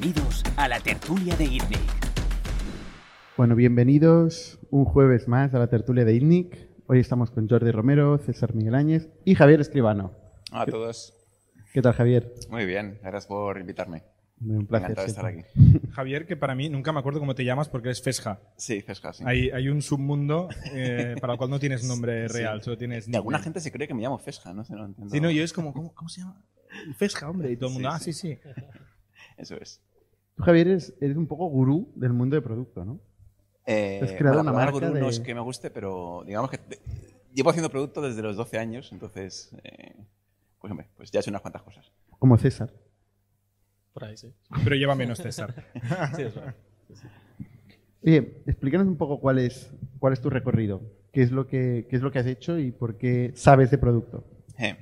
Bienvenidos a la tertulia de ITNIC. Bueno, bienvenidos un jueves más a la tertulia de ITNIC. Hoy estamos con Jordi Romero, César Miguel Áñez y Javier Escribano. Hola a todos. ¿Qué tal, Javier? Muy bien, gracias por invitarme. Un placer. Encantado de estar aquí. Javier, que para mí nunca me acuerdo cómo te llamas porque eres Fesja. Sí, Fesca, sí. Hay, hay un submundo eh, para el cual no tienes nombre Sí. real, solo tienes. Y alguna gente se cree que me llamo Fesca, no sé, no entiendo. Sí, no, yo es como, ¿cómo, cómo se llama? Fesja, hombre. Y todo el mundo, Sí, ah, sí. sí, sí. Eso es. Tú, Javier, eres, eres un poco gurú del mundo de producto, ¿no? Eh, Has creado bueno, una marca de unos de- que me guste, pero digamos que te- llevo haciendo producto desde los 12 años, entonces, eh, pues hombre, pues ya he hecho unas cuantas cosas. Como César. Por ahí, sí. Pero lleva menos César. Sí, es verdad. Oye, explícanos un poco cuál es, cuál es tu recorrido. ¿Qué es, lo que, ¿Qué es lo que has hecho y por qué sabes de producto? Eh,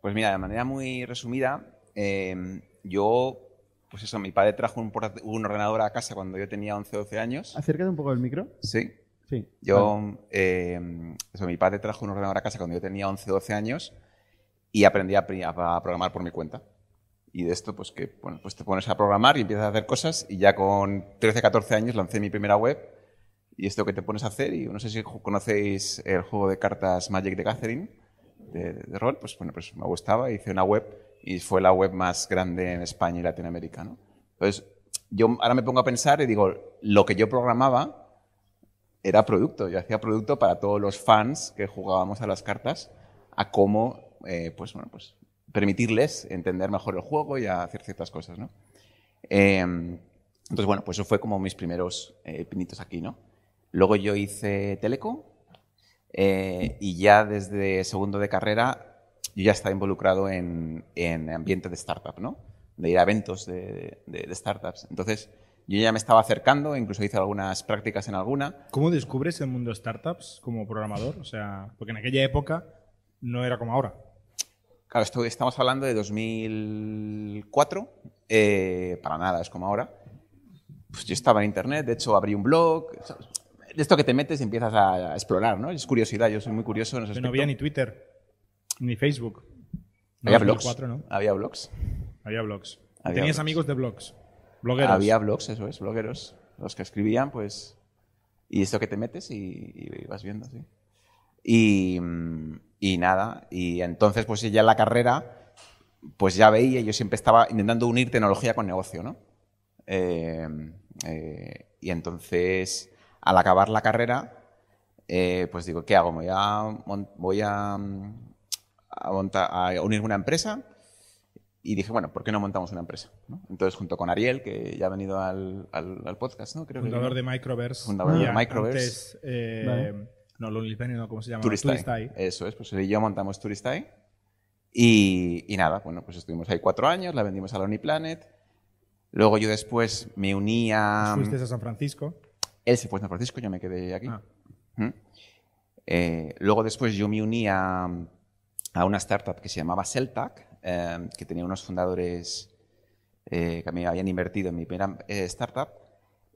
Pues mira, de manera muy resumida, eh, yo, pues eso, mi padre trajo un, ordenador a casa cuando yo tenía 11 o 12 años. Acércate un poco del micro. Sí. Sí. Yo, eh, eso, mi padre trajo un ordenador a casa cuando yo tenía 11 o 12 años y aprendí a, programar por mi cuenta. Y de esto, pues que, bueno, pues te pones a programar y empiezas a hacer cosas y ya con 13, 14 años lancé mi primera web y esto que te pones a hacer y no sé si conocéis el juego de cartas Magic de Catherine de, de rol, pues bueno, pues me gustaba, hice una web y fue la web más grande en España y Latinoamérica, ¿no? Entonces, yo ahora me pongo a pensar y digo, lo que yo programaba era producto. Yo hacía producto para todos los fans que jugábamos a las cartas, a cómo, eh, pues bueno, pues permitirles entender mejor el juego y a hacer ciertas cosas, ¿no? Eh, entonces, bueno, pues eso fue como mis primeros eh, pinitos aquí, ¿no? Luego yo hice Teleco y ya desde segundo de carrera yo ya estaba involucrado en, en ambiente de startup, ¿no? De ir a eventos de, de- de startups. Entonces, yo ya me estaba acercando, incluso hice algunas prácticas en alguna. ¿Cómo descubres el mundo startups como programador? O sea, porque en aquella época no era como ahora. Claro, esto, estamos hablando de 2004, eh, para nada, es como ahora. Pues yo estaba en internet, de hecho abrí un blog, de esto que te metes y empiezas a, a explorar, ¿no? Es curiosidad, yo soy muy curioso en ese Pero no había ni Twitter, ni Facebook. No, Había blogs. 2004, ¿no? Había blogs. Había blogs. Había Tenías blogs. amigos de blogs. Blogueros. Había blogs, eso es, blogueros. Los que escribían, pues. Y esto que te metes y, y vas viendo, sí. Y, mm, y nada, y entonces, pues ya en la carrera, pues ya veía, yo siempre estaba intentando unir tecnología con negocio, ¿no? Eh, eh, y entonces, al acabar la carrera, eh, pues digo, ¿qué hago? Voy a, mon- voy a, mm, a, monta- a unirme a una empresa y dije, bueno, ¿por qué no montamos una empresa? ¿no? Entonces, junto con Ariel, que ya ha venido al, al- al podcast, ¿no? Creo Fundador de Microverse. Fundador Y de Microverse. Antes, eh, Vale. no, Lonely Penny, no, ¿cómo se llama? Turistai. Turistai. Eso es, pues él y yo montamos Turistai. Y, y nada, bueno, pues estuvimos ahí cuatro años, la vendimos a la Uniplanet. Luego yo después me uní a... Fuiste a San Francisco. Él se fue a San Francisco, yo me quedé aquí. Ah. ¿Mm? Eh, luego después yo me uní a, a una startup que se llamaba Celtac, eh, que tenía unos fundadores eh, que mí habían invertido en mi primera eh, startup,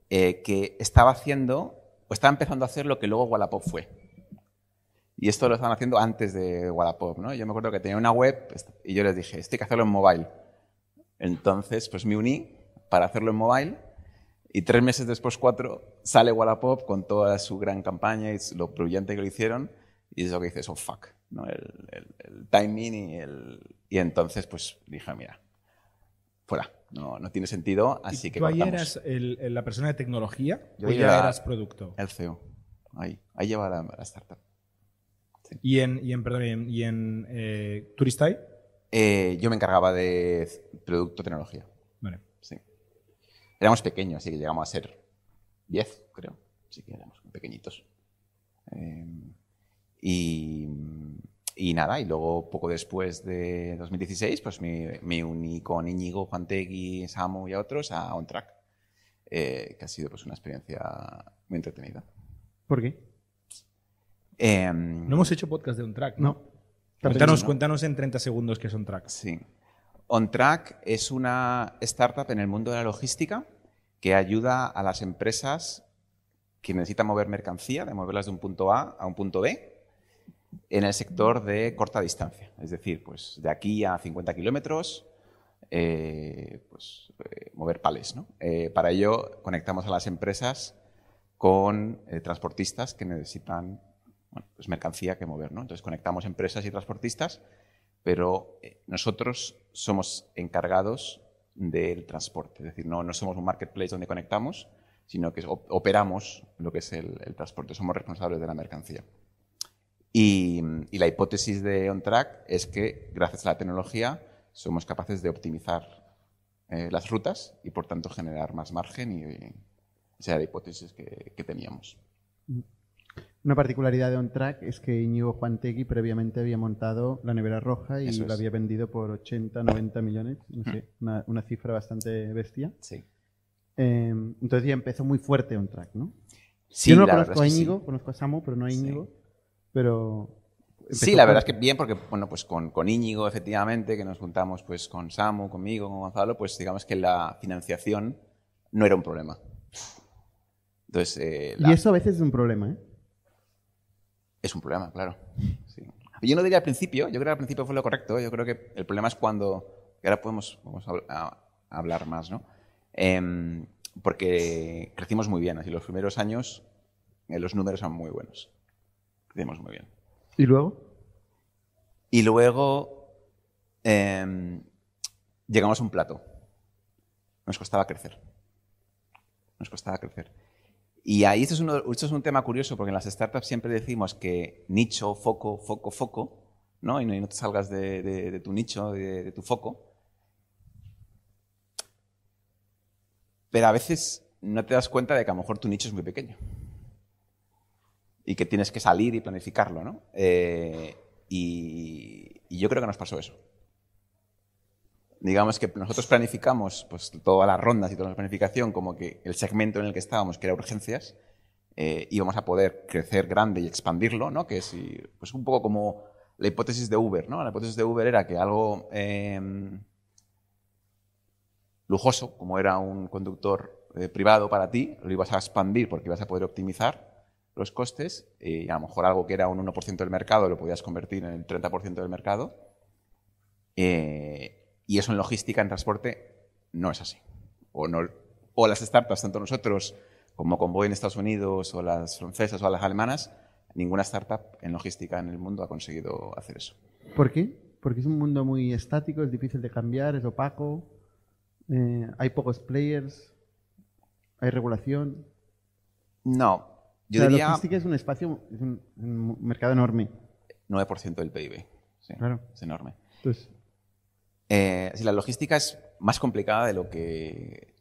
eh, que estaba haciendo, o estaba empezando a hacer lo que luego Wallapop fue. Y esto lo estaban haciendo antes de Wallapop, ¿no? Yo me acuerdo que tenía una web y yo les dije, esto hay que hacerlo en mobile. Entonces, pues me uní para hacerlo en mobile y tres meses después, cuatro, sale Wallapop con toda su gran campaña y lo brillante que lo hicieron. Y es lo que dices, oh fuck, ¿no? el, el- el timing y el... Y entonces, pues dije, mira, fuera, no, no tiene sentido, así ¿Y que ¿Tú ahí eras el- la persona de tecnología Yo o ya era- eras producto? El CEO, ahí, ahí lleva la, la startup. Y en, y en, perdón, y en, y en, eh, Turistai. Eh, yo me encargaba de producto tecnología, Vale. sí. Éramos pequeños, así que llegamos a ser 10, creo. Así que éramos pequeñitos. Eh, y, y nada, y luego poco después de 2016, pues me, me uní con Íñigo, Juan Tegui, Samu y a otros a OnTrack, eh, que ha sido pues una experiencia muy entretenida. ¿Por qué? Em, No hemos hecho podcast de un track. No. Cuéntanos, ¿no? cuéntanos en 30 segundos qué son tracks. Sí. OnTrack es una startup en el mundo de la logística que ayuda a las empresas que necesitan mover mercancía, de moverlas de un punto A a un punto B, en el sector de corta distancia. Es decir, pues de aquí a 50 kilómetros, eh, pues, eh, mover palés. ¿no? Eh, para ello conectamos a las empresas con eh, transportistas que necesitan bueno, pues mercancía que mover. ¿no? Entonces conectamos empresas y transportistas, pero eh, nosotros somos encargados del transporte. Es decir, no, no somos un marketplace donde conectamos, sino que op- operamos lo que es el, el transporte. Somos responsables de la mercancía. Y, y la hipótesis de OnTrack es que, gracias a la tecnología, somos capaces de optimizar eh, las rutas y, por tanto, generar más margen y, y esa era la hipótesis que, que teníamos. Una particularidad de OnTrack es que Íñigo Juantegui previamente había montado la nevera roja y es. había vendido por 80, 90 millones, no sé, una, una cifra bastante bestia. Sí. Eh, entonces ya empezó muy fuerte OnTrack, ¿no? Sí, Yo no la conozco a que sí. Íñigo, conozco a Samu, pero no a Sí. Pero. Sí, la verdad es que bien, porque bueno, pues con, con Íñigo, efectivamente, que nos juntamos pues con Samu, conmigo, con Gonzalo, pues digamos que la financiación no era un problema. Entonces, eh, la- Y eso a veces es un problema, ¿eh? es un problema, claro. Sí. Yo no diría al principio, yo creo que al principio fue lo correcto. Yo creo que el problema es cuando, y ahora podemos, vamos a, habl- a- a hablar más, ¿no? Em, porque crecimos muy bien, así los primeros años eh, los números son muy buenos. Crecimos muy bien. ¿Y luego? Y luego em, llegamos a un plato. Nos costaba crecer. Nos costaba crecer. Y ahí esto es, uno- esto es un tema curioso porque en las startups siempre decimos que nicho, foco, foco, foco, ¿no? Y no, y no te salgas de, de- de tu nicho, de, de tu foco. Pero a veces no te das cuenta de que a lo mejor tu nicho es muy pequeño. Y que tienes que salir y planificarlo, ¿no? Eh, y, yo creo que nos pasó eso. Digamos que nosotros planificamos pues, todas las rondas y toda la planificación como que el segmento en el que estábamos, que era urgencias, eh, íbamos a poder crecer grande y expandirlo, ¿no? Que y, pues, un poco como la hipótesis de Uber, ¿no? La hipótesis de Uber era que algo eh, lujoso, como era un conductor eh, privado para ti, lo ibas a expandir porque ibas a poder optimizar los costes y a lo mejor algo que era un 1% del mercado lo podías convertir en el 30% del mercado. Eh, y eso en logística, en transporte, no es así. O, no, o las startups, tanto nosotros como Convoy en Estados Unidos, o las francesas o las alemanas, ninguna startup en logística en el mundo ha conseguido hacer eso. ¿Por qué? Porque es un mundo muy estático, es difícil de cambiar, es opaco, eh, hay pocos players, hay regulación. No, yo la diría logística es un espacio, es un, un mercado enorme. 9% del PIB. Sí, Claro. Es enorme. Entonces, Eh, sí, la logística es más complicada de lo que...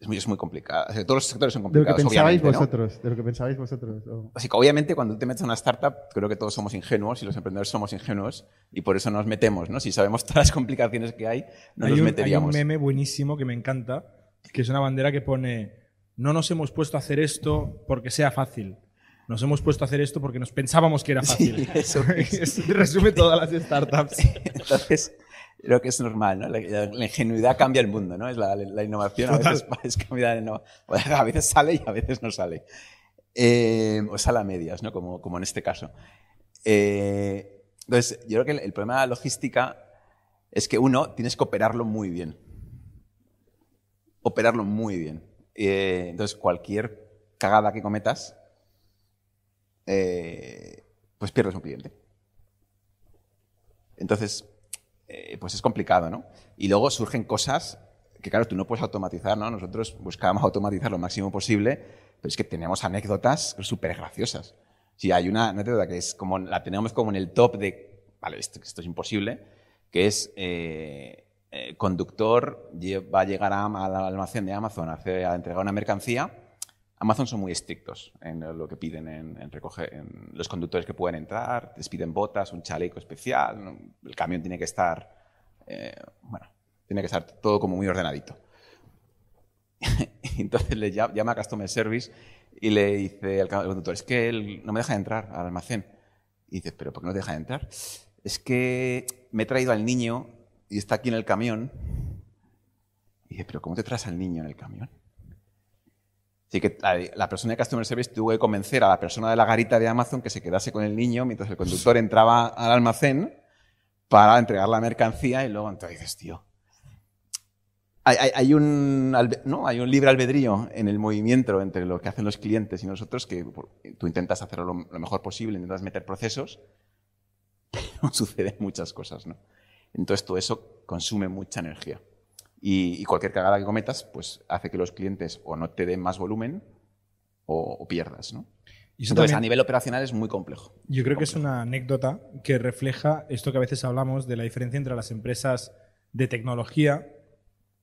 Es muy, es muy complicada. O sea, todos los sectores son de lo que complicados, pensabais obviamente, ¿no? vosotros, de lo que pensabais vosotros. o- Así que obviamente cuando te metes en una startup, creo que todos somos ingenuos y los emprendedores somos ingenuos y por eso nos metemos, ¿no? Si sabemos todas las complicaciones que hay, no hay, nos un, hay un meteríamos. meme buenísimo que me encanta, que es una bandera que pone, no nos hemos puesto a hacer esto porque sea fácil. Nos hemos puesto a hacer esto porque nos pensábamos que era fácil. Sí, eso es. Es- resume todas las startups. Entonces, creo que es normal, ¿no? La, ingenuidad cambia el mundo, ¿no? Es la, la innovación a veces es cambiar A veces sale y a veces no sale. Eh, o sale a medias, ¿no? Como, como en este caso. Eh, entonces, yo creo que el, el problema de la logística es que uno tienes que operarlo muy bien. Operarlo muy bien. Eh, entonces, cualquier cagada que cometas, eh, pues pierdes un cliente. Entonces, eh, pues es complicado, ¿no? Y luego surgen cosas que, claro, tú no puedes automatizar, ¿no? Nosotros buscábamos automatizar lo máximo posible, pero es que tenemos anécdotas súper graciosas. Si hay una anécdota que es como, la tenemos como en el top de, vale, esto, es imposible, que es, eh, conductor va a llegar al almacén de Amazon a, entregar una mercancía. Amazon son muy estrictos en lo que piden en, en los conductores que pueden entrar, les piden botas, un chaleco especial, el camión tiene que estar, eh, bueno, tiene que estar todo como muy ordenadito. Entonces le llama, a Customer Service y le dice al conductor, es que él no me deja entrar al almacén. Y dice, ¿pero por qué no te deja entrar? Es que me he traído al niño y está aquí en el camión. Y dice, ¿pero cómo te traes al niño en el camión? Así que la, persona de Customer Service tuvo que convencer a la persona de la garita de Amazon que se quedase con el niño mientras el conductor entraba al almacén para entregar la mercancía y luego entonces dices, tío, hay, hay- un, ¿no? hay un libre albedrío en el movimiento entre lo que hacen los clientes y nosotros, que tú intentas hacerlo lo, lo mejor posible, intentas meter procesos, pero suceden muchas cosas. ¿no? Entonces todo eso consume mucha energía. Y, y cualquier cagada que cometas, pues hace que los clientes o no te den más volumen o, o pierdas. ¿no? Y Entonces también- a nivel operacional es muy complejo. Yo creo que es una anécdota que refleja esto que a veces hablamos de la diferencia entre las empresas de tecnología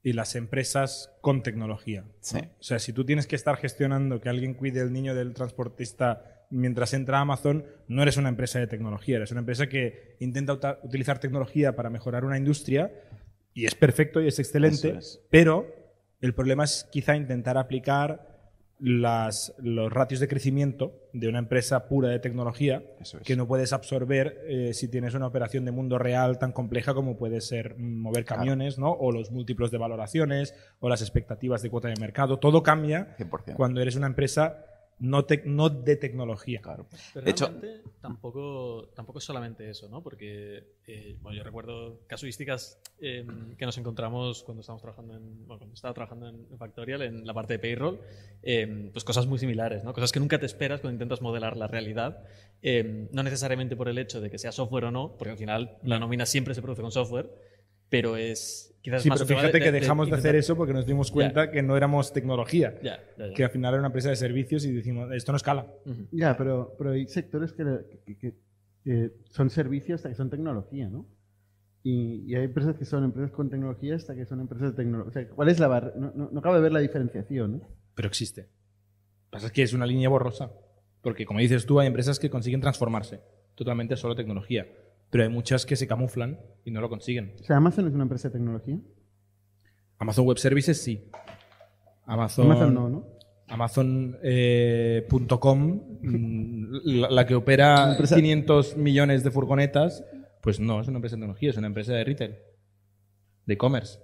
y las empresas con tecnología. ¿no? Sí. O sea, si tú tienes que estar gestionando que alguien cuide el niño del transportista mientras entra Amazon, no eres una empresa de tecnología, eres una empresa que intenta utilizar tecnología para mejorar una industria y es perfecto y es excelente, es. pero el problema es quizá intentar aplicar las, los ratios de crecimiento de una empresa pura de tecnología es. que no puedes absorber eh, si tienes una operación de mundo real tan compleja como puede ser mover Claro. camiones, ¿no? O los múltiplos de valoraciones, o las expectativas de cuota de mercado. Todo cambia 100%. cuando eres una empresa no, tec- no de tecnología. Claro. Pero De hecho- tampoco, tampoco es solamente eso, ¿no? Porque eh, bueno, yo recuerdo casuísticas eh, que nos encontramos cuando estábamos trabajando en, bueno, cuando estaba trabajando en Factorial, en la parte de payroll, eh, pues cosas muy similares, ¿no? Cosas que nunca te esperas cuando intentas modelar la realidad. Eh, no necesariamente por el hecho de que sea software o no, porque al final la nómina siempre se produce con software, pero es quizás Sí, más pero fíjate de- que de- dejamos de, hacer eso porque nos dimos cuenta que no éramos tecnología, ya, ya. que al final era una empresa de servicios y decimos, esto no escala. Ujú. Ya, pero, pero hay sectores que, que- que- que son servicios hasta que son tecnología, ¿no? Y, y hay empresas que son empresas con tecnología hasta que son empresas de tecnología. O sea, ¿cuál es la barra? No, no, no cabe ver la diferenciación, ¿no? Pero existe. Lo que pasa es que es una línea borrosa. Porque, como dices tú, hay empresas que consiguen transformarse totalmente solo tecnología. Pero hay muchas que se camuflan y no lo consiguen. O sea, Amazon es una empresa de tecnología. Amazon Web Services sí. Amazon, Amazon no, ¿no? Amazon.com, la, la que opera Una empresa- 500 millones de furgonetas, pues no, es una empresa de tecnología, es una empresa de retail, de e-commerce.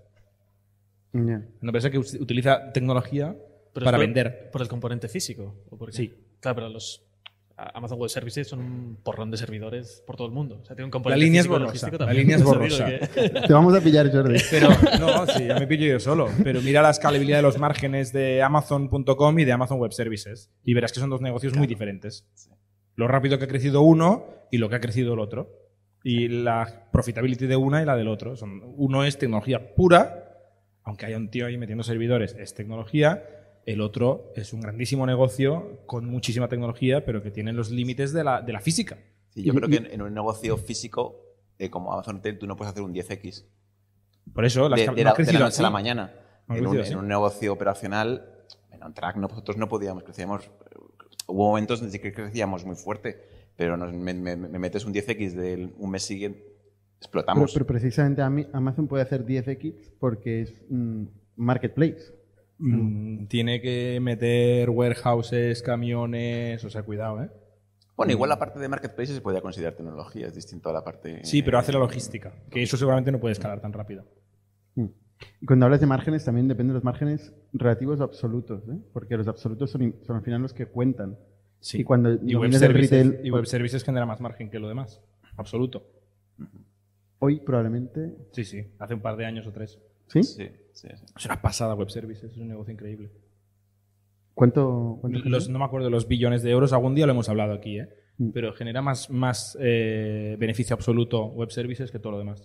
Una empresa que utiliza tecnología Pero para por- vender. Por el componente físico. ¿o por qué? Sí. Claro, pero los Amazon Web Services son un porrón de servidores por todo el mundo. O sea, tiene un La componente línea es borrosa. La línea es borrosa. que- Te vamos a pillar, Jordi. Pero no, sí, ya me pillo yo solo. Pero mira la escalabilidad de los márgenes de Amazon.com y de Amazon Web Services. Y verás que son dos negocios muy diferentes. Lo rápido que ha crecido uno y lo que ha crecido el otro. Y la profitability de una y la del otro. Son, uno es tecnología pura, aunque haya un tío ahí metiendo servidores, es tecnología. El otro es un grandísimo negocio con muchísima tecnología, pero que tiene los límites de la, de la física. Sí, yo creo que en, en un negocio físico, eh, como Amazon tú no puedes hacer un 10X. Por eso la de, de la, de la crecido noche a la mañana. En un, crecido en un negocio operacional, en un track nosotros no podíamos, crecíamos. Hubo momentos en los que crecíamos muy fuerte, pero nos- me, me- me metes un 10X de un mes siguiente, explotamos. pero precisamente Amazon puede hacer 10X porque es mm, marketplace. Mm, tiene que meter warehouses, camiones, o sea, cuidado, ¿eh? bueno, igual la parte de marketplace se podría considerar tecnología, es distinto a la parte. Sí, pero hace la logística, que eso seguramente no puede escalar tan rápido. Mm. Y cuando hablas de márgenes, también depende de los márgenes relativos o absolutos, ¿eh? porque los absolutos son, son al final los que cuentan. Sí. Y cuando Y web, services, retail, y web services genera más margen que lo demás. Absoluto. hoy probablemente. Sí, sí. Hace un par de años o tres. ¿Sí? Sí, sí, sí. Es una pasada web services, es un negocio increíble. ¿Cuánto? cuánto Los, no me acuerdo de los billones de euros, algún día lo hemos hablado aquí, ¿eh? Mm. Pero genera más, más eh, beneficio absoluto web services que todo lo demás.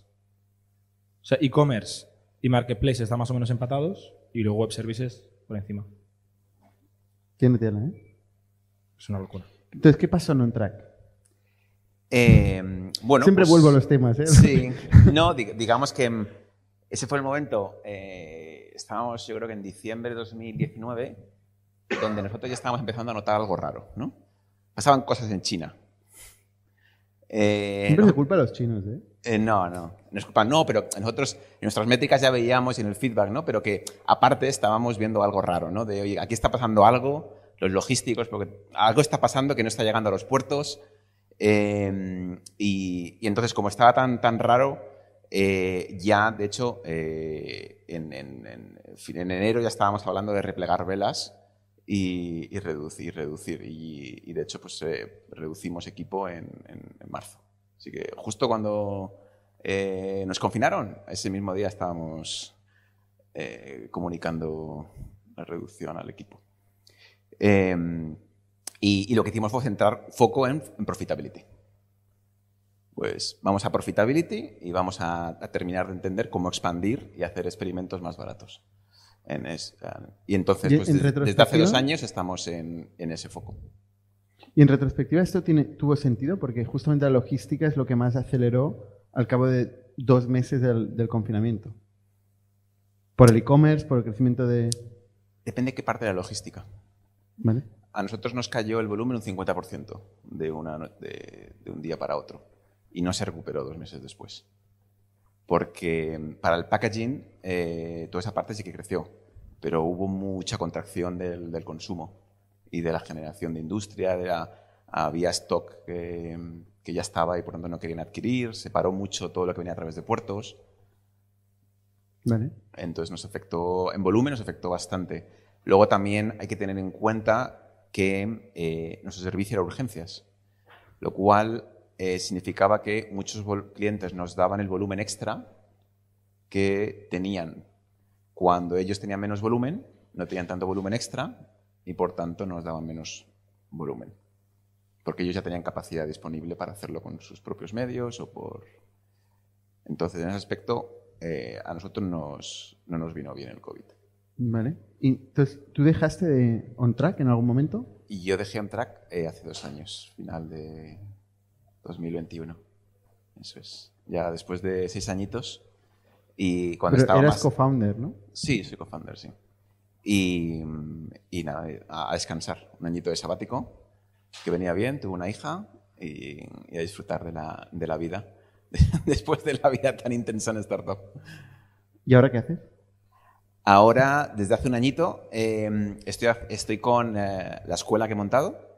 O sea, e-commerce y marketplace están más o menos empatados y luego web services por encima. Tiene tela, ¿eh? Es una locura. Entonces, ¿qué pasó en On-Track? Eh, bueno, Siempre pues- vuelvo a los temas, ¿eh? Sí, no, dig- digamos que mm, ese fue el momento, eh, estábamos yo creo que en diciembre de 2019, donde nosotros ya estábamos empezando a notar algo raro, ¿no? Pasaban cosas en China. Eh, Siempre no, se culpa a los chinos, ¿eh? eh, no, no, no es culpa, no, pero nosotros en nuestras métricas ya veíamos y en el feedback, ¿no? Pero que aparte estábamos viendo algo raro, ¿no? De, oye, aquí está pasando algo, los logísticos, porque algo está pasando que no está llegando a los puertos. eh, y, y entonces, como estaba tan, tan raro, eh, ya, de hecho, eh, en, en- en- en enero ya estábamos hablando de replegar velas y, y reducir, reducir. Y, y de hecho, pues eh, reducimos equipo en, marzo. Así que justo cuando nos confinaron, ese mismo día estábamos comunicando la reducción al equipo. Eh, y, y lo que hicimos fue centrar foco en profitability. Pues vamos a profitability y vamos a, a terminar de entender cómo expandir y hacer experimentos más baratos. En es- y entonces, Y pues, en desde hace dos años estamos en, en ese foco. Y en retrospectiva esto tiene, tuvo sentido porque justamente la logística es lo que más aceleró al cabo de dos meses del, del confinamiento. Por el e-commerce, por el crecimiento de... Depende qué parte de la logística. ¿Vale? A nosotros nos cayó el volumen un 50% de, una, no- de, de un día para otro y no se recuperó dos meses después. Porque mm, para el packaging eh, toda esa parte sí que creció, pero hubo mucha contracción del, del consumo y de la generación de industria, de la- había stock que, que ya estaba y por tanto no querían adquirir, se paró mucho todo lo que venía a través de puertos. ¿Vale? Entonces nos afectó, en volumen nos afectó bastante. Luego también hay que tener en cuenta que eh, nuestro servicio era urgencias, lo cual eh, significaba que muchos clientes nos daban el volumen extra que tenían. Cuando ellos tenían menos volumen, no tenían tanto volumen extra y por tanto nos daban menos volumen. Porque ellos ya tenían capacidad disponible para hacerlo con sus propios medios o por... Entonces, en ese aspecto, eh, a nosotros nos, no nos vino bien el COVID. ¿Vale? Y entonces, ¿tú dejaste de on track en algún momento? Y yo dejé Amtrack eh, hace dos años, final de 2021. Eso es. Ya después de seis añitos. Y cuando Pero estaba eras más... co-founder, ¿no? Sí, soy co-founder, sí. Y, y nada, a, a descansar. Un añito de sabático, que venía bien, tuve una hija y, y a disfrutar de la, de la vida. Después de la vida tan intensa en startup. ¿Y ahora qué haces? Ahora, desde hace un añito, eh, estoy, estoy con eh, la escuela que he montado,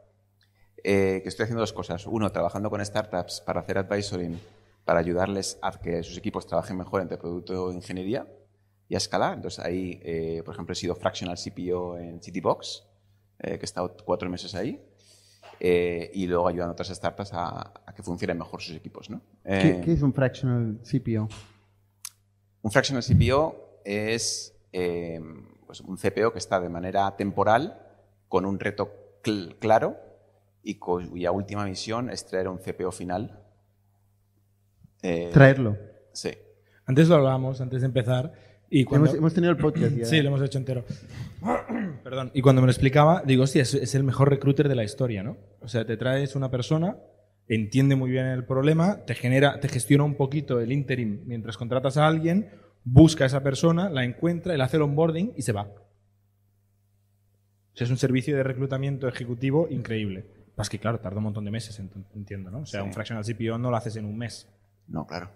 eh, que estoy haciendo dos cosas. Uno, trabajando con startups para hacer advisoring, para ayudarles a que sus equipos trabajen mejor entre producto e ingeniería y a escalar. Entonces, ahí, eh, por ejemplo, he sido fractional CPO en Citybox, eh, que he estado cuatro meses ahí. eh, y luego ayudando a otras startups a, a que funcionen mejor sus equipos. ¿no? ¿Qué, Eh, qué es un fractional CPO? un fractional CPO es eh, pues un CPO que está de manera temporal con un reto cl- claro y cuya última misión es traer un CPO final. Eh, Traerlo. Sí. Antes lo hablábamos, antes de empezar. Y cuando... Hemos, hemos tenido el podcast ya. Sí, lo hemos hecho entero. Perdón. Y cuando me lo explicaba, digo, hostia, es, es el mejor recruiter de la historia, ¿no? O sea, te traes una persona, entiende muy bien el problema, te genera, te gestiona un poquito el interim mientras contratas a alguien, busca a esa persona, la encuentra, le hace el onboarding y se va. O sea, es un servicio de reclutamiento ejecutivo increíble. Más que, claro, tarda un montón de meses, ent- entiendo, ¿no? O sea, Sí. un fractional CPO no lo haces en un mes. No, claro.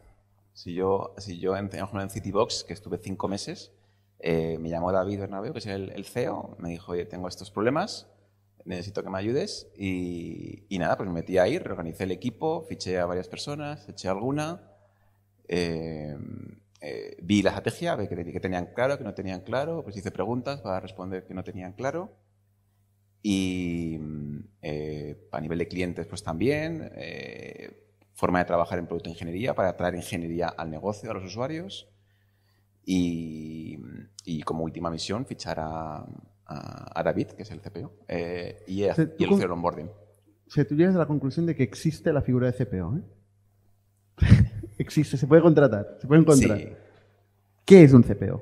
Si yo, si yo en, en Citybox, que estuve cinco meses, eh, me llamó David Bernabeu, que es el, el CEO, me dijo, oye, tengo estos problemas, necesito que me ayudes. Y, y nada, pues me metí ahí, reorganicé el equipo, fiché a varias personas, eché alguna, eh, eh, vi la estrategia, vi que, que tenían claro, que no tenían claro, pues hice preguntas para responder que no tenían claro. Y eh, a nivel de clientes, pues también. eh, forma de trabajar en producto ingeniería para traer ingeniería al negocio, a los usuarios. Y, y como última misión, fichar a, a, a David, que es el CPO, eh, y, sea, y tú el CEO onboarding. O sea, tú llegas a la conclusión de que existe la figura de CPO, existe, se puede contratar, se puede encontrar. Sí. ¿Qué es un CPO?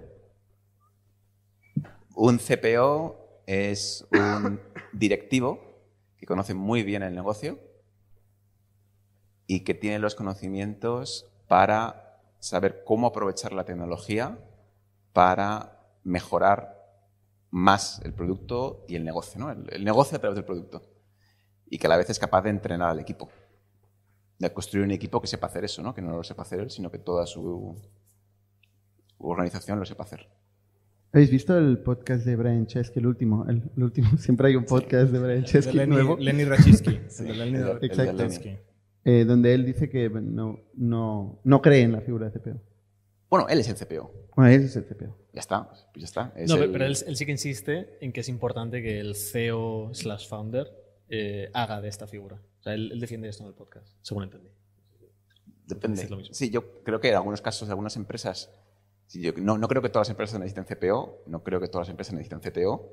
Un CPO es un directivo que conoce muy bien el negocio y que tiene los conocimientos para saber cómo aprovechar la tecnología para mejorar más el producto y el negocio, ¿no? El, negocio a través del producto. Y que a la vez es capaz de entrenar al equipo. De construir un equipo que sepa hacer eso, ¿no? Que no lo sepa hacer él, sino que toda su organización lo sepa hacer. ¿Habéis visto el podcast de Brian Chesky, el último? El, el último, siempre hay un podcast de Brian De Chesky Lenny, nuevo, Lenny Rachiski. Sí, de Lenny el de- el de Exacto. Lenny. eh, donde él dice que no, no, no cree en la figura de CPO. Bueno, él es el CPO. Bueno, ese es el CPO. Ya está, pues ya está. Es No, el- pero él, él sí que insiste en que es importante que el CEO slash founder eh, haga de esta figura. O sea, él, él defiende esto en el podcast, según entendí. Depende. es lo mismo. Sí, yo creo que en algunos casos, de algunas empresas, no, no creo que todas las empresas necesiten CPO, no creo que todas las empresas necesiten CTO.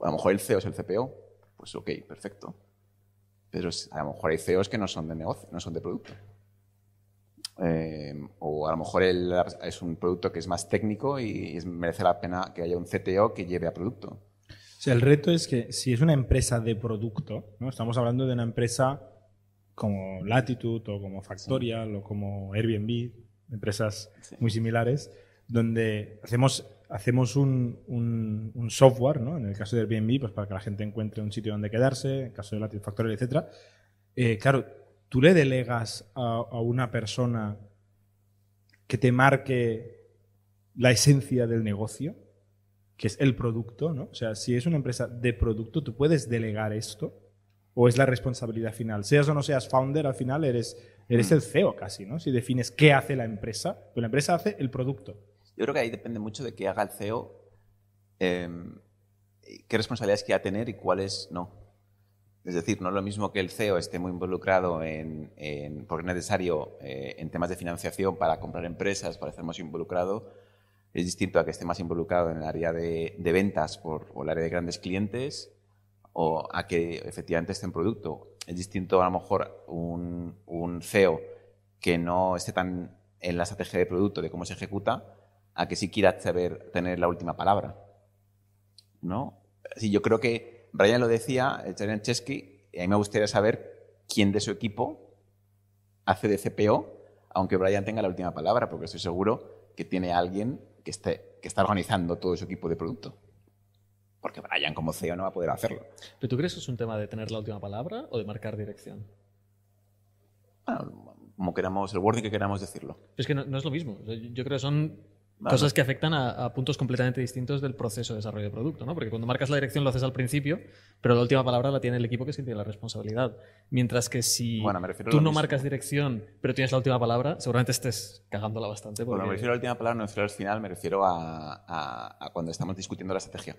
A lo mejor el CEO es el CPO, pues ok, perfecto. Pero a lo mejor hay CEOs que no son de negocio, no son de producto. Eh, o a lo mejor el- es un producto que es más técnico y es- merece la pena que haya un CTO que lleve a producto. O sea, el reto es que si es una empresa de producto, ¿no? estamos hablando de una empresa como Latitude o como Factorial o como Airbnb, empresas Sí. muy similares, donde hacemos, hacemos un, un- un software, ¿no? en el caso de Airbnb, pues para que la gente encuentre un sitio donde quedarse, en el caso de Latitude Factorial, etc. Eh, claro, tú le delegas a, a una persona que te marque la esencia del negocio, que es el producto, ¿no? O sea, si es una empresa de producto, ¿tú puedes delegar esto? ¿O es la responsabilidad final? Seas o no seas founder, al final eres, eres Mm. el CEO casi, ¿no? Si defines qué hace la empresa, pues la empresa hace el producto. Yo creo que ahí depende mucho de qué haga el CEO, eh, qué responsabilidades quiera tener y cuáles no. Es decir, no es lo mismo que el CEO esté muy involucrado en, en- porque es necesario, eh, en temas de financiación para comprar empresas, para estar más involucrado. Es distinto a que esté más involucrado en el área de, de ventas por, o el área de grandes clientes o a que efectivamente esté en producto. Es distinto a lo mejor un, CEO que no esté tan en la estrategia de producto, de cómo se ejecuta, a que sí quiera saber tener la última palabra. ¿No? Sí, yo creo que Brian lo decía, Brian Chesky, y a mí me gustaría saber quién de su equipo hace de CPO, aunque Brian tenga la última palabra, porque estoy seguro que tiene alguien que, esté, que está organizando todo su equipo de producto. Porque Brian como CEO no va a poder hacerlo. ¿Pero tú crees que es un tema de tener la última palabra o de marcar dirección? Bueno, como queramos, el wording que queramos decirlo. Es que no, no es lo mismo. Yo creo que son Vale. cosas que afectan a, a puntos completamente distintos del proceso de desarrollo de producto, ¿no? Porque cuando marcas la dirección lo haces al principio, pero la última palabra la tiene el equipo que es quien tiene la responsabilidad. Mientras que si Bueno, tú no mismo. marcas dirección, pero tienes la última palabra, seguramente estés cagándola bastante. Porque... Bueno, me refiero a la última palabra, no me refiero al final, me refiero a, a- a cuando estamos discutiendo la estrategia,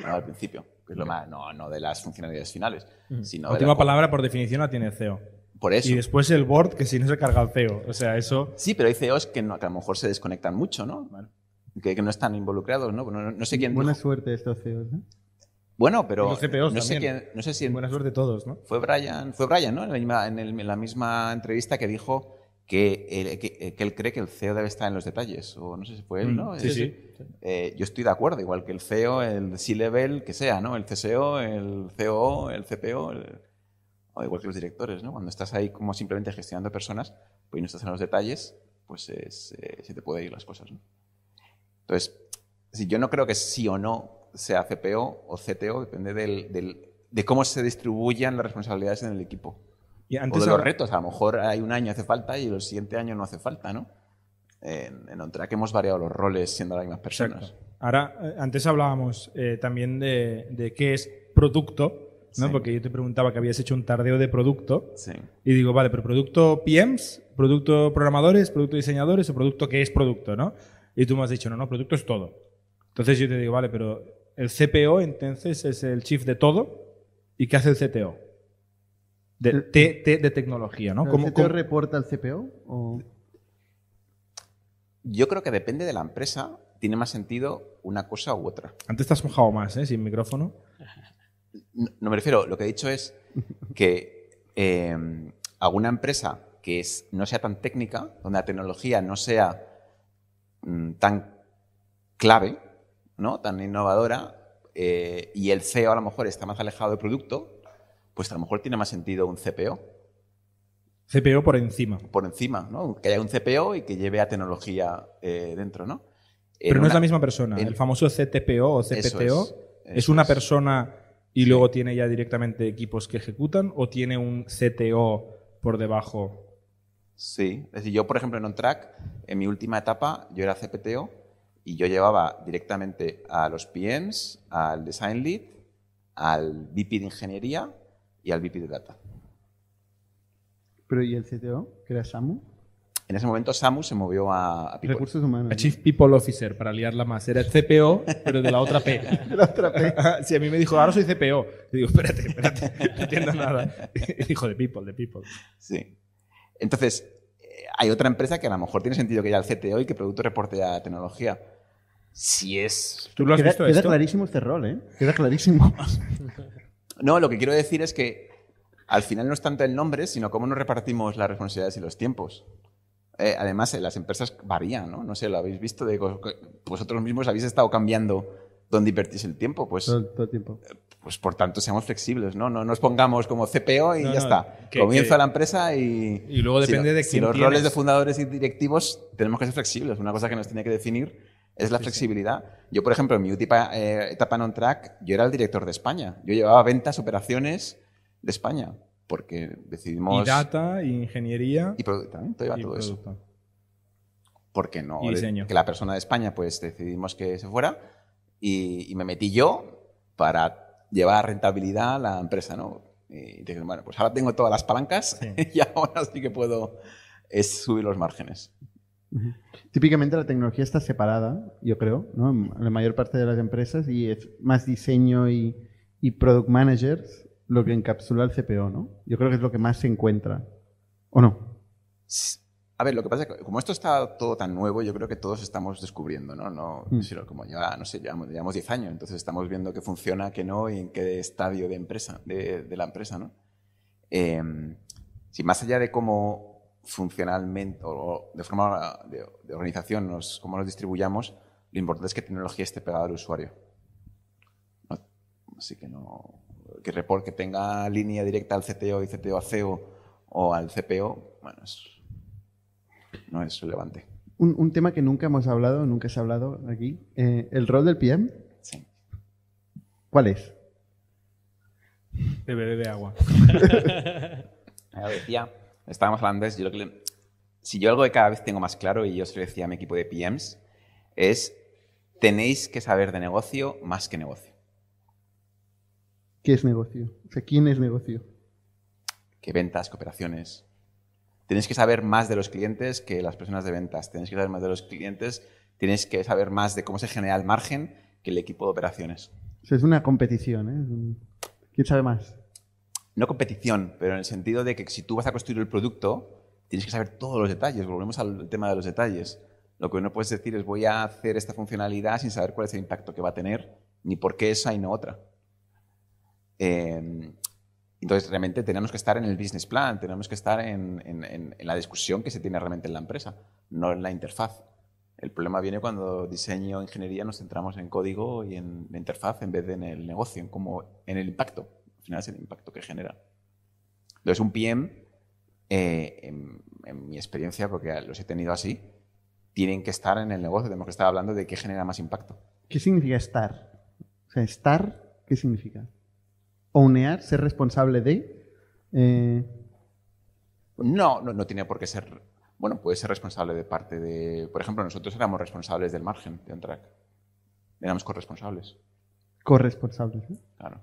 no al principio, que es lo más, no, no de las funcionalidades finales, sino La de última la- palabra, por definición, la tiene el CEO. Por eso. Y después el board, que si no se carga el CEO. O sea, eso... Sí, pero hay CEOs que, no- que a lo mejor se desconectan mucho, ¿no? Que, que no están involucrados, ¿no? No, no sé quién Buena dijo- suerte estos CEOs, ¿eh? Bueno, pero Los CPOs no sé quién, no sé si Buena suerte todos, ¿no? fue Brian, fue Brian, ¿no? En la misma, en el- en la misma entrevista que dijo que él, que, que él cree que el CEO debe estar en los detalles, o no sé si fue él, ¿no? Mm, sí, Es- sí. Eh, yo estoy de acuerdo, igual que el CEO, el C-Level, que sea, ¿no? El CSO, el COO, el CPO, el- o igual que los directores, ¿no? Cuando estás ahí como simplemente gestionando personas, pues y no estás en los detalles, pues es, eh, se te puede ir las cosas, ¿no? Entonces, si yo no creo que sí o no sea CPO o CTO, depende del, del- de cómo se distribuyan las responsabilidades en el equipo. Y O antes de los retos, a lo mejor hay un año hace falta y el siguiente año no hace falta, ¿no? En, en OnTrack hemos variado los roles siendo las mismas personas. Exacto. Ahora, eh, antes hablábamos eh, también de, de qué es producto, ¿no? Sí. Porque yo te preguntaba que habías hecho un tardeo de producto. Sí. Y digo, vale, pero producto PMs, producto programadores, producto diseñadores o producto que es producto, ¿no? Y tú me has dicho, no, no, producto es todo. Entonces yo te digo, vale, pero el CPO entonces es el chief de todo. ¿Y qué hace el CTO? De, El- de tecnología, ¿no? ¿El ¿Cómo- CTO cómo- reporta al CPO? O... Yo creo que depende de la empresa, tiene más sentido una cosa u otra. Antes te has mojado más, ¿eh? Sin micrófono. No, no me refiero, lo que he dicho es que eh, alguna empresa que es, no sea tan técnica, donde la tecnología no sea mm, tan clave, ¿no? tan innovadora, eh, y el CEO a lo mejor está más alejado del producto, pues a lo mejor tiene más sentido un CPO CPO por encima. por encima, ¿no? que haya un CPO y que lleve a tecnología eh, dentro. ¿no? En Pero no es la misma persona. en- el famoso CTPO o CPTO es, una persona y luego tiene ya directamente equipos que ejecutan o tiene un CTO por debajo. Sí, es decir, yo por ejemplo en OnTrack, en mi última etapa, yo era CPTO y yo llevaba directamente a los PMs, al Design Lead, al VP de Ingeniería y al VP de Data. Pero ¿y el CTO? Que era Samu. En ese momento Samu se movió a, a People. Recursos humanos. A. Chief People Officer, para liarla más. Era el CPO, pero de la otra P. La otra P. Si a mí me dijo, ahora soy CPO. Y digo, espérate, espérate, no entiendo nada. Y dijo, de People, de People. Sí. Entonces, hay otra empresa que a lo mejor tiene sentido que haya el CTO y que producto reporte a tecnología. Si es... ¿Tú lo has queda, visto queda esto? clarísimo este rol, ¿eh? Queda clarísimo. No, lo que quiero decir es que al final no es tanto el nombre, sino cómo nos repartimos las responsabilidades y los tiempos. Eh, además, eh, las empresas varían, ¿no? No sé, lo habéis visto, de, vosotros mismos habéis estado cambiando dónde invertís el tiempo. Pues, todo, todo el tiempo. pues por tanto, seamos flexibles, ¿no? No nos pongamos como CPO y No, ya no, está. que- Comienza que- la empresa y... Y luego si depende de Si quién los tienes. roles de fundadores y directivos tenemos que ser flexibles. Una cosa que nos tiene que definir es la flexibilidad. Yo, por ejemplo, en mi última eh, etapa en OnTrack, yo era el director de España. Yo llevaba ventas, operaciones de España, porque decidimos... Y data, y ingeniería. y también todo iba y todo eso. producto. Porque no, Y diseño. que la persona de España, pues decidimos que se fuera y, y me metí yo para llevar a rentabilidad a la empresa, ¿no? Y dije, bueno, pues ahora tengo todas las palancas Sí. y ahora sí que puedo es subir los márgenes. Típicamente la tecnología está separada, yo creo, ¿no? En la mayor parte de las empresas y es más diseño y, y product managers lo que encapsula el CPO, ¿no? Yo creo que es lo que más se encuentra. ¿O no? A ver, lo que pasa es que como esto está todo tan nuevo, yo creo que todos estamos descubriendo, ¿no? no Mm. sino como ya, no sé, llevamos, llevamos 10 años, entonces estamos viendo qué funciona, qué no y en qué estadio de empresa, de, de la empresa, ¿no? Eh, si más allá de cómo funcionalmente o de forma de, de organización nos, cómo nos distribuyamos, lo importante es que tecnología esté pegada al usuario. No- así que no que report que tenga línea directa al CTO y CTO a CEO o al CPO, bueno, es- no es relevante. Un, un tema que nunca hemos hablado, nunca se ha hablado aquí. eh, ¿El rol del PM? Sí. ¿Cuál es? Bebe, bebe agua. Ya decía, estábamos hablando de eso, yo lo que le- si yo algo que cada vez tengo más claro, y yo se lo decía a mi equipo de PMs, es tenéis que saber de negocio más que negocio. ¿Qué es negocio? O sea, ¿quién es negocio? Que ventas, que operaciones. Tenéis que saber más de los clientes que las personas de ventas. Tenéis que saber más de los clientes. Tenéis que saber más de cómo se genera el margen que el equipo de operaciones. O sea, es una competición, ¿eh? ¿Quién sabe más? no competición, pero en el sentido de que si tú vas a construir el producto, tienes que saber todos los detalles. Volvemos al tema de los detalles. Lo que no puedes decir es voy a hacer esta funcionalidad sin saber cuál es el impacto que va a tener, ni por qué esa y no otra. Eh, entonces, realmente tenemos que estar en el business plan, tenemos que estar en, la discusión que se tiene realmente en la empresa, no en la interfaz. El problema viene cuando diseño ingeniería nos centramos en código y en la interfaz en vez de en el negocio, en, cómo, en el impacto. Al final es el impacto que genera. Entonces, un PM, eh, en mi experiencia, porque los he tenido así, tienen que estar en el negocio, tenemos que estar hablando de qué genera más impacto. ¿Qué significa estar? O sea, estar, ¿qué significa? Ownear, ser responsable de. eh, No, no, no tiene por qué ser. Bueno, puede ser responsable de parte de. Por ejemplo, nosotros éramos responsables del margen de OnTrack. Éramos corresponsables, corresponsables. ¿eh? claro.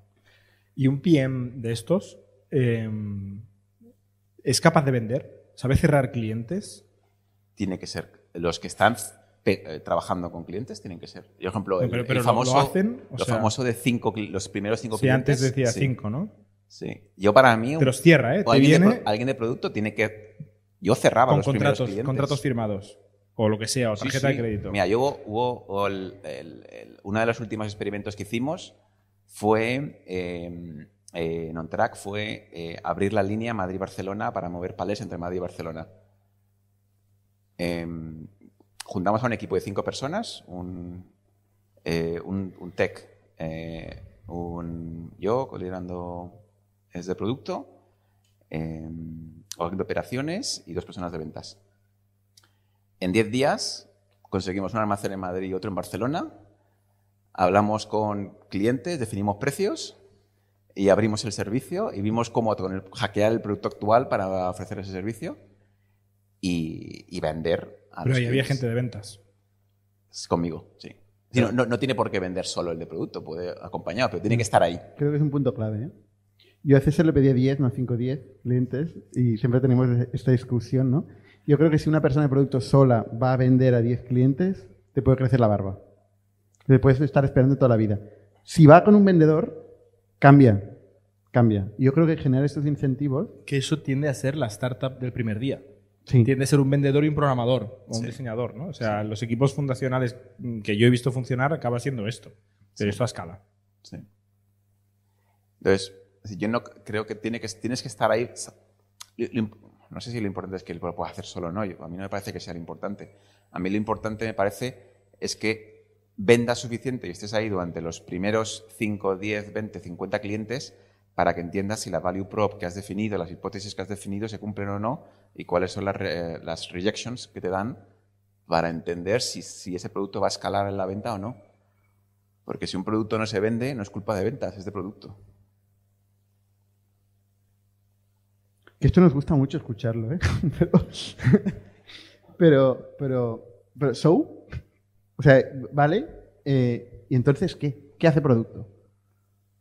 Y un PM de estos eh, es capaz de vender, sabe cerrar clientes. Tiene que ser. Los que están trabajando con clientes tienen que ser. Por ejemplo, No, el, pero- el pero lo- famoso, lo hacen, o lo sea- famoso de cinco, los primeros cinco Si clientes. antes decía sí, cinco, ¿no? Sí. Yo para mí, Te los cierra, ¿eh? Te alguien, de viene pro- alguien de producto tiene que. Yo cerraba con los primeros contratos, clientes. contratos firmados. O lo que sea, o tarjeta sí. de crédito. Mira, yo hubo, hubo- el- el- el- uno de los últimos experimentos que hicimos fue, eh, eh, en OnTrack, fue eh, abrir la línea Madrid-Barcelona para mover palés entre Madrid y Barcelona. Juntamos a un equipo de cinco personas, un, eh, un, tech, eh, un, yo liderando es de producto, eh, alguien de operaciones y dos personas de ventas. En 10 días conseguimos un almacén en Madrid y otro en Barcelona. Hablamos con clientes, definimos precios y abrimos el servicio y vimos cómo hackear el producto actual para ofrecer ese servicio y vender a Pero ahí había gente de ventas. Conmigo, sí. Sí, no, no- no tiene por qué vender solo el de producto, puede acompañar, pero tiene que estar ahí. Creo que es un punto clave. ¿eh? Yo a César le pedía 10, no 5 10 clientes y siempre tenemos esta discusión, ¿no? Yo creo que si una persona de producto sola va a vender a 10 clientes, te puede crecer la barba. Te puedes estar esperando toda la vida. Si va con un vendedor, cambia. Cambia. Y Yo creo que generar estos incentivos Que eso tiende a ser la startup del primer día. Sí. tiende a ser un vendedor y un programador o un diseñador, ¿no? O sea, los equipos fundacionales que yo he visto funcionar acaba siendo esto, pero esto a escala. Sí. Entonces, yo no creo que, tiene que tienes que estar ahí. No sé si lo importante es que lo puedas hacer solo o no. A mí no me parece que sea lo importante. A mí lo importante me parece es que vendas suficiente y estés ahí durante los primeros 5, 10, 20, 50 clientes para que entiendas si la value prop que has definido, las hipótesis que has definido se cumplen o no y cuáles son las, re- las rejections que te dan para entender si, ese producto va a escalar en la venta o no. Porque si un producto no se vende, no es culpa de ventas, es de producto. Esto nos gusta mucho escucharlo, ¿eh? pero, pero, pero, pero, ¿so? O sea, ¿vale? Eh, ¿Y entonces qué? ¿Qué hace producto? Pues, pues, pro- es que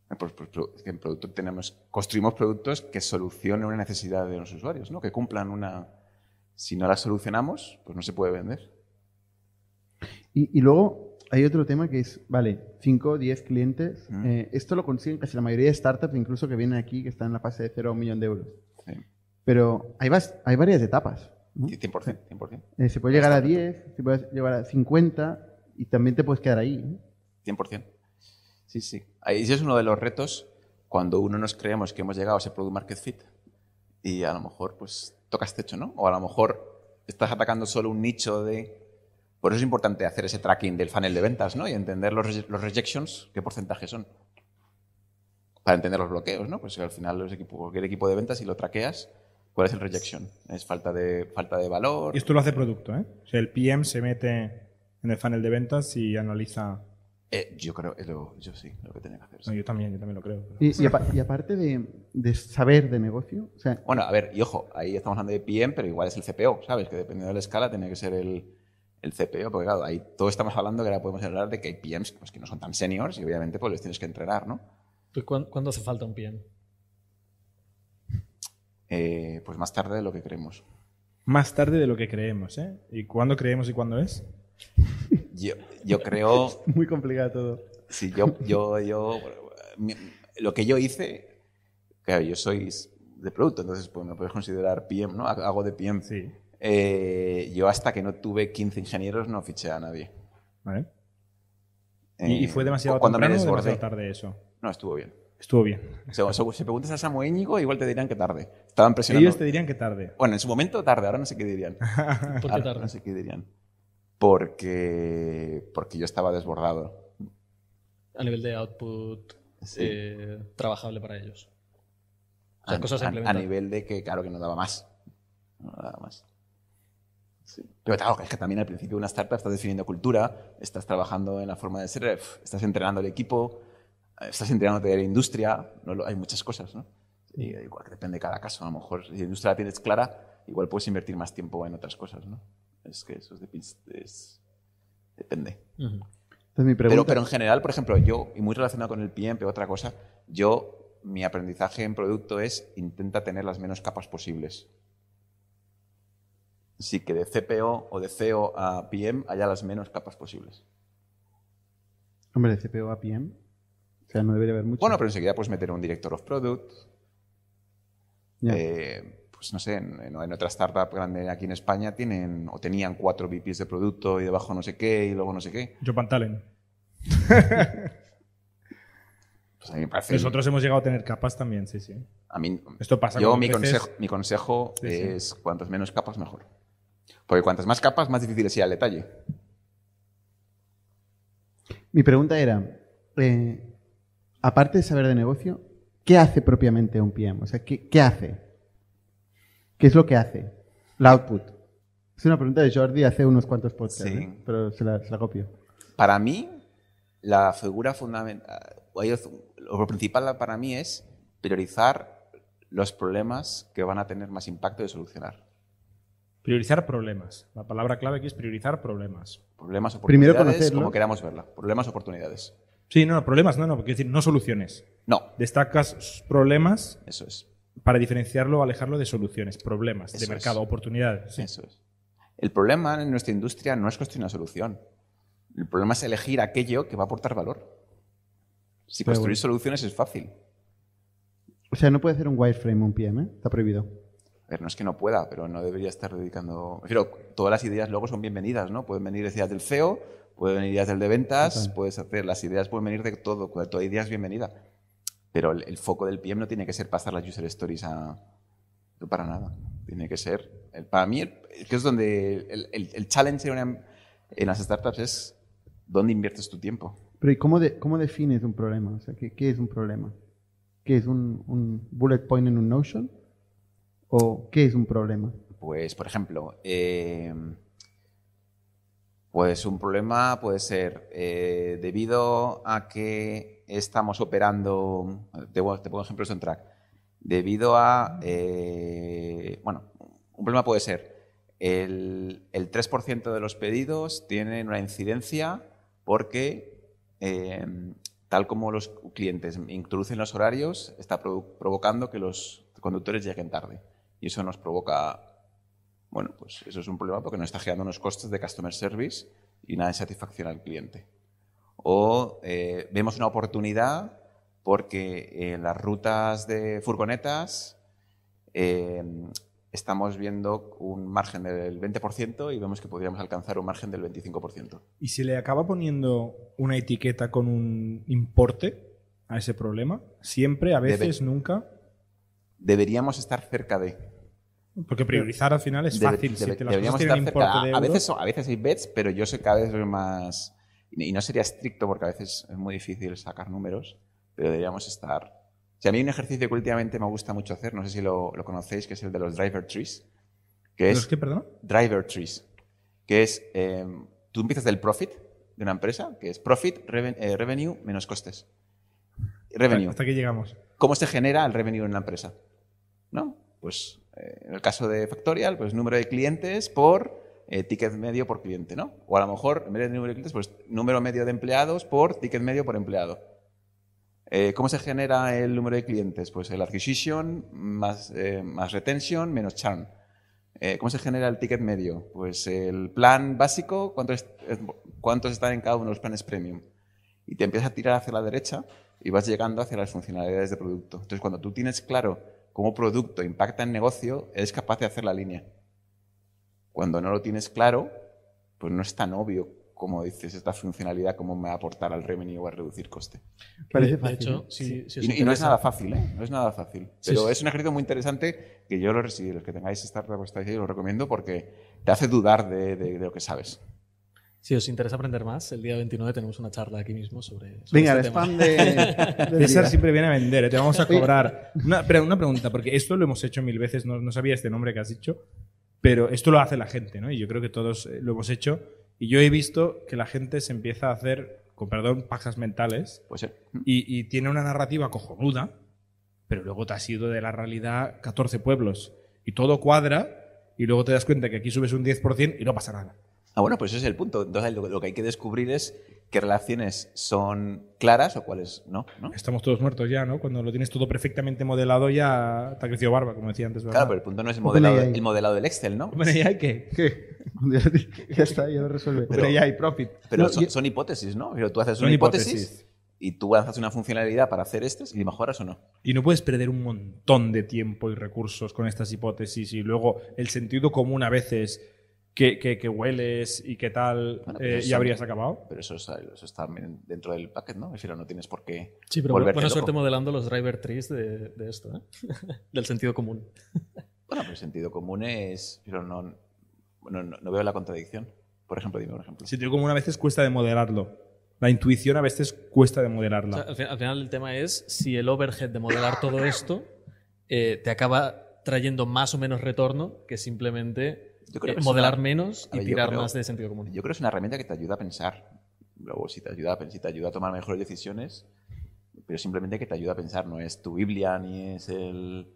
en producto tenemos, construimos productos que solucionen una necesidad de los usuarios, ¿no? que cumplan una... Si no las solucionamos, pues no se puede vender. Y, y luego hay otro tema que es, vale, 5, 10 clientes. Mm. eh, esto lo consiguen casi la mayoría de startups, incluso que vienen aquí, que están en la fase de 0 a un millón de euros. Sí. Pero hay, vas- hay varias etapas. ¿no? 100%, 100%. Eh, se puede llegar a 10, se puede llegar a 50 y también te puedes quedar ahí. ¿no? 100%. Sí, sí. Ese es uno de los retos cuando uno nos creemos que hemos llegado a ese product market fit y a lo mejor pues tocas techo, ¿no? O a lo mejor estás atacando solo un nicho de... Por eso es importante hacer ese tracking del funnel de ventas, ¿no? Y entender los, los rejections, qué porcentaje son. Para entender los bloqueos, ¿no? Pues al final los equipos, cualquier equipo de ventas, si lo traqueas, ¿cuál es el rejection? ¿Es falta de, falta de valor? Y esto lo hace producto, ¿eh? O sea, el PM se mete en el funnel de ventas y analiza. Eh, yo creo, lo- yo sí, lo que tenía que hacer. sí. No, yo también, yo también lo creo. pero- Y, y apa- y aparte de, de saber de negocio, o sea, Bueno, a ver, y ojo, ahí estamos hablando de PM, pero igual es el CPO, ¿sabes? Que dependiendo de la escala tiene que ser el, el CPO, porque claro, ahí todo estamos hablando que ahora podemos hablar de que hay PMs pues, que no son tan seniors y obviamente pues les tienes que entrenar, ¿no? Pues, ¿cuán- ¿Cuándo hace falta un PM? Eh, pues más tarde de lo que creemos. Más tarde de lo que creemos, ¿eh? ¿Y cuándo creemos y cuándo es? Yo, yo creo, muy complicado todo. si yo, yo, yo, lo que yo hice, claro, yo soy de producto, entonces pues me puedes considerar PM, ¿no? Hago de PM. Sí. Eh, yo hasta que no tuve 15 ingenieros no fiché a nadie. ¿Vale? ¿Y, y Eh, fue demasiado cuando me temprano o desbordé. demasiado tarde eso? No, estuvo bien. Estuvo bien. O sea, o- si preguntas a Samu Íñigo, igual te dirían que tarde. Estaban presionando. Ellos te dirían que tarde. Bueno, en su momento tarde, ahora no sé qué dirían. ¿Por qué Ahora tarde? No sé qué dirían. Porque, porque yo estaba desbordado. A nivel de output Sí. eh, trabajable para ellos. O sea, a, cosas a nivel de que, claro, que no daba más. No daba más. Sí. Pero claro, es que también al principio de una startup estás definiendo cultura, estás trabajando en la forma de ser, f- estás entrenando el equipo, eh, estás entrenándote de la industria, no hay muchas cosas, ¿no? Y igual que depende de cada caso. A lo mejor si la industria la tienes clara, igual puedes invertir más tiempo en otras cosas, ¿no? Es que eso es, depi- es- depende. Ujú. Entonces mi pregunta, Pero, pero en general, por ejemplo, yo, y muy relacionado con el PM, pero otra cosa, yo, mi aprendizaje en producto es intenta tener las menos capas posibles. Así que de CPO o de CEO a PM haya las menos capas posibles. hombre, de CPO a PM, o sea, no debería haber mucho. Bueno, pero enseguida puedes meter un director of product. Ya. eh, pues no sé, en, en- otra startup grande aquí en España tienen o tenían cuatro VPs de producto y debajo no sé qué y luego no sé qué. Joe Pantalen. Pues a mí me parece. Nosotros hemos llegado a tener capas también, sí, sí. A mí, Esto pasa Yo, con mi veces- consejo, mi consejo Sí, sí. es cuantas menos capas, mejor. Porque cuantas más capas, más difícil es ir al detalle. Mi pregunta era, eh, aparte de saber de negocio, ¿qué hace propiamente un PM? O sea, ¿qué, qué hace? ¿Qué es lo que hace? La output. Es una pregunta de Jordi hace unos cuantos podcasts, Sí. ¿eh? pero se la, se la copio. Para mí, la figura fundamental, lo principal para mí es priorizar los problemas que van a tener más impacto de solucionar. Priorizar problemas. La palabra clave aquí es priorizar problemas. Problemas, Primero oportunidades, conocerlos. como queramos verla. Problemas, oportunidades. Sí, no, no, problemas, no, no, quiero decir, no soluciones. No, Destacas problemas eso es. Para diferenciarlo o alejarlo de soluciones, problemas, de mercado, es. oportunidades. sí. Eso es. El problema en nuestra industria no es construir una solución. El problema es elegir aquello que va a aportar valor. Si Pero construir bueno. soluciones es fácil. O sea, no puede hacer un wireframe un PM, ¿eh? Está prohibido. ver, no es que no pueda, pero no debería estar dedicando. Pero todas las ideas luego son bienvenidas, ¿no? Pueden venir ideas del CEO, pueden venir ideas del de ventas, Total. puedes hacer, las ideas pueden venir de todo, toda idea es bienvenida. Pero el, el foco del PM no tiene que ser pasar las user stories a. No para nada. Tiene que ser. el- para mí, el- que es donde el, el- el challenge en, una- en las startups es dónde inviertes tu tiempo. Pero ¿y cómo, de- cómo defines un problema? O sea, ¿qué, qué es un problema? ¿Qué es un, un bullet point en un Notion? ¿O qué es un problema? Pues, por ejemplo, eh, pues un problema puede ser eh, debido a que estamos operando, te, te pongo ejemplos en track, debido a, eh, bueno, un problema puede ser el, el 3% de los pedidos tienen una incidencia porque eh, tal como los clientes introducen los horarios, está provo- provocando que los conductores lleguen tarde. Y eso nos provoca bueno, pues eso es un problema porque nos está generando unos costes de customer service y una insatisfacción al cliente. O eh, vemos una oportunidad porque en las rutas de furgonetas eh, estamos viendo un margen del 20% y vemos que podríamos alcanzar un margen del 25%. Y si le acaba poniendo una etiqueta con un importe a ese problema, siempre, a veces, Debe- nunca. Deberíamos estar cerca de... Porque priorizar al final es Debe- fácil. debe- si te las cosas tienen importe de A, a euros, veces, a veces hay bets, pero yo soy cada vez más... Y no sería estricto porque a veces es muy difícil sacar números, pero deberíamos estar... Si a mí hay un ejercicio que últimamente me gusta mucho hacer, no sé si lo, lo conocéis, que es el de los driver trees, que ¿Los es qué, perdón? driver trees, que es eh, tú empiezas del profit de una empresa, que es profit, reven- eh, revenue menos costes. Revenue. Hasta que llegamos. ¿Cómo se genera el revenue en una empresa? ¿No? Pues en el caso de Factorial, pues número de clientes por eh, ticket medio por cliente, ¿no? O a lo mejor, en vez de número de clientes, pues número medio de empleados por ticket medio por empleado. Eh, ¿Cómo se genera el número de clientes? Pues el acquisition más, eh, más retention menos churn. Eh, ¿Cómo se genera el ticket medio? Pues el plan básico, ¿cuántos, cuántos están en cada uno de los planes premium? Y te empiezas a tirar hacia la derecha y vas llegando hacia las funcionalidades de producto. Entonces, cuando tú tienes claro cómo producto impacta en negocio, eres capaz de hacer la línea. Cuando no lo tienes claro, pues no es tan obvio como dices esta funcionalidad, cómo me va a aportar al revenue o a reducir coste. Parece de, fácil. hecho, ¿no? si, si os Y, y no es nada fácil, ¿eh? No es nada fácil. Sí, Pero sí. es un ejercicio muy interesante que yo lo si los que tengáis startup estáis ahí, lo recomiendo porque te hace dudar de, de- de lo que sabes. Si os interesa aprender más, el día 29 tenemos una charla aquí mismo sobre, sobre Venga, el este tema. spam de... del César siempre viene a vender, ¿eh? te vamos a cobrar. Una, pero una pregunta, porque esto lo hemos hecho mil veces, no, no sabía este nombre que has dicho, pero esto lo hace la gente, ¿no? Y yo creo que todos eh, lo hemos hecho. Y yo he visto que la gente se empieza a hacer, con perdón, pajas mentales Puede ser. y, y tiene una narrativa cojonuda, pero luego te has ido de la realidad 14 pueblos y todo cuadra y luego te das cuenta que aquí subes un 10% y no pasa nada. Ah, bueno, pues ese es el punto. Entonces, lo, lo que hay que descubrir es qué relaciones son claras o cuáles no. ¿no? Estamos todos muertos ya, ¿no? Cuando lo tienes todo perfectamente modelado ya te ha crecido barba, como decía antes. ¿verdad? Claro, pero el punto no es el modelado, el modelado del Excel, ¿no? Bueno, ¿y hay qué? ¿Qué? ya está, ya lo resuelve. Pero- Pero ya hay profit. Pero No, son, yo- son hipótesis, ¿no? Pero tú haces Son una hipótesis, hipótesis. y tú lanzas una funcionalidad para hacer estas y mejoras o no. Y no puedes perder un montón de tiempo y recursos con estas hipótesis y luego el sentido común a veces que, que- que hueles y qué tal Bueno, eh, pero y eso- habrías acabado. Pero eso, está- eso está dentro del packet, ¿no? Es decir, no tienes por qué. Sí, pero volverte buena loco. suerte modelando los driver trees de, de esto, ¿eh? del sentido común. Bueno, pero el sentido común es. Pero no, no, no veo la contradicción. Por ejemplo, dime un ejemplo. El sentido común a veces cuesta de modelarlo. La intuición a veces cuesta de O modelarla. sea, al, fin- al final el tema es si el overhead de modelar todo esto eh, te acaba trayendo más o menos retorno que simplemente Yo creo eh, que modelar una- menos A y ver, tirar creo- más de sentido común. Yo creo que es una herramienta que te ayuda a pensar. Luego, si te ayuda, a- si te ayuda a tomar mejores decisiones, pero simplemente que te ayuda a pensar. No es tu Biblia ni es el.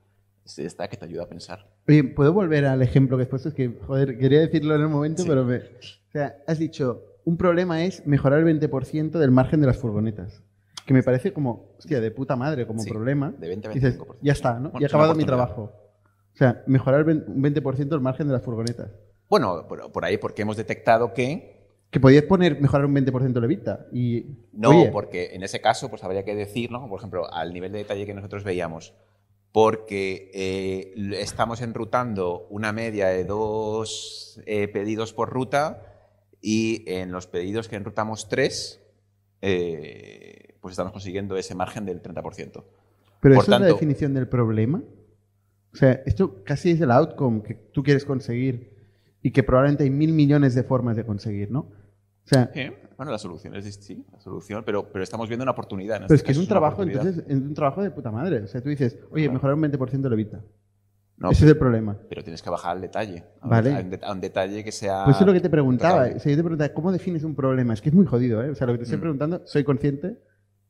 Es esta que te ayuda a pensar. Oye, ¿puedo volver al ejemplo que has puesto? Es que, joder, quería decirlo en el momento, Sí. pero me... O sea, has dicho, un problema es mejorar el 20% del margen de las furgonetas. Que me parece como, hostia, de puta madre, como Sí, problema. de 20 a Dices, 25%. ya está, ¿no? Bueno, ya he acabado mi trabajo. O sea, mejorar el 20% un 20% del margen de las furgonetas. Bueno, por, por ahí, porque hemos detectado que. Que podías poner mejorar un 20% el evita. Y, No, oye, porque en ese caso, pues habría que decir, ¿no? Por ejemplo, al nivel de detalle que nosotros veíamos, porque eh, estamos enrutando una media de dos eh, pedidos por ruta y en los pedidos que enrutamos tres, eh, pues estamos consiguiendo ese margen del 30%. Pero Por eso es la definición del problema. O sea, esto casi es el outcome que tú quieres conseguir y que probablemente hay mil millones de formas de conseguir, ¿no? O sea, Bueno, la solución es sí, la solución, pero, pero estamos viendo una oportunidad. en pero es este que es un trabajo, entonces, es un trabajo de puta madre. O sea, tú dices, oye, mejorar un 20% lo evita. No, Ese es el problema. pero tienes que bajar al detalle. A un- Vale. A un, det- a un detalle que sea. Pues eso es lo que te preguntaba. O sea, yo te preguntaba, ¿cómo defines un problema? Es que es muy jodido, ¿eh? O sea, lo que te estoy Mm. preguntando, soy consciente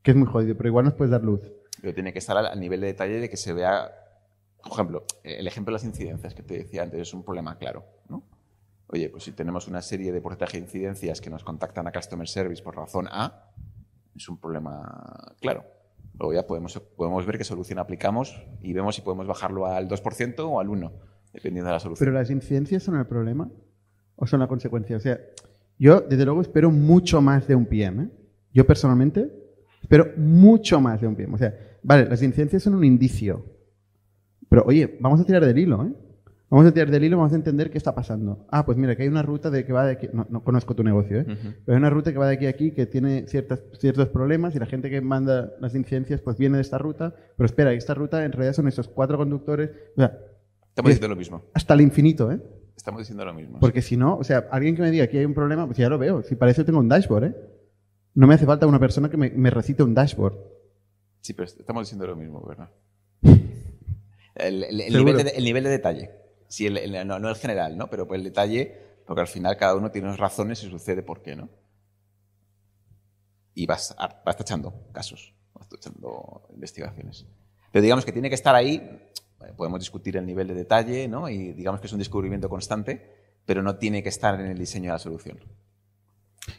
que es muy jodido, pero igual nos puedes dar luz. Pero tiene que estar al nivel de detalle de que se vea. Por ejemplo, el ejemplo de las incidencias que te decía antes es un problema claro. ¿no? Oye, pues si tenemos una serie de porcentaje de incidencias que nos contactan a Customer Service por razón A, es un problema claro. Luego ya podemos, podemos ver qué solución aplicamos y vemos si podemos bajarlo al 2% o al 1%, dependiendo de la solución. Pero las incidencias son el problema o son la consecuencia. O sea, yo desde luego espero mucho más de un PM. ¿eh? Yo personalmente espero mucho más de un PM. O sea, vale, las incidencias son un indicio. Pero oye, vamos a tirar del hilo, ¿eh? Vamos a tirar del hilo, vamos a entender qué está pasando. Ah, pues mira, que hay una ruta de que va de aquí. No, no conozco tu negocio, ¿eh? Pero hay una ruta que va de aquí a aquí que tiene ciertas, ciertos problemas y la gente que manda las incidencias pues viene de esta ruta. Pero espera, esta ruta en realidad son esos cuatro conductores. O sea, Estamos diciendo lo mismo. hasta el infinito, ¿eh? Estamos diciendo lo mismo. Porque si no, o sea, alguien que me diga que hay un problema, pues ya lo veo. Si para eso tengo un dashboard, ¿eh? No me hace falta una persona que me, me recite un dashboard. Sí, pero estamos diciendo lo mismo, ¿verdad? El, el- el Seguro. nivel, de, el nivel de detalle. Sí, no, no el general, ¿no? Pero pues el detalle, porque al final cada uno tiene unas razones y sucede por qué, ¿no? Y vas, vas tachando casos, vas tachando investigaciones. Pero digamos que tiene que estar ahí, eh, podemos discutir el nivel de detalle, ¿no? Y digamos que es un descubrimiento constante, pero no tiene que estar en el diseño de la solución.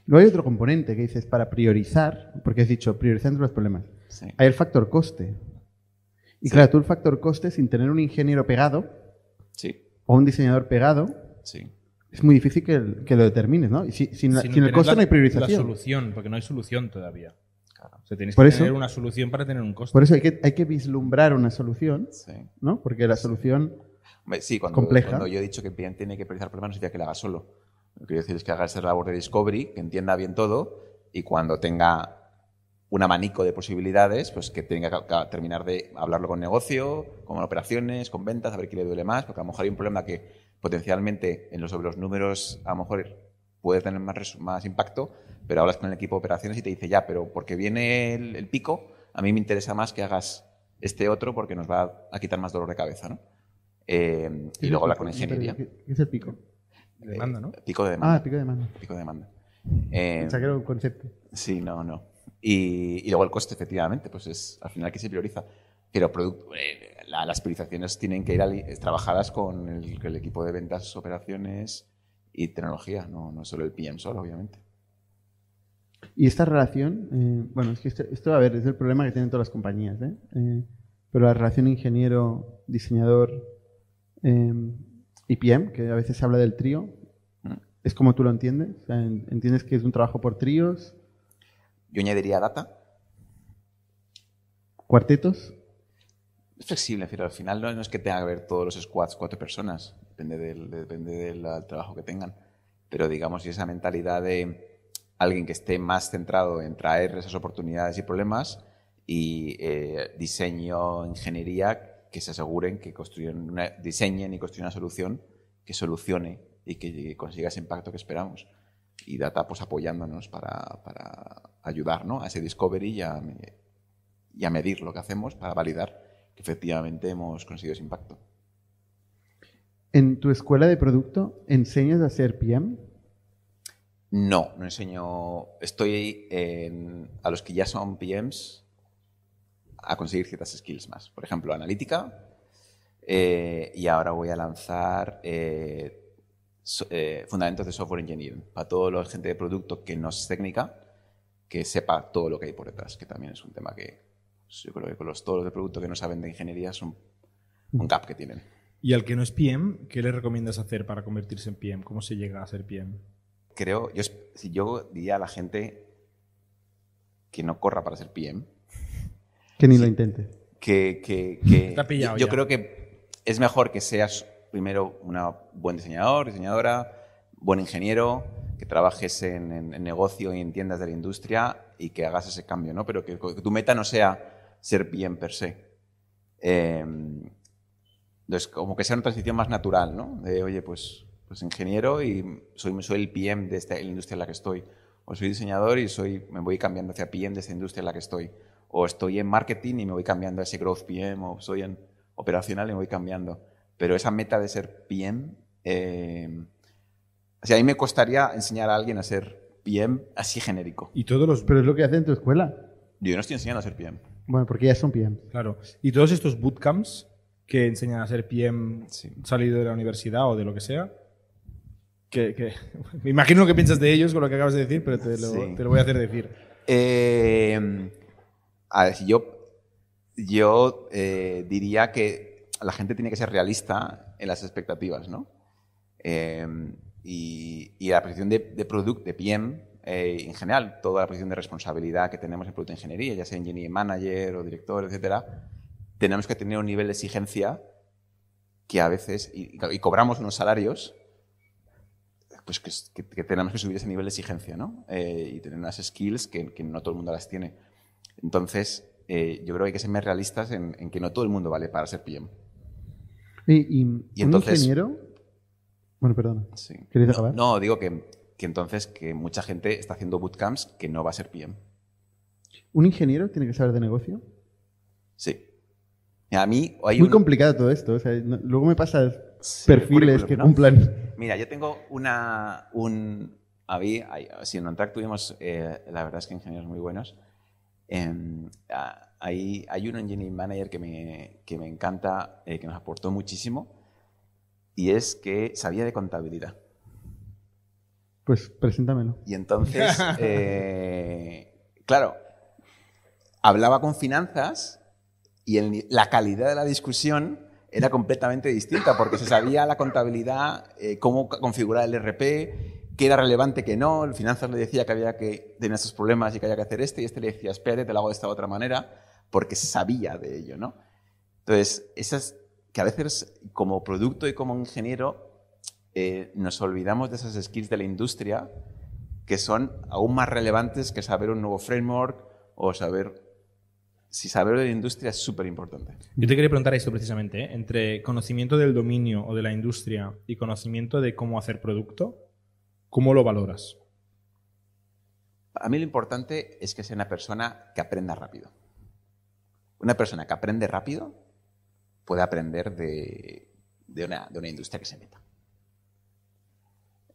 Luego hay otro componente que dices para priorizar, porque has dicho priorizando los problemas. Sí. Hay el factor coste. Y Sí. claro, tú el factor coste sin tener un ingeniero pegado Sí, o un diseñador pegado, sí. es muy difícil que, que lo determines, ¿no? Y si- sin, la- Si sin tener el coste la- no hay La priorización. solución, porque no hay solución todavía. O sea, tienes Por que eso- tener una solución para tener un coste. Por eso hay que, hay que vislumbrar una solución, sí. ¿no? Porque la solución... Sí, cuando, compleja. cuando yo he dicho que el PM tiene que priorizar problemas, no significa que lo haga solo. Lo que quiero decir es que haga esa labor de discovery, que entienda bien todo y cuando tenga un abanico de posibilidades, pues que tenga que terminar de hablarlo con negocio, con operaciones, con ventas, a ver qué le duele más, porque a lo mejor hay un problema que potencialmente en los, sobre los números a lo mejor puede tener más, más impacto, pero hablas con el equipo de operaciones y te dice, ya, pero porque viene el, el pico, a mí me interesa más que hagas este otro porque nos va a quitar más dolor de cabeza, ¿no? Eh, y luego habla con ingeniería. ¿Qué es el pico? Demanda, ¿no? Eh, Pico de demanda. Ah, pico de mano. pico de demanda. Eh, Pensaba que era un concepto. sí, no, no. Y, y luego el coste, efectivamente, pues es al final que se prioriza. Pero product- eh, la- las priorizaciones tienen que ir ali- trabajadas con el, equipo de ventas, operaciones y tecnología, no, no solo el PM solo, obviamente. Y esta relación, eh, bueno, es que esto, esto, a ver, es el problema que tienen todas las compañías, ¿eh? Eh, pero la relación ingeniero, diseñador eh, y PM, que a veces se habla del trío, Mm. es como tú lo entiendes. O sea, en- entiendes que es un trabajo por tríos, Yo añadiría data. cuartetos. Es flexible, pero al final no, es que tenga que haber todos los squads cuatro personas, depende del, depende del ah, trabajo que tengan. Pero digamos, y esa mentalidad de alguien que esté más centrado en traer esas oportunidades y problemas y eh, diseño, ingeniería, que se aseguren que construyen una- diseñen y construyan una solución que solucione y que consiga ese impacto que esperamos. Y data pues apoyándonos para, para ayudar ¿no? a ese discovery y a, y a medir lo que hacemos para validar que efectivamente hemos conseguido ese impacto. En tu escuela de producto, ¿enseñas a ser PM? No, no enseño. Estoy en- a los que ya son PMs a conseguir ciertas skills más. Por ejemplo, analítica. eh, y ahora voy a lanzar eh, so- eh, fundamentos de software engineering para toda la gente de producto que no es técnica, que sepa todo lo que hay por detrás, que también es un tema que pues, yo creo que con los, todos los de producto que no saben de ingeniería es un, un gap que tienen. Y al que no es PM, ¿qué le recomiendas hacer para convertirse en PM? ¿Cómo se llega a ser PM? creo, yo, si yo diría a la gente que no corra para ser PM, Que ni lo intentes. que, que- que- Te ha pillado yo ya. creo que es mejor que seas primero un buen diseñador, diseñadora, buen ingeniero, que trabajes en, en- en negocio y en tiendas de la industria y que hagas ese cambio, ¿no? Pero que, que tu meta no sea ser bien per se. Eh, entonces, como que sea una transición más natural, ¿no? De, oye, pues, pues ingeniero y soy, soy el PM de esta la industria en la que estoy. O soy diseñador y soy, me voy cambiando hacia PM de esta industria en la que estoy. O estoy en marketing y me voy cambiando a ese growth PM. O soy en operacional y me voy cambiando. Pero esa meta de ser PM, eh, o sea, a mí me costaría enseñar a alguien a ser PM así genérico. Y todos los. Pero es lo que hacen en tu escuela. Yo no estoy enseñando a ser PM. Bueno, porque ya son PM. Claro. Y todos estos bootcamps que enseñan a ser PM Sí. salido de la universidad o de lo que sea. Que, que- me imagino lo que piensas de ellos con lo que acabas de decir, pero te lo, Sí. te lo voy a hacer decir. Eh, a ver, yo, yo eh, diría que la gente tiene que ser realista en las expectativas, ¿no? Eh, y, y la posición de, de product, de PM, eh, en general, toda la posición de responsabilidad que tenemos en producto de ingeniería, ya sea engineering manager o director, etcétera, tenemos que tener un nivel de exigencia que a veces, y, y cobramos unos salarios pues que, que- tenemos que subir ese nivel de exigencia, ¿no? Eh, y tener unas skills que, que no todo el mundo las tiene. Entonces, eh, yo creo que hay que ser más realistas en, en que no todo el mundo vale para ser PM. Y, y un entonces- ingeniero. Bueno, perdona. Sí. ¿Queréis acabar? no, digo que, que entonces que mucha gente está haciendo bootcamps que no va a ser PM. ¿Un ingeniero tiene que saber de negocio? Sí. A mí hay Muy un... complicado todo esto. o sea, no- luego me pasas Sí, perfiles que ¿no? cumplan. Mira, yo tengo una. Un, había, si en OnTrack tuvimos, eh, la verdad es que ingenieros muy buenos. Em, hay, hay un engineering manager que me, que me encanta, eh, que nos aportó muchísimo, y es que sabía de contabilidad. Pues preséntamelo. Y entonces, eh, claro, hablaba con finanzas y el la calidad de la discusión era completamente distinta porque se sabía la contabilidad, eh, cómo configurar el RP, qué era relevante, qué no. El finanzas le decía que había que tener estos problemas y que había que hacer este, y este le decía, espérate, te lo hago de esta otra manera, porque sabía de ello, ¿no? Entonces, esas que a veces como producto y como ingeniero eh, nos olvidamos de esas skills de la industria que son aún más relevantes que saber un nuevo framework o saber... Si saber de la industria es súper importante. Yo te quería preguntar esto precisamente, ¿eh? entre conocimiento del dominio o de la industria y conocimiento de cómo hacer producto, ¿cómo lo valoras? A mí lo importante es que sea una persona que aprenda rápido. Una persona que aprende rápido puede aprender de, de una, de una industria que se meta.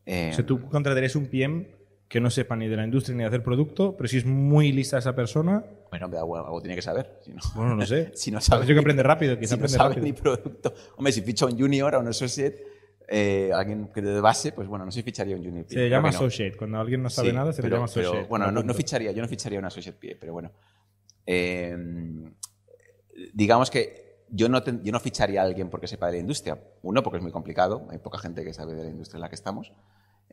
Eh, O sea, tú contratarías un PM que no sepa ni de la industria ni de hacer producto, pero si es muy lista esa persona, Bueno, algo, algo tiene que saber. Si no, bueno, no sé. si no sabe que ni- aprende rápido, quizá si no aprende sabe rápido. ni producto. Hombre, si ficha un junior o un associate, eh, alguien que de base, pues bueno, no se ficharía un junior. Se llama que no. associate. Cuando alguien no sabe Sí, nada, se pero- le llama pero, associate. bueno, no, no ficharía, yo no ficharía un associate PA, pero bueno. Eh, digamos que yo no, ten- yo no ficharía a alguien porque sepa de la industria. Uno, porque es muy complicado, hay poca gente que sabe de la industria en la que estamos.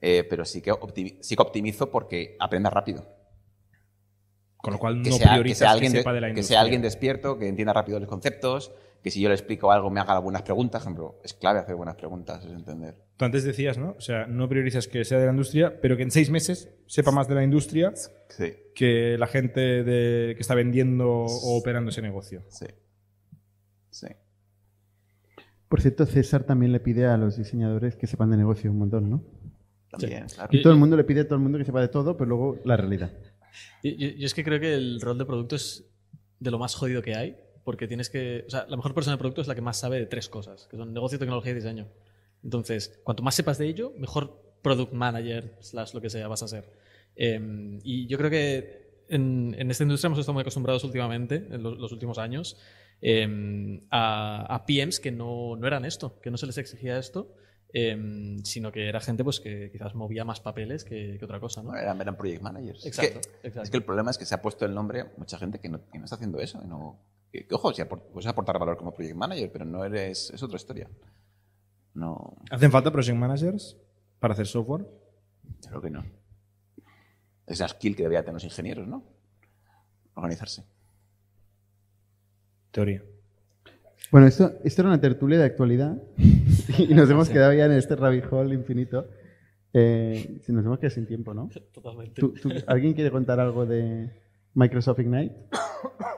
Eh, pero sí que, optimi- sí que optimizo porque aprenda rápido. Con lo cual Que no sea, que sea alguien, de- sepa de la que industria. sea alguien despierto, que entienda rápido los conceptos, que si yo le explico algo me haga algunas preguntas. Por ejemplo, es clave hacer buenas preguntas, es entender. Tú antes decías, ¿no? O sea, no priorizas que sea de la industria, pero que en seis meses sepa más de la industria Sí, que la gente de- que está vendiendo o operando ese negocio. sí. Sí. Por cierto, César también le pide a los diseñadores que sepan de negocio un montón, ¿no? También, claro. Y todo el mundo le pide a todo el mundo que sepa de todo, pero luego la realidad. Yo, yo- yo es que creo que el rol de producto es de lo más jodido que hay, porque tienes que. O sea, la mejor persona de producto es la que más sabe de tres cosas, que son negocio, tecnología y diseño. Entonces, cuanto más sepas de ello, mejor product manager, slash lo que sea, vas a ser. Eh, y yo creo que en, en esta industria hemos estado muy acostumbrados últimamente, en los, los últimos años, eh, a, a PMs que no, no eran esto, que no se les exigía esto. eh, sino que era gente pues que quizás movía más papeles que, que otra cosa, ¿no? Eran, eran project managers. Exacto, es, que, exacto. es que el problema es que se ha puesto el nombre a mucha gente que no, que no está haciendo eso. y no- que, que, ojo, si puedes aportar valor como project manager, pero no eres. Es otra historia. No, ¿Hacen falta project managers para hacer software? creo que no. Es una skill que deberían tener los ingenieros, ¿no? Organizarse. Teoría. Bueno, esto, esto era una tertulia de actualidad y nos hemos quedado ya en este rabbit hole infinito. Eh, nos hemos quedado sin tiempo, ¿no? Totalmente. ¿Tú- tú- alguien quiere contar algo de Microsoft Ignite?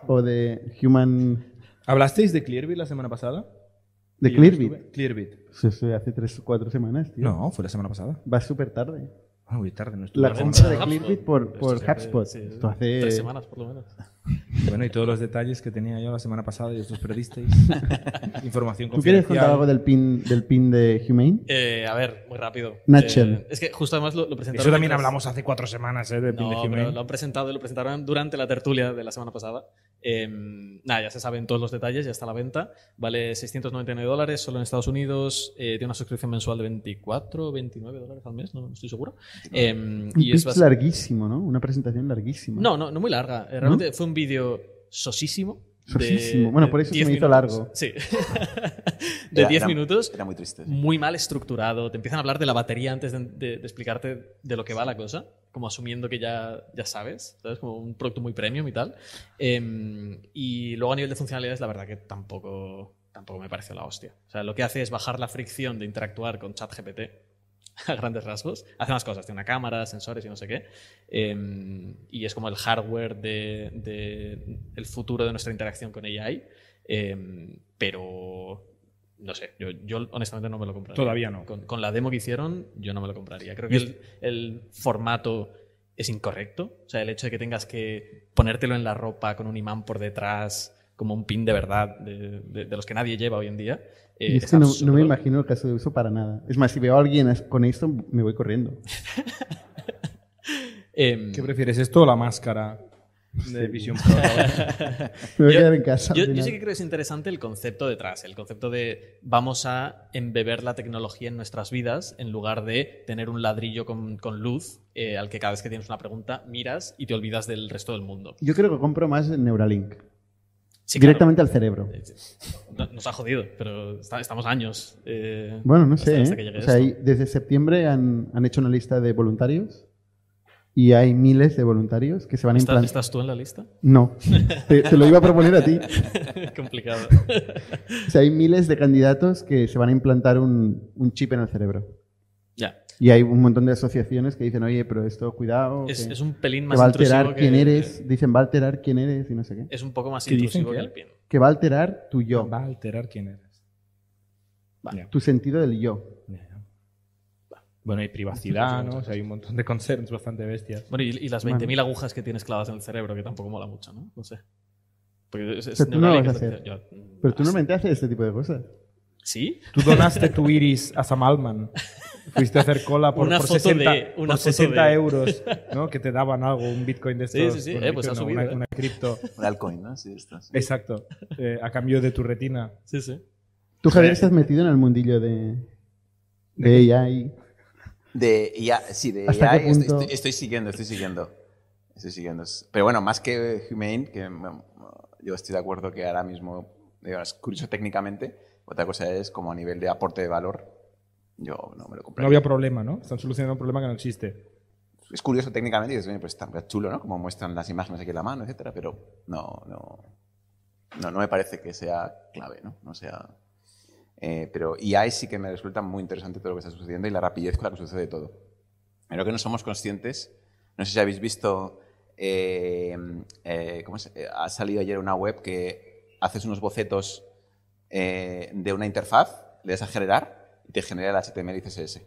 ¿O de Human... ¿Hablasteis de Clearbit la semana pasada? de Clearbit? Clearbit. Eso es hace tres o cuatro semanas, tío. No, fue la semana pasada. Va súper tarde. Ah, muy tarde, no estuve. La compra de. Clearbit por, por HubSpot. sí, Esto hace... Tres semanas, por lo menos. Bueno, y todos los detalles que tenía yo la semana pasada y os los perdisteis. Información ¿Tú quieres contar confidencial. algo del pin, del pin de Humane? Eh, a ver, muy rápido. Nutshell. Eh, es que justo además lo, lo presentaron. Eso también mientras- hablamos hace cuatro semanas, ¿eh? De Pin de No, Humane. pero lo han presentado y lo presentaron durante la tertulia de la semana pasada. Eh, nada, ya se saben todos los detalles, ya está a la venta. Vale 699 dólares solo en Estados Unidos. eh, tiene una suscripción mensual de 24 o 29 dólares al mes, no, no estoy seguro. Eh, Un y es larguísimo, ¿no? Una presentación larguísima. No, no, no muy larga. Eh, Realmente fue un vídeo sosísimo. Bueno, por eso se 10 me hizo minutos. largo. Sí. de Era- 10 era- minutos Era muy triste. sí. muy mal estructurado. Te empiezan a hablar de la batería antes de, de- de explicarte de lo que va la cosa, como asumiendo que ya, ya sabes, ¿sabes? Como un producto muy premium y tal. Em, y luego a nivel de funcionalidades, la verdad que tampoco, tampoco me pareció la hostia. O sea, lo que hace es bajar la fricción de interactuar con ChatGPT a grandes rasgos. Hace unas cosas, tiene una cámara, sensores y no sé qué. Em, y es como el hardware de, de el futuro de nuestra interacción con AI. Em, pero no sé, yo, yo honestamente no me lo compraría. Todavía no. Con, con la demo que hicieron, yo no me lo compraría. Creo que el, el formato es incorrecto. O sea, el hecho de que tengas que ponértelo en la ropa con un imán por detrás, como un pin de verdad, de, de- de los que nadie lleva hoy en día. eh, Y es que no, me imagino el caso de uso para nada. Es más, si veo a alguien con esto, me voy corriendo. Em, ¿Qué prefieres, esto o la máscara de Vision Pro? Me voy Yo- a quedar en casa. Yo, yo sí que creo que es interesante el concepto detrás, el concepto de vamos a embeber la tecnología en nuestras vidas en lugar de tener un ladrillo con, con luz eh, al que cada vez que tienes una pregunta miras y te olvidas del resto del mundo. Yo creo que compro más en Neuralink. Sí, claro. directamente al cerebro. Eh, no- Nos ha jodido, pero está- estamos años. eh, Bueno, no hasta- sé. hasta ¿eh? O sea, hay- desde septiembre han, han hecho una lista de voluntarios y hay miles de voluntarios que se van a ¿Está- implantar. ¿Estás tú en la lista? No, te, te lo iba a proponer a ti. Complicado. O sea, hay miles de candidatos que se van a implantar un, un chip en el cerebro. ya. Y hay un montón de asociaciones que dicen, oye, pero esto, cuidado, Es, que, es un pelín que más va a intrusivo alterar que- quién eres. Dicen, va a alterar quién eres y no sé qué. Es un poco más ¿Qué dicen intrusivo que? que el pin. Que va a alterar tu yo, Va a alterar quién eres. Ya. tu sentido del yo. Bueno, hay privacidad, ¿no? O sea, hay un montón de concerns bastante bestias. Bueno, y, y las 20.000 agujas que tienes clavadas en el cerebro, que tampoco mola mucho, ¿no? No sé. Porque es, es Pero tú no lo Neuralink, vas a hacer. que- yo- Pero tú normalmente haces este tipo de cosas. ¿Sí? Tú donaste tu iris a Sam Altman. Fuiste a hacer cola por, Una por foto 60, de- una por foto 60 de- euros, ¿no? Que te daban algo, un bitcoin de estos. Sí, sí, sí. bueno, Eh, pues bitcoin ha subido, Una, eh. una cripto. Un altcoin, ¿no? Sí, esto. sí. Exacto. eh, a cambio de tu retina. Sí, sí. Tú, Javier, estás metido en el mundillo de, de AI. De IA, sí, de ¿Hasta AI qué estoy, punto? estoy- estoy siguiendo, estoy siguiendo. Estoy siguiendo. Pero bueno, más que Humane, que yo estoy de acuerdo que ahora mismo es curioso técnicamente, otra cosa es como a nivel de aporte de valor, yo no me lo No compraría. había problema, ¿no? Están solucionando un problema que no existe. Es curioso técnicamente y dices, "Oye, pues está chulo, ¿no? Como muestran las imágenes aquí en la mano, etcétera, pero no, no, no, no me parece que sea clave, ¿no? No sea... eh, pero AI sí que me resulta muy interesante todo lo que está sucediendo y la rapidez con la que sucede todo. Pero que no somos conscientes, no sé si habéis visto, eh, eh, ¿cómo es? Eh, ha salido ayer una web que haces unos bocetos eh, de una interfaz, le das a generar y te genera el HTML y CSS.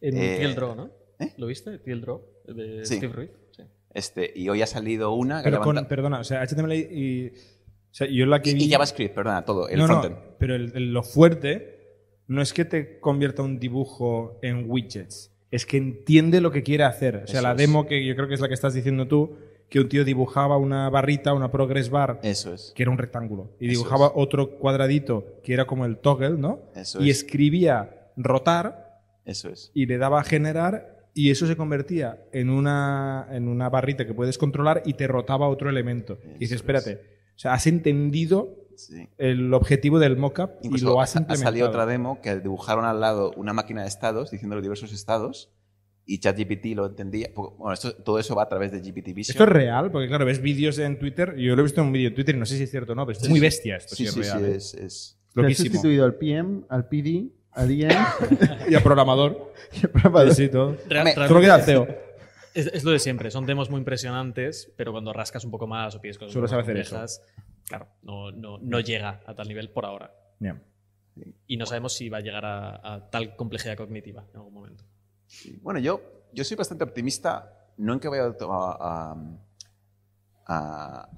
En Eh, Draw, ¿no? ¿eh? ¿Lo viste? Draw de Sí. Steve Ruiz. Sí. Este, y hoy ha salido una que Pero con, perdona, o sea, HTML y. O sea, yo la que vi. y, y JavaScript, perdona, todo, el no, no, frontend. pero el- el- lo fuerte no es que te convierta un dibujo en widgets, es que entiende lo que quiere hacer. O sea, Eso la es. demo que yo creo que es la que estás diciendo tú, que un tío dibujaba una barrita, una progress bar, Eso es. que era un rectángulo, y Eso dibujaba es. otro cuadradito que era como el toggle, ¿no? Eso y es. escribía rotar Eso es. y le daba a generar y eso se convertía en una, en una barrita que puedes controlar y te rotaba otro elemento. y dices, espérate, o sea, has entendido Sí. el objetivo del mockup y lo ha, has ha implementado. salido otra demo que dibujaron al lado una máquina de estados diciendo los diversos estados y ChatGPT lo entendía. Bueno, esto, todo eso va a través de GPT Vision. Esto es real, porque claro, ves vídeos en Twitter, yo lo he visto en un vídeo en Twitter y no sé si es cierto o no, pero es muy bestia esto, Sí, si es sí, sí, real. ¿eh? es, es- Loquísimo. sustituido al PM, al PD, al IEM Y a programador. y al programador. Sí, todo. Real- Solo queda el CEO. Es, es lo de siempre, son demos muy impresionantes, pero cuando rascas un poco más o pides cosas Solo sabe hacer eso. complejas, claro, no, no, no llega a tal nivel por ahora. Ya. Y no sabemos si va a llegar a, a tal complejidad cognitiva en algún momento. Sí. Bueno, yo, yo soy bastante optimista, no en que vaya a, a,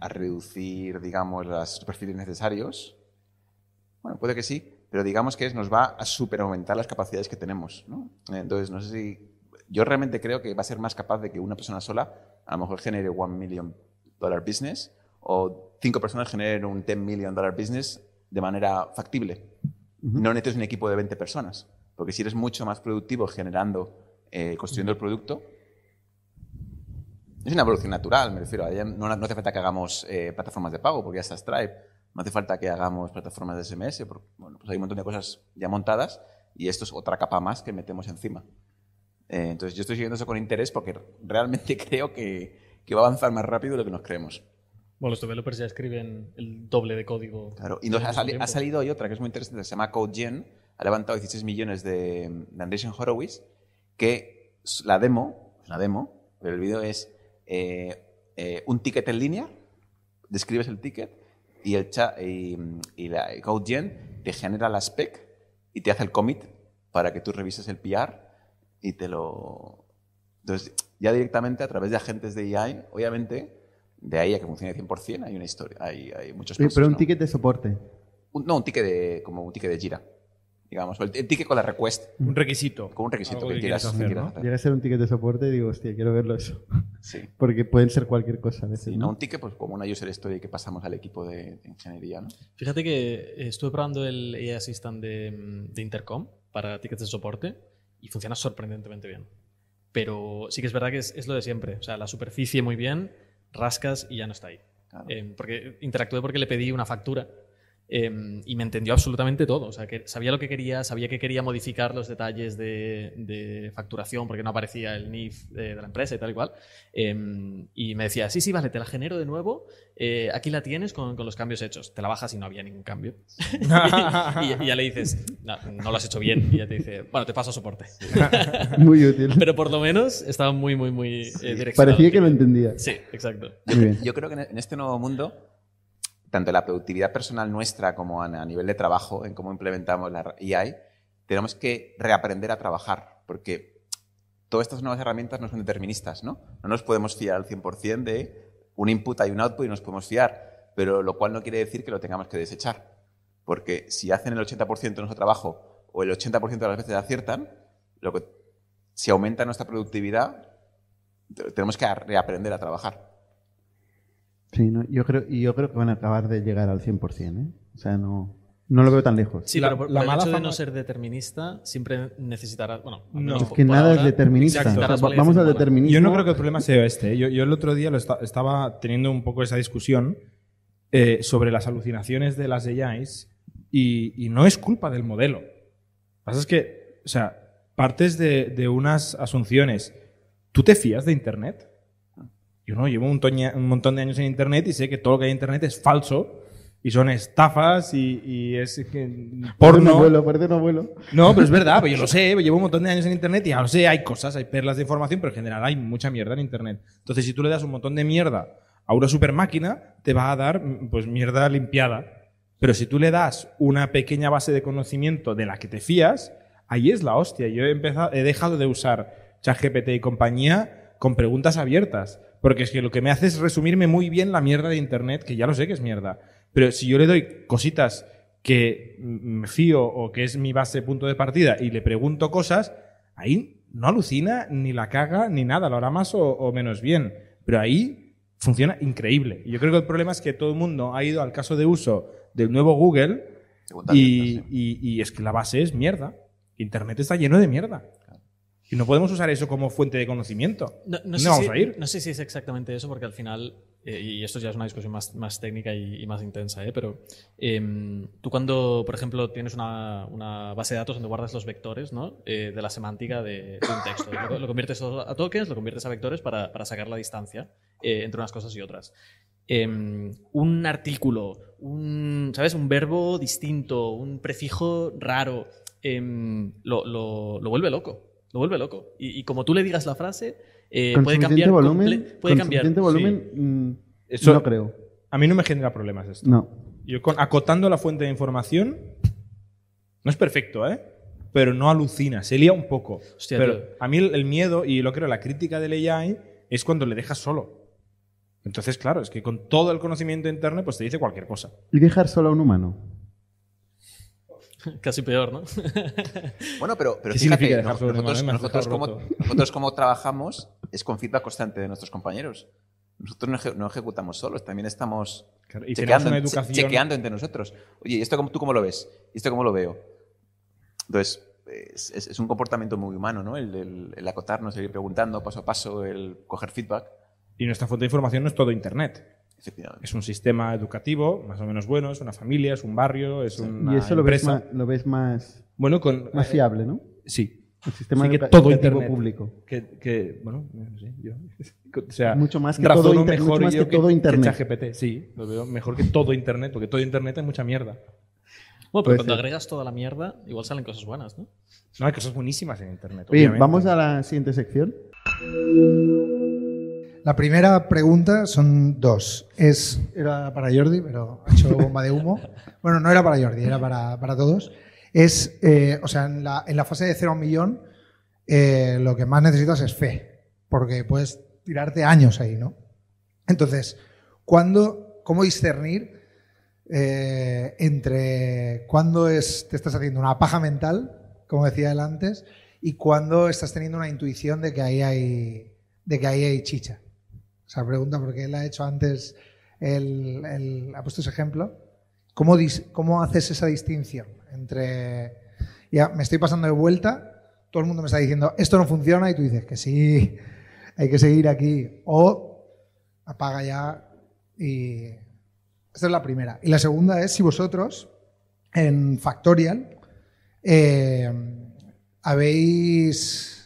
a- reducir, digamos, los perfiles necesarios. Bueno, puede que sí, pero digamos que es- nos va a superaumentar las capacidades que tenemos. ¿no? Entonces, no sé si. Yo realmente creo que va a ser más capaz de que una persona sola a lo mejor genere one million dollar business o cinco personas generen un 10 million dollar business de manera factible. No necesitas un equipo de 20 personas, porque si eres mucho más productivo generando, eh, construyendo el producto, es una evolución natural, me refiero. No, no hace falta que hagamos eh, plataformas de pago, porque ya está Stripe. No hace falta que hagamos plataformas de SMS, porque bueno, pues hay un montón de cosas ya montadas y esto es otra capa más que metemos encima. Eh, entonces yo estoy siguiendo eso con interés porque realmente creo que, que va a avanzar más rápido de lo que nos creemos. Bueno, los developers ya escriben el doble de código. Claro, y nos ha, sali- tiempo. ha salido hoy otra que es muy interesante, se llama CodeGen, ha levantado 16 millones de, de Andreessen Horowitz, que la demo, es una demo, pero el vídeo es eh, eh, un ticket en línea, describes el ticket y el chat y, y la y CodeGen te genera la spec y te hace el commit para que tú revises el PR y te lo... Entonces, ya directamente a través de agentes de AI, obviamente, de ahí a que funcione 100%, hay una historia, hay, hay muchos pasos, pero un ¿no? ticket de soporte. Un- no, un ticket de, como un ticket de gira, digamos. O el, el ticket con la request, Un requisito. como un requisito que, que quieras, que hacer, quieras ¿no? hacer. Llega a ser un ticket de soporte y digo, hostia, quiero verlo eso. Sí. Porque pueden ser cualquier cosa a veces, Sí, ¿no? ¿no? Un ticket, pues como una user story que pasamos al equipo de, de ingeniería, ¿no? Fíjate que eh, estuve probando el AI Assistant de, mm, de Intercom para tickets de soporte y funciona sorprendentemente bien. Pero sí que es verdad que es, es lo de siempre. O sea, la superficie muy bien, rascas y ya no está ahí. Claro. Eh, porque interactué porque le pedí una factura eh, y me entendió absolutamente todo. O sea, que sabía lo que quería, sabía que quería modificar los detalles de, de facturación porque no aparecía el NIF de, de la empresa y tal y cual. Eh, y me decía, sí, sí, vale, te la genero de nuevo. eh, aquí la tienes con, con los cambios hechos. Te la bajas y no había ningún cambio. y, y ya le dices, no, no lo has hecho bien. Y ya te dice, bueno, te paso soporte. Muy útil. Pero por lo menos estaba muy, muy, muy eh, direccionado. Parecía que lo entendía. Sí, exacto. Yo, Muy cre- bien. yo creo que en este nuevo mundo, tanto la productividad personal nuestra como a, nivel de trabajo, en cómo implementamos la AI, tenemos que reaprender a trabajar, porque todas estas nuevas herramientas no son deterministas, ¿no? No nos podemos fiar al 100% de un input y un output y nos podemos fiar, pero lo cual no quiere decir que lo tengamos que desechar, porque si hacen el 80% de nuestro trabajo o el 80% de las veces aciertan, lo que, si aumenta nuestra productividad, te- tenemos que reaprender a trabajar. Sí, no, yo creo, y yo creo que van a acabar de llegar al 100%, ¿eh? O sea, no, no lo veo tan lejos. Sí, La- pero por, la por el mala hecho de fama- no ser determinista, siempre necesitarás. Bueno, No. Es que nada ahora, es determinista. O sea, vamos al determinismo. Yo no creo que el problema sea este. ¿eh? Yo, yo el otro día lo esta- estaba teniendo un poco esa discusión eh, sobre las alucinaciones de las AIs y, y no es culpa del modelo. Lo que pasa es que, o sea, partes de, de unas asunciones. ¿Tú te fías de Internet? Yo no, llevo un, toña- un montón de años en Internet y sé que todo lo que hay en Internet es falso y son estafas y, y es que porno. abuelo, parece un abuelo. No, pero es verdad, pues yo lo sé, llevo un montón de años en Internet y ya lo sé, hay cosas, hay perlas de información, pero en general hay mucha mierda en Internet. Entonces, si tú le das un montón de mierda a una super máquina, te va a dar pues mierda limpiada. Pero si tú le das una pequeña base de conocimiento de la que te fías, ahí es la hostia. Yo he, empezado, he dejado de usar ChatGPT y compañía con preguntas abiertas. Porque es que lo que me hace es resumirme muy bien la mierda de Internet, que ya lo sé que es mierda. Pero si yo le doy cositas que me fío o que es mi base punto de partida y le pregunto cosas, ahí no alucina, ni la caga, ni nada, lo hará más o, o menos bien. Pero ahí funciona increíble. Y yo creo que el problema es que todo el mundo ha ido al caso de uso del nuevo Google y es que la base es mierda. Internet está lleno de mierda. Y no podemos usar eso como fuente de conocimiento. No, no No sé vamos si, a ir. no sé si es exactamente eso, porque al final eh, y esto ya es una discusión más, más técnica y, y más intensa, ¿eh? pero em, tú cuando, por ejemplo, tienes una, una base de datos donde guardas los vectores ¿no? Eh, de la semántica de, de un texto, lo, lo conviertes a tokens, lo conviertes a vectores para, para sacar la distancia eh, entre unas cosas y otras. Em, un artículo, un, ¿sabes? un verbo distinto, un prefijo raro, em, lo, lo- lo vuelve loco. Lo vuelve loco. Y, y como tú le digas la frase, eh, con puede cambiar. volumen, puede con cambiar. suficiente sí. volumen mm, Eso- no creo. A mí no me genera problemas esto. No. Yo con, acotando la fuente de información, no es perfecto, ¿eh? Pero no alucina, se lía un poco. Hostia, pero tío. a mí el, el miedo y lo creo, la crítica del AI es cuando le dejas solo. Entonces, claro, es que con todo el conocimiento de Internet, pues te dice cualquier cosa. Y dejar solo a un humano. Casi peor, ¿no? Bueno, pero, pero ¿Qué fíjate, significa dejar sobre nosotros, nosotros, como, nosotros como trabajamos es con feedback constante de nuestros compañeros. Nosotros no, eje- no ejecutamos solos, también estamos y chequeando, una educación- chequeando entre nosotros. Oye, ¿y esto cómo, tú cómo lo ves? ¿Y esto cómo lo veo? Entonces, es, es- es un comportamiento muy humano, ¿no? El, el- el acotarnos, el ir preguntando paso a paso, el coger feedback. Y nuestra fuente de información no es todo Internet. Efectivamente. Es un sistema educativo más o menos bueno, es una familia, es un barrio, es una y eso lo ves, más, lo ves más, Bueno, con... más fiable, ¿no? Sí. El sistema que todo Internet. público. Que, que, bueno, no sé, yo... O sea, Mucho más que todo inter- mejor mucho más yo que todo Internet. ChatGPT, sí, lo veo mejor que todo Internet, porque todo Internet es mucha mierda. Bueno, pero cuando ser. agregas toda la mierda, igual salen cosas buenas, ¿no? No, hay cosas buenísimas en Internet. Obviamente. vamos a la siguiente sección. La primera pregunta son dos. Es, era para Jordi, pero ha hecho bomba de humo. Bueno, no era para Jordi, era para, para todos. Es, eh, o sea, en la, en la fase de cero a un millón, eh, lo que más necesitas es fe, porque puedes tirarte años ahí, ¿no? Entonces, ¿cuándo, ¿cómo discernir eh, entre cuándo es, te estás haciendo una paja mental, como decía él antes, y cuándo estás teniendo una intuición de que ahí hay, de que ahí hay chicha? Esa pregunta, porque él ha hecho antes, el, ha puesto ese ejemplo. ¿Cómo, ¿Cómo haces esa distinción entre, ya me estoy pasando de vuelta, todo el mundo me está diciendo, esto no funciona, y tú dices que sí, hay que seguir aquí, o apaga ya y... Esta es la primera. Y la segunda es si vosotros, en Factorial, eh, habéis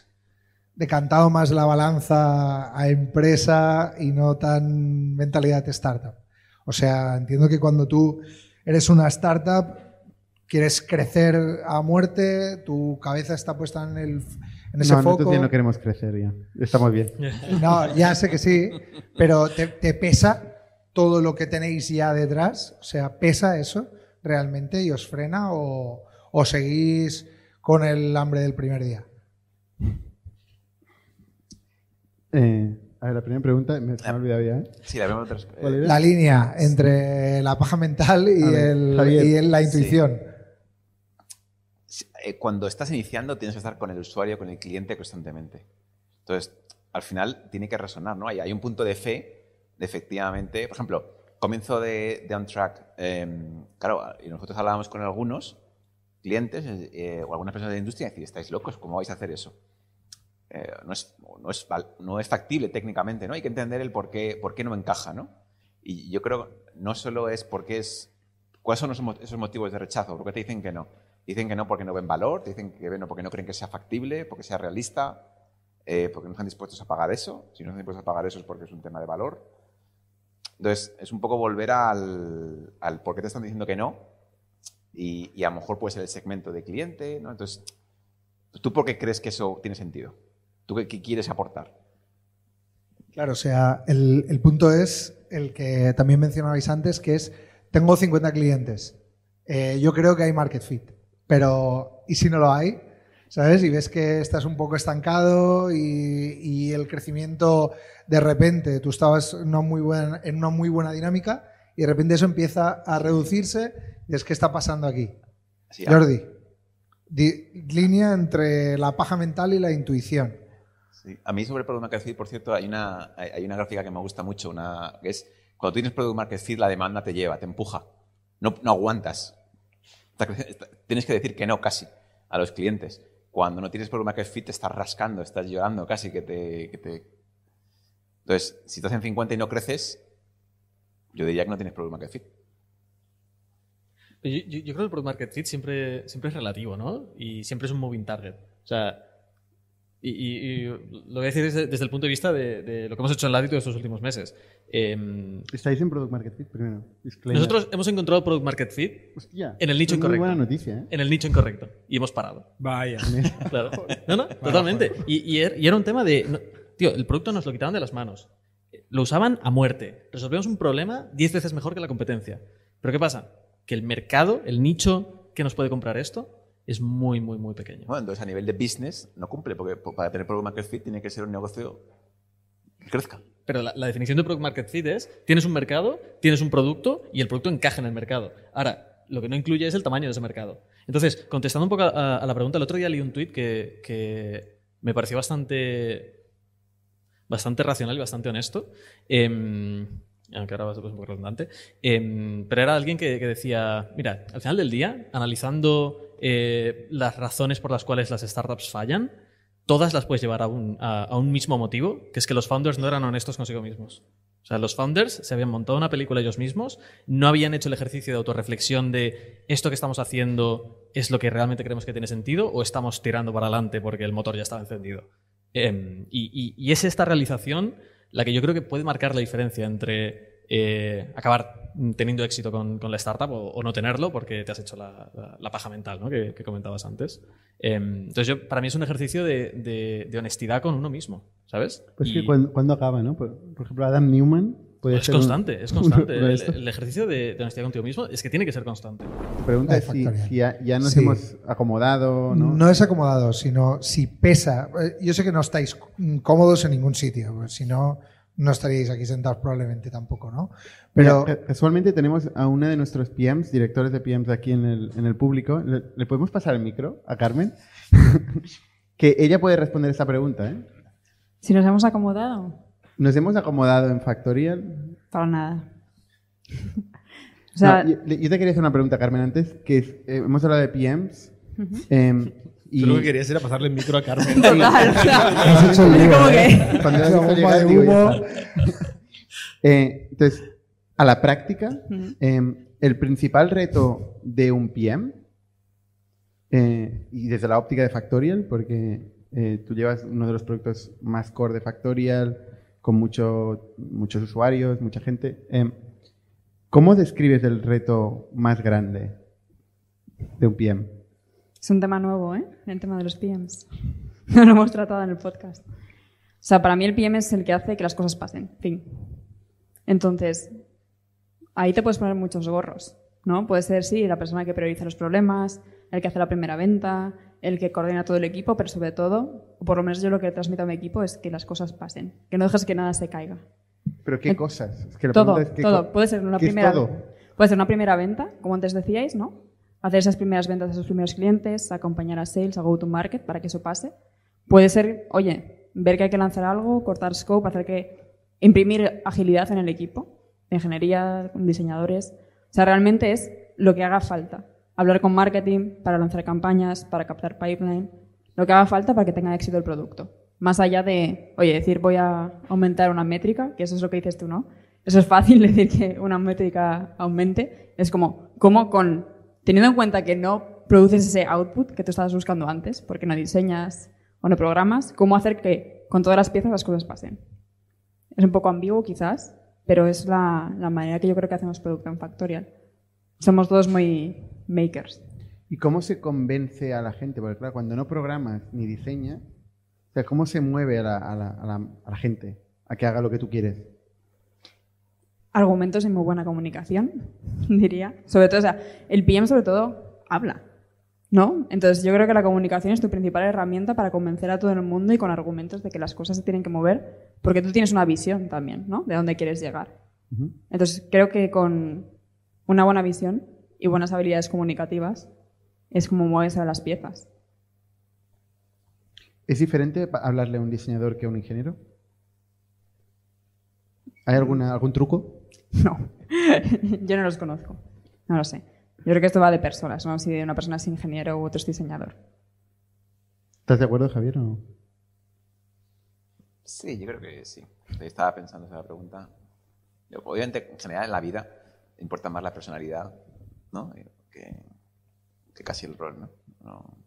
decantado más la balanza a empresa y no tan mentalidad de startup. O sea, entiendo que cuando tú eres una startup, quieres crecer a muerte, tu cabeza está puesta en, el, en ese no, foco. nosotros ya no queremos crecer ya. Estamos bien. No, ya sé que sí, pero te, te pesa todo lo que tenéis ya detrás? O sea, ¿pesa eso realmente y os frena o, o seguís con el hambre del primer día? Eh, a ver, la primera pregunta, me, se me ha olvidado ya. ¿eh? Sí, la vemos otras. ¿Cuál eh, era? La línea entre la paja mental y, A ver, el- Javier. y el- la intuición. eh, cuando estás iniciando tienes que estar con el usuario, con el cliente constantemente. Entonces, al final tiene que resonar, ¿no? Hay, hay un punto de fe de efectivamente, por ejemplo, comienzo de, de OnTrack, eh, claro, y nosotros hablábamos con algunos clientes eh, o algunas personas de la industria y decir, estáis locos, ¿cómo vais a hacer eso? Eh, no, es, no, es, no es factible técnicamente, ¿no? Hay que entender el por qué, por qué no encaja, ¿no? Y yo creo no solo es porque es... ¿Cuáles son esos motivos de rechazo? ¿Por qué te dicen que no? Dicen que no porque no ven valor, te dicen que no porque no creen que sea factible, porque sea realista, eh, porque no están dispuestos a pagar eso. Si no están dispuestos a pagar eso es porque es un tema de valor. Entonces, es un poco volver al, al por qué te están diciendo que no y, y a lo mejor puede ser el segmento de cliente, ¿no? Entonces, ¿tú por qué crees que eso tiene sentido? ¿Tú qué, qué quieres aportar? Claro, o sea, el, el punto es el que también mencionabais antes, que es, tengo 50 clientes, Eh, yo creo que hay market fit, pero ¿y si no lo hay? ¿Sabes? Y ves que estás un poco estancado y, y el crecimiento de repente, tú estabas en una, muy buena, en una muy buena dinámica y de repente eso empieza a reducirse y es que está pasando aquí. Sí, Jordi, di- línea entre la paja mental y la intuición. A mí sobre Product Market Fit, por cierto, hay una, hay una gráfica que me gusta mucho, una, que es cuando tienes Product Market Fit, la demanda te lleva, te empuja. No, no aguantas. Tienes que decir que no casi a los clientes. Cuando no tienes Product Market Fit, te estás rascando, estás llorando casi que te... Entonces, si estás en 50 y no creces, yo diría que no tienes problema que fit. Yo creo que el product market fit siempre, siempre es relativo, ¿no? Y siempre es un moving target. O sea, y, y- y lo voy a decir desde, desde el punto de vista de, de lo que hemos hecho en Latitude estos últimos meses. Em, Estáis en Product Market Fit primero. Disclaimer. nosotros hemos encontrado product market fit Hostia, en el nicho es Muy incorrecto. buena noticia, ¿eh? en el nicho incorrecto y hemos parado. Vaya. Claro. No, no, totalmente. Y, y er- y era un tema de. no- tío, el producto nos lo quitaban de las manos. Lo usaban a muerte. Resolvíamos un problema 10 veces mejor que la competencia. Pero ¿qué pasa? Que el mercado, el nicho que nos puede comprar esto, es muy, muy, muy pequeño. Bueno, entonces a nivel de business no cumple, porque po- para tener product market fit tiene que ser un negocio que crezca. Pero la, la definición de product market fit es: tienes un mercado, tienes un producto y el producto encaja en el mercado. Ahora, lo que no incluye es el tamaño de ese mercado. Entonces, contestando un poco a, a la pregunta, el otro día leí un tuit que, que me pareció bastante, bastante racional y bastante honesto. Em, aunque ahora va a ser un poco redundante. Em, pero era alguien que, que decía: Mira, al final del día, analizando eh, las razones por las cuales las startups fallan, todas las puedes llevar a un, a- un mismo motivo, que es que los founders no eran honestos consigo mismos. O sea, los founders se habían montado una película ellos mismos, no habían hecho el ejercicio de autorreflexión de esto que estamos haciendo es lo que realmente creemos que tiene sentido o estamos tirando para adelante porque el motor ya estaba encendido. Em, y- y es esta realización la que yo creo que puede marcar la diferencia entre eh, acabar teniendo éxito con, con la startup o, o no tenerlo porque te has hecho la, la- la paja mental ¿no? que, que comentabas antes. Em, entonces, yo, para mí es un ejercicio de, de- de honestidad con uno mismo, ¿sabes? Pues Y- que cuando, cuando acaba, ¿no? Por, por ejemplo, Adam Newman puede es ser un- constante, es constante. El, el ejercicio de, de honestidad contigo mismo es que tiene que ser constante. Tu pregunta La es si, factorial. si ya, ya nos Sí. hemos acomodado, ¿no? No es acomodado, sino si pesa. Eh, Yo sé que no estáis cómodos en ningún sitio, pues si no, no estaríais aquí sentados probablemente tampoco, ¿no? Pero Mira, casualmente tenemos a una de nuestros PMs, directores de PMs aquí en el, en el público. ¿Le, le podemos pasar el micro a Carmen? que ella puede responder esta pregunta. ¿eh? Si nos hemos acomodado, ¿Nos hemos acomodado en Factorial? para nada. o sea, No, yo, yo te quería hacer una pregunta, Carmen, antes, que es, eh, hemos hablado de PMs. Y Yo lo que querías era pasarle el micro a Carmen. total, ¿eh? Eh, entonces, a la práctica, em, el principal reto de un PM, eh, y desde la óptica de Factorial, porque eh, tú llevas uno de los productos más core de Factorial, con mucho, muchos usuarios, mucha gente, em, ¿cómo describes el reto más grande de un PM? Es un tema nuevo, ¿eh? El tema de los PMs. No lo hemos tratado en el podcast. O sea, para mí el PM es el que hace que las cosas pasen. Fin. Entonces, ahí te puedes poner muchos gorros, ¿no? Puede ser, sí, la persona que prioriza los problemas, el que hace la primera venta, el que coordina todo el equipo, pero sobre todo, o por lo menos yo lo que transmito a mi equipo es que las cosas pasen, que no dejes que nada se caiga. ¿Pero qué Eh, cosas? Es que la Todo, es, ¿qué todo. co- Puede ser una primera, todo? puede ser una primera venta, como antes decíais, ¿no? Hacer esas primeras ventas a esos primeros clientes, acompañar a sales, a go-to-market para que eso pase. Puede ser, oye, ver que hay que lanzar algo, cortar scope, hacer que imprimir agilidad en el equipo, de ingeniería, diseñadores. O sea, realmente es lo que haga falta. Hablar con marketing para lanzar campañas, para captar pipeline, lo que haga falta para que tenga éxito el producto. Más allá de, oye, decir voy a aumentar una métrica, que eso es lo que dices tú, ¿no? Eso es fácil decir que una métrica aumente. Es como, ¿cómo con, teniendo en cuenta que no produces ese output que tú estabas buscando antes, porque no diseñas o no programas, cómo hacer que con todas las piezas las cosas pasen? Es un poco ambiguo quizás, pero es la, manera que yo creo que hacemos producto en Factorial. Somos todos muy makers. ¿Y cómo se convence a la gente? Porque claro, cuando no programas ni diseñas, o ¿cómo se mueve a la gente a que haga lo que tú quieres? Argumentos y muy buena comunicación, diría. Sobre todo, o sea, el PM sobre todo habla, ¿no? Entonces yo creo que la comunicación es tu principal herramienta para convencer a todo el mundo y con argumentos de que las cosas se tienen que mover, porque tú tienes una visión también, ¿no? De dónde quieres llegar. Entonces creo que con una buena visión y buenas habilidades comunicativas es como mueves a las piezas. ¿Es diferente hablarle a un diseñador que a un ingeniero? ¿Hay alguna, algún truco? No, yo no los conozco, no lo sé. Yo creo que esto va de personas, ¿no? Si una persona es ingeniero u otro es diseñador. ¿Estás de acuerdo, Javier? o no? Sí, yo creo que sí. Estaba pensando esa pregunta. Obviamente, en general, en la vida importa más la personalidad, ¿no? Que, que casi el rol, ¿no? No-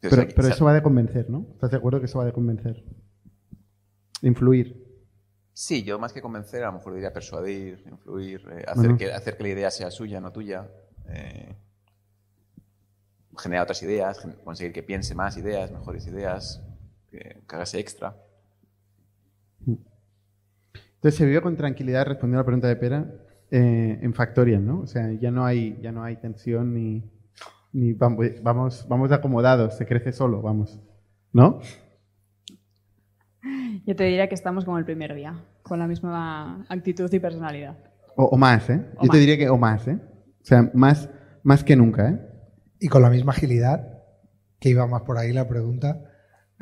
Pero, pero eso va de convencer, ¿no? ¿Estás de acuerdo que eso va de convencer? Influir. Sí, yo más que convencer, a lo mejor diría persuadir, influir, eh, hacer, que, hacer que la idea sea suya, no tuya. eh, generar otras ideas, conseguir que piense más ideas, mejores ideas, que, que hagase extra. Entonces se vive con tranquilidad, respondiendo a la pregunta de Pera, eh, en Factorial, ¿no? O sea, ya no hay, ya no hay tensión ni, ni vamos, vamos, vamos acomodados, se crece solo, vamos. ¿No? Yo te diría que estamos como el primer día, con la misma actitud y personalidad. O, o más, ¿eh? O Yo te más. diría que o más, ¿eh? O sea, más, más que nunca, ¿eh? Y con la misma agilidad, que iba más por ahí la pregunta.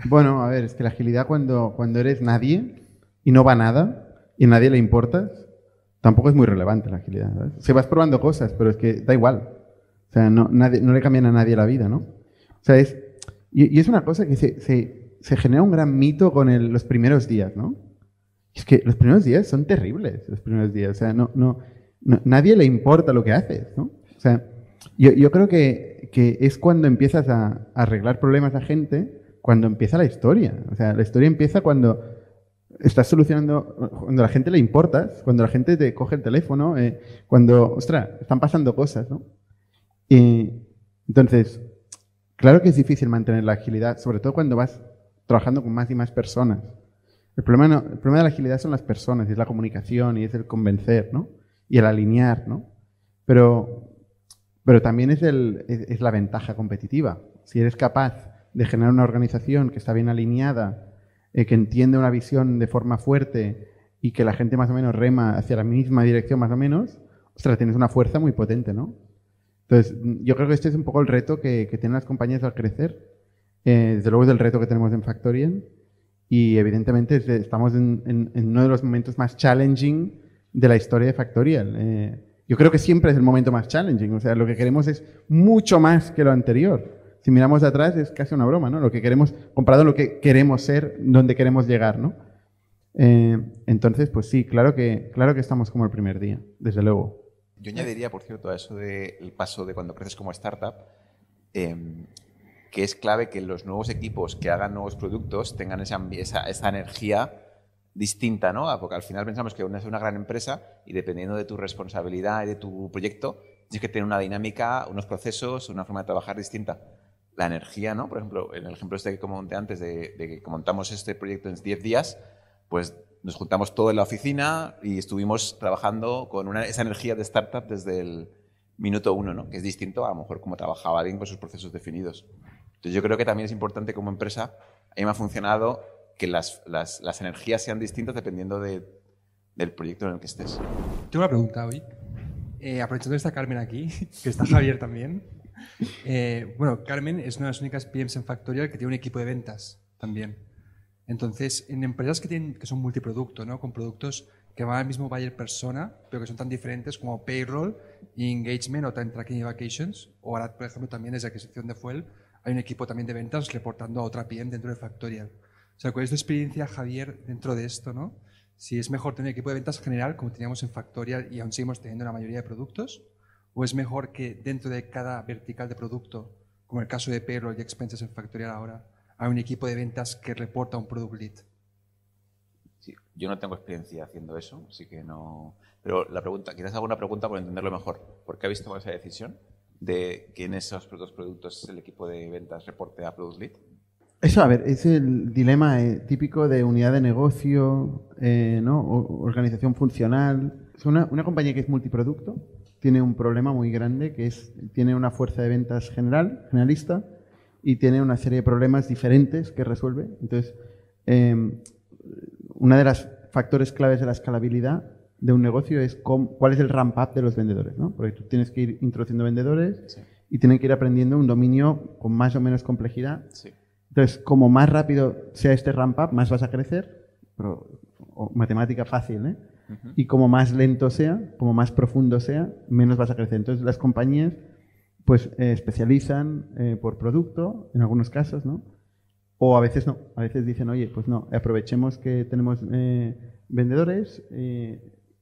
Bueno, a ver, es que la agilidad cuando, cuando eres nadie y no va nada y a nadie le importas, tampoco es muy relevante la agilidad. ¿sabes? Se vas probando cosas, pero es que da igual. O sea, no, nadie, no le cambian a nadie la vida, ¿no? O sea, es... Y, y es una cosa que se, se, se genera un gran mito con el- los primeros días, ¿no? Es que los primeros días son terribles, los primeros días. O sea, no, no, no- nadie le importa lo que haces, ¿no? O sea, yo, yo creo que, que es cuando empiezas a, a arreglar problemas a gente, cuando empieza la historia. O sea, la historia empieza cuando estás solucionando, cuando a la gente le importas, cuando la gente te coge el teléfono, eh, cuando, ostras, están pasando cosas, ¿no? Y, entonces, claro que es difícil mantener la agilidad, sobre todo cuando vas trabajando con más y más personas. El problema, de la agilidad son las personas, es la comunicación, y es el convencer, ¿no? Y el alinear, ¿no? Pero, pero también es, el, es, la ventaja competitiva. Si eres capaz de generar una organización que está bien alineada, eh, que entiende una visión de forma fuerte y que la gente más o menos rema hacia la misma dirección más o menos, ostras, tienes una fuerza muy potente, ¿no? Entonces, yo creo que este es un poco el reto que, que tienen las compañías al crecer. Eh, desde luego es el reto que tenemos en Factorial. Y evidentemente de- estamos en, en- en uno de los momentos más challenging de la historia de Factorial. Eh, yo creo que siempre es el momento más challenging. O sea, lo que queremos es mucho más que lo anterior. Si miramos atrás es casi una broma, ¿no? Lo que queremos, comparado a lo que queremos ser, donde queremos llegar, ¿no? Eh, entonces, pues sí, claro que, claro que estamos como el primer día, desde luego. Yo añadiría, por cierto, a eso del paso de cuando creces como startup, em, que es clave que los nuevos equipos que hagan nuevos productos tengan esa, esa, esa energía distinta, ¿no? Porque al final pensamos que una es una gran empresa y dependiendo de tu responsabilidad y de tu proyecto, tienes que tener una dinámica, unos procesos, una forma de trabajar distinta. La energía, ¿no? Por ejemplo, en el ejemplo este que comenté antes de, de que montamos este proyecto en 10 días, pues nos juntamos todo en la oficina y estuvimos trabajando con una, esa energía de startup desde el minuto uno, ¿no? que es distinto a lo mejor como trabajaba alguien con sus procesos definidos. Entonces yo creo que también es importante como empresa, a mí me ha funcionado que las, las, las energías sean distintas dependiendo de, del proyecto en el que estés. Tengo una pregunta hoy. Eh, aprovechando que está Carmen aquí, que está Javier también. Eh, bueno, Carmen es una de las únicas PMs en Factorial que tiene un equipo de ventas también. Entonces, en empresas que, tienen, que son multiproducto, ¿no? con productos que van al mismo buyer persona, pero que son tan diferentes como payroll, engagement o time tracking y vacations, o ahora, por ejemplo, también desde adquisición de Fuel, hay un equipo también de ventas reportando a otra PM dentro de Factorial. O sea, ¿cuál es tu experiencia, Javier, dentro de esto? ¿no? Si es mejor tener equipo de ventas general, como teníamos en Factorial y aún seguimos teniendo la mayoría de productos, o es mejor que dentro de cada vertical de producto, como el caso de payroll y expenses en Factorial ahora, hay un equipo de ventas que reporta un product lead. Sí, yo no tengo experiencia haciendo eso, así que no... Pero la pregunta, quizás hago una pregunta por entenderlo mejor. ¿Por qué habéis tomado esa decisión de que en esos dos productos el equipo de ventas reporte a Product Lead? Eso, a ver, es el dilema eh, típico de unidad de negocio, eh, ¿no? Organización funcional. Es una, una compañía que es multiproducto, tiene un problema muy grande que es, tiene una fuerza de ventas general, generalista, y tiene una serie de problemas diferentes que resuelve. Entonces, eh, una de las factores claves de la escalabilidad de un negocio es cómo- cuál es el ramp up de los vendedores, ¿no? Porque tú tienes que ir introduciendo vendedores Sí. y tienen que ir aprendiendo un dominio con más o menos complejidad. Sí. Entonces, como más rápido sea este ramp up, más vas a crecer, pero o matemática fácil, ¿eh? Y como más lento sea, como más profundo sea, menos vas a crecer. Entonces, las compañías pues eh, especializan eh, por producto, en algunos casos, ¿no? O a veces no. A veces dicen, oye, pues no, aprovechemos que tenemos eh, vendedores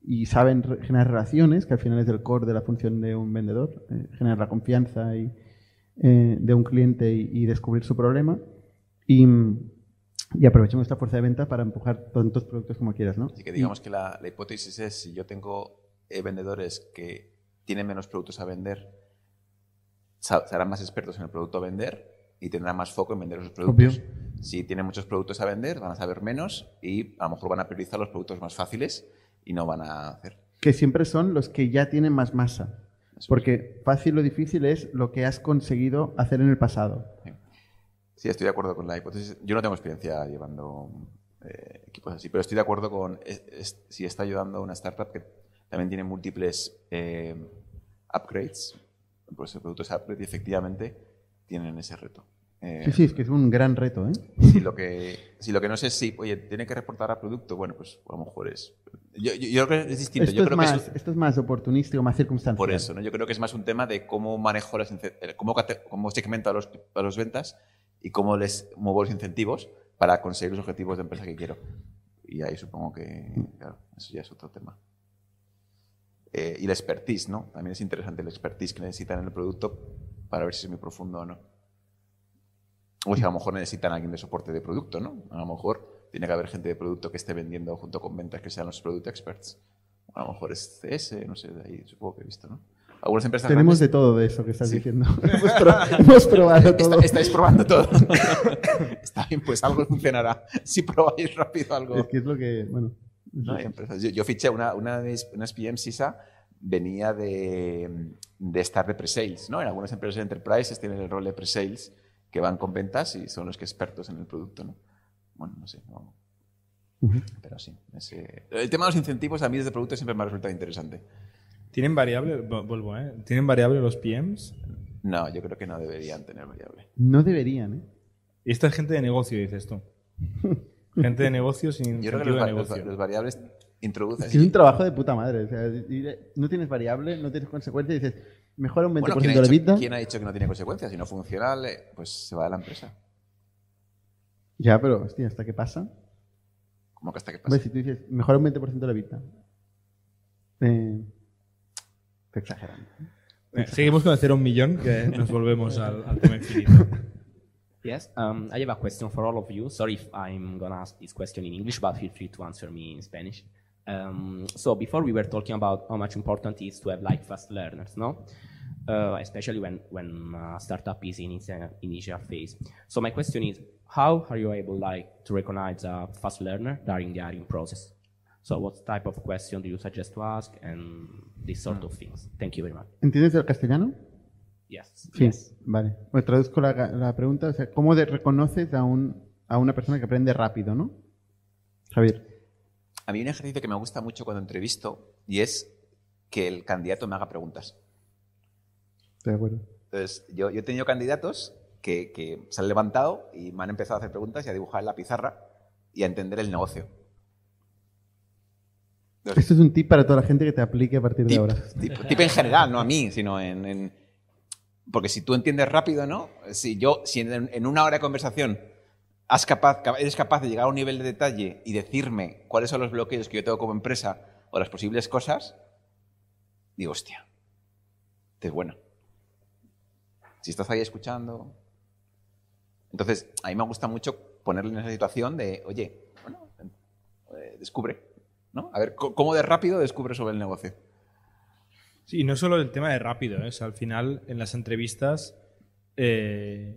y saben generar relaciones, que al final es el core de la función de un vendedor, eh, generar la confianza y, eh, de un cliente y, y descubrir su problema. Y, y aprovechemos esta fuerza de venta para empujar tantos productos como quieras, ¿no? Así que digamos que la, la hipótesis es, si yo tengo eh, vendedores que tienen menos productos a vender, serán más expertos en el producto a vender y tendrán más foco en vender esos productos. Si tienen muchos productos a vender, van a saber menos y a lo mejor van a priorizar los productos más fáciles y no van a hacer. que siempre son los que ya tienen más masa. Porque fácil o difícil es lo que has conseguido hacer en el pasado. Sí, estoy de acuerdo con la hipótesis. Yo no tengo experiencia llevando eh, equipos así, pero estoy de acuerdo con es- es- si está ayudando a una startup que también tiene múltiples eh, upgrades, pues el producto es upgrade y efectivamente tienen ese reto. Eh, Sí, sí, es que es un gran reto, ¿eh? si lo que si lo que no sé es si, oye, tiene que reportar a producto, bueno, pues a lo mejor es. Yo, yo- yo creo que es distinto. Esto yo es, creo más, que es, esto es más oportunístico, más circunstancial. por eso, ¿no? Yo creo que es más un tema de cómo manejo las eh, cómo, cómo segmento a los, a los ventas y cómo les muevo los incentivos para conseguir los objetivos de empresa que quiero. Y ahí supongo que, claro, eso ya es otro tema. Eh, y la expertise, ¿no? También es interesante el expertise que necesitan en el producto para ver si es muy profundo o no. O si a lo mejor necesitan a alguien de soporte de producto, ¿no? A lo mejor tiene que haber gente de producto que esté vendiendo junto con ventas que sean los product experts. A lo mejor es CS, no sé, de ahí supongo que he visto, ¿no? Algunas empresas Tenemos de grandes- todo de eso que estás Sí. diciendo. hemos, pro- hemos probado Está- todo. estáis probando todo. Está bien, pues algo funcionará. Si probáis rápido algo. Es que es lo que, bueno. No, hay empresas. Yo, yo fiché una, una de mis, unas PM SISA venía de, de estar de pre-sales, ¿no? En algunas empresas de enterprises tienen el rol de pre-sales que van con ventas y son los que expertos en el producto, ¿no? Bueno, no sé, no. Pero sí. ese- El tema de los incentivos a mí desde producto siempre me ha resultado interesante. ¿Tienen variable? vu- Vuelvo, ¿eh? ¿Tienen variable los PMs? No, yo creo que no deberían tener variable. No deberían, ¿eh? Y esta es gente de negocio, dices tú. Gente de negocio sin Yo creo que los, de va- los- negocio. los variables introducen. Es un trabajo de puta madre. O sea, y- no tienes variable, no tienes consecuencias y dices, mejora un 20% Bueno, ¿quién, ha de la vida. quién ha dicho que no tiene consecuencias? Si no funciona, le- pues se va de la empresa. Ya, pero, hostia, ¿hasta qué pasa? ¿Cómo que hasta que pasa? Hombre, si tú dices, mejora un 20% de la vida. Eh, te exagerando. Eh, Seguimos con el cero a un millón, que nos volvemos al, al tema infinito. Yes, um, I have a question for all of you. Sorry if I'm gonna ask this question in English, but feel free to answer me in Spanish. Um, so before we were talking about how much important it is to have like fast learners, no? Uh, especially when when a startup is in its uh, initial phase. So my question is, how are you able like to recognize a fast learner during the hiring process? So what type of question do you suggest to ask and this sort of things? Thank you very much. ¿Entiendes el castellano? Yes. Sí, Yes. vale. Pues traduzco la, la pregunta. O sea, ¿cómo de- reconoces a, un, a una persona que aprende rápido, no? Javier. A mí un ejercicio que me gusta mucho cuando entrevisto y es que el candidato me haga preguntas. Estoy de acuerdo. Entonces, yo, yo he tenido candidatos que, que se han levantado y me han empezado a hacer preguntas y a dibujar en la pizarra y a entender el negocio. Entonces, Esto es un tip para toda la gente que te aplique a partir de ahora. tip- tip en general, no a mí, sino en, en- Porque si tú entiendes rápido, ¿no? Si yo, si en, en una hora de conversación capaz, eres capaz de llegar a un nivel de detalle y decirme cuáles son los bloqueos que yo tengo como empresa o las posibles cosas, digo, hostia, es bueno. Si estás ahí escuchando. Entonces, a mí me gusta mucho ponerle en esa situación de, oye, bueno, eh, descubre, ¿no? A ver, ¿cómo de rápido descubre sobre el negocio? Sí, no solo el tema de rápido, ¿eh? Al final en las entrevistas eh,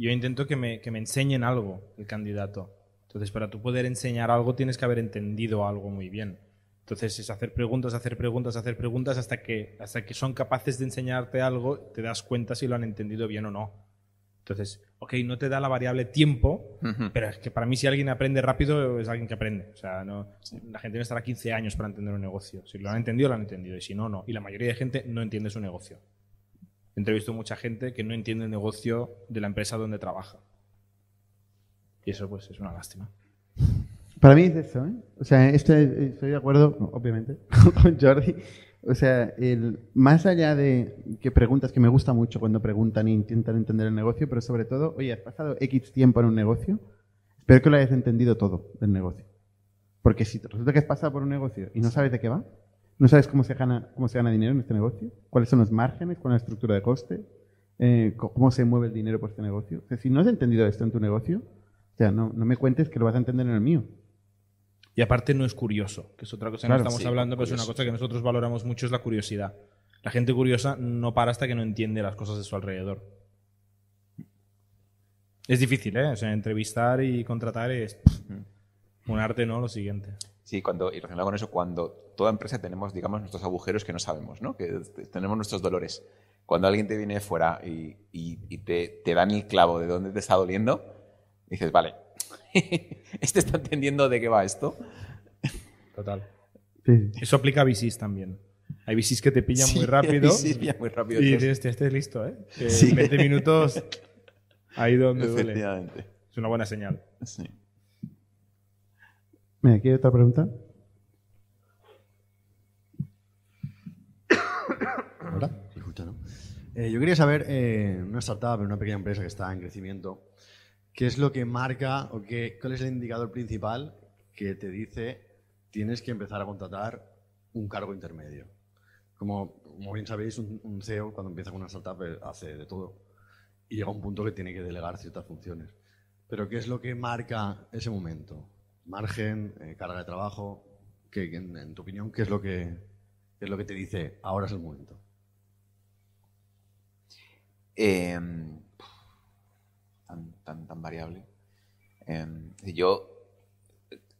yo intento que me, que me enseñen algo el candidato. Entonces, para tú poder enseñar algo tienes que haber entendido algo muy bien. Entonces, es hacer preguntas, hacer preguntas, hacer preguntas hasta que, hasta que son capaces de enseñarte algo, te das cuenta si lo han entendido bien o no. Entonces, ok, no te da la variable tiempo, pero es que para mí si alguien aprende rápido es alguien que aprende. O sea, no, la gente no estará 15 años para entender un negocio. Si lo han entendido, lo han entendido. Y si no, no. Y la mayoría de gente no entiende su negocio. Entrevisto mucha gente que no entiende el negocio de la empresa donde trabaja. Y eso pues es una lástima. Para mí es eso, ¿eh? O sea, este, estoy de acuerdo, obviamente, con Jordi. O sea, el, más allá de que preguntas, que me gusta mucho cuando preguntan e intentan entender el negocio, pero sobre todo, oye, has pasado X tiempo en un negocio, espero que lo hayas entendido todo del negocio. Porque si resulta que has pasado por un negocio y no sabes de qué va, no sabes cómo se gana, cómo se gana dinero en este negocio, cuáles son los márgenes, cuál es la estructura de coste, eh, cómo se mueve el dinero por este negocio. O sea, si no has entendido esto en tu negocio, o sea, no, no me cuentes que lo vas a entender en el mío. Y aparte no es curioso, que es otra cosa que Claro, no estamos sí, hablando, pero es una cosa que nosotros valoramos mucho, es la curiosidad. La gente curiosa no para hasta que no entiende las cosas de su alrededor. Es difícil, ¿eh? O sea, entrevistar y contratar es pff, un arte, ¿no? Lo siguiente. Sí, cuando, y relacionado con eso, cuando toda empresa tenemos, digamos, nuestros agujeros que no sabemos, ¿no? Que tenemos nuestros dolores. Cuando alguien te viene de fuera y, y- y te, te dan el clavo de dónde te está doliendo, dices, vale, este está entendiendo de qué va esto. Total. Sí. Eso aplica a VCs también. Hay VCs que te pillan Sí, muy rápido sí, ya muy rápido. y dices, "Hostia, este es listo, ¿eh? Que Sí. en 20 minutos ahí donde duele. Efectivamente. Es una buena señal. Sí. Mira, aquí otra pregunta. ¿Se escucha, no? Eh, yo quería saber, eh, una startup, una pequeña empresa que está en crecimiento, ¿qué es lo que marca o qué, cuál es el indicador principal que te dice tienes que empezar a contratar un cargo intermedio? Como, como bien sabéis, un, un CEO cuando empieza con una startup eh, hace de todo y llega a un punto que tiene que delegar ciertas funciones. Pero ¿qué es lo que marca ese momento? ¿Margen, eh, carga de trabajo? ¿Qué- en, tu opinión, ¿qué es lo que, es lo que te dice ahora es el momento? Eh, tan, tan, tan variable. Eh, yo,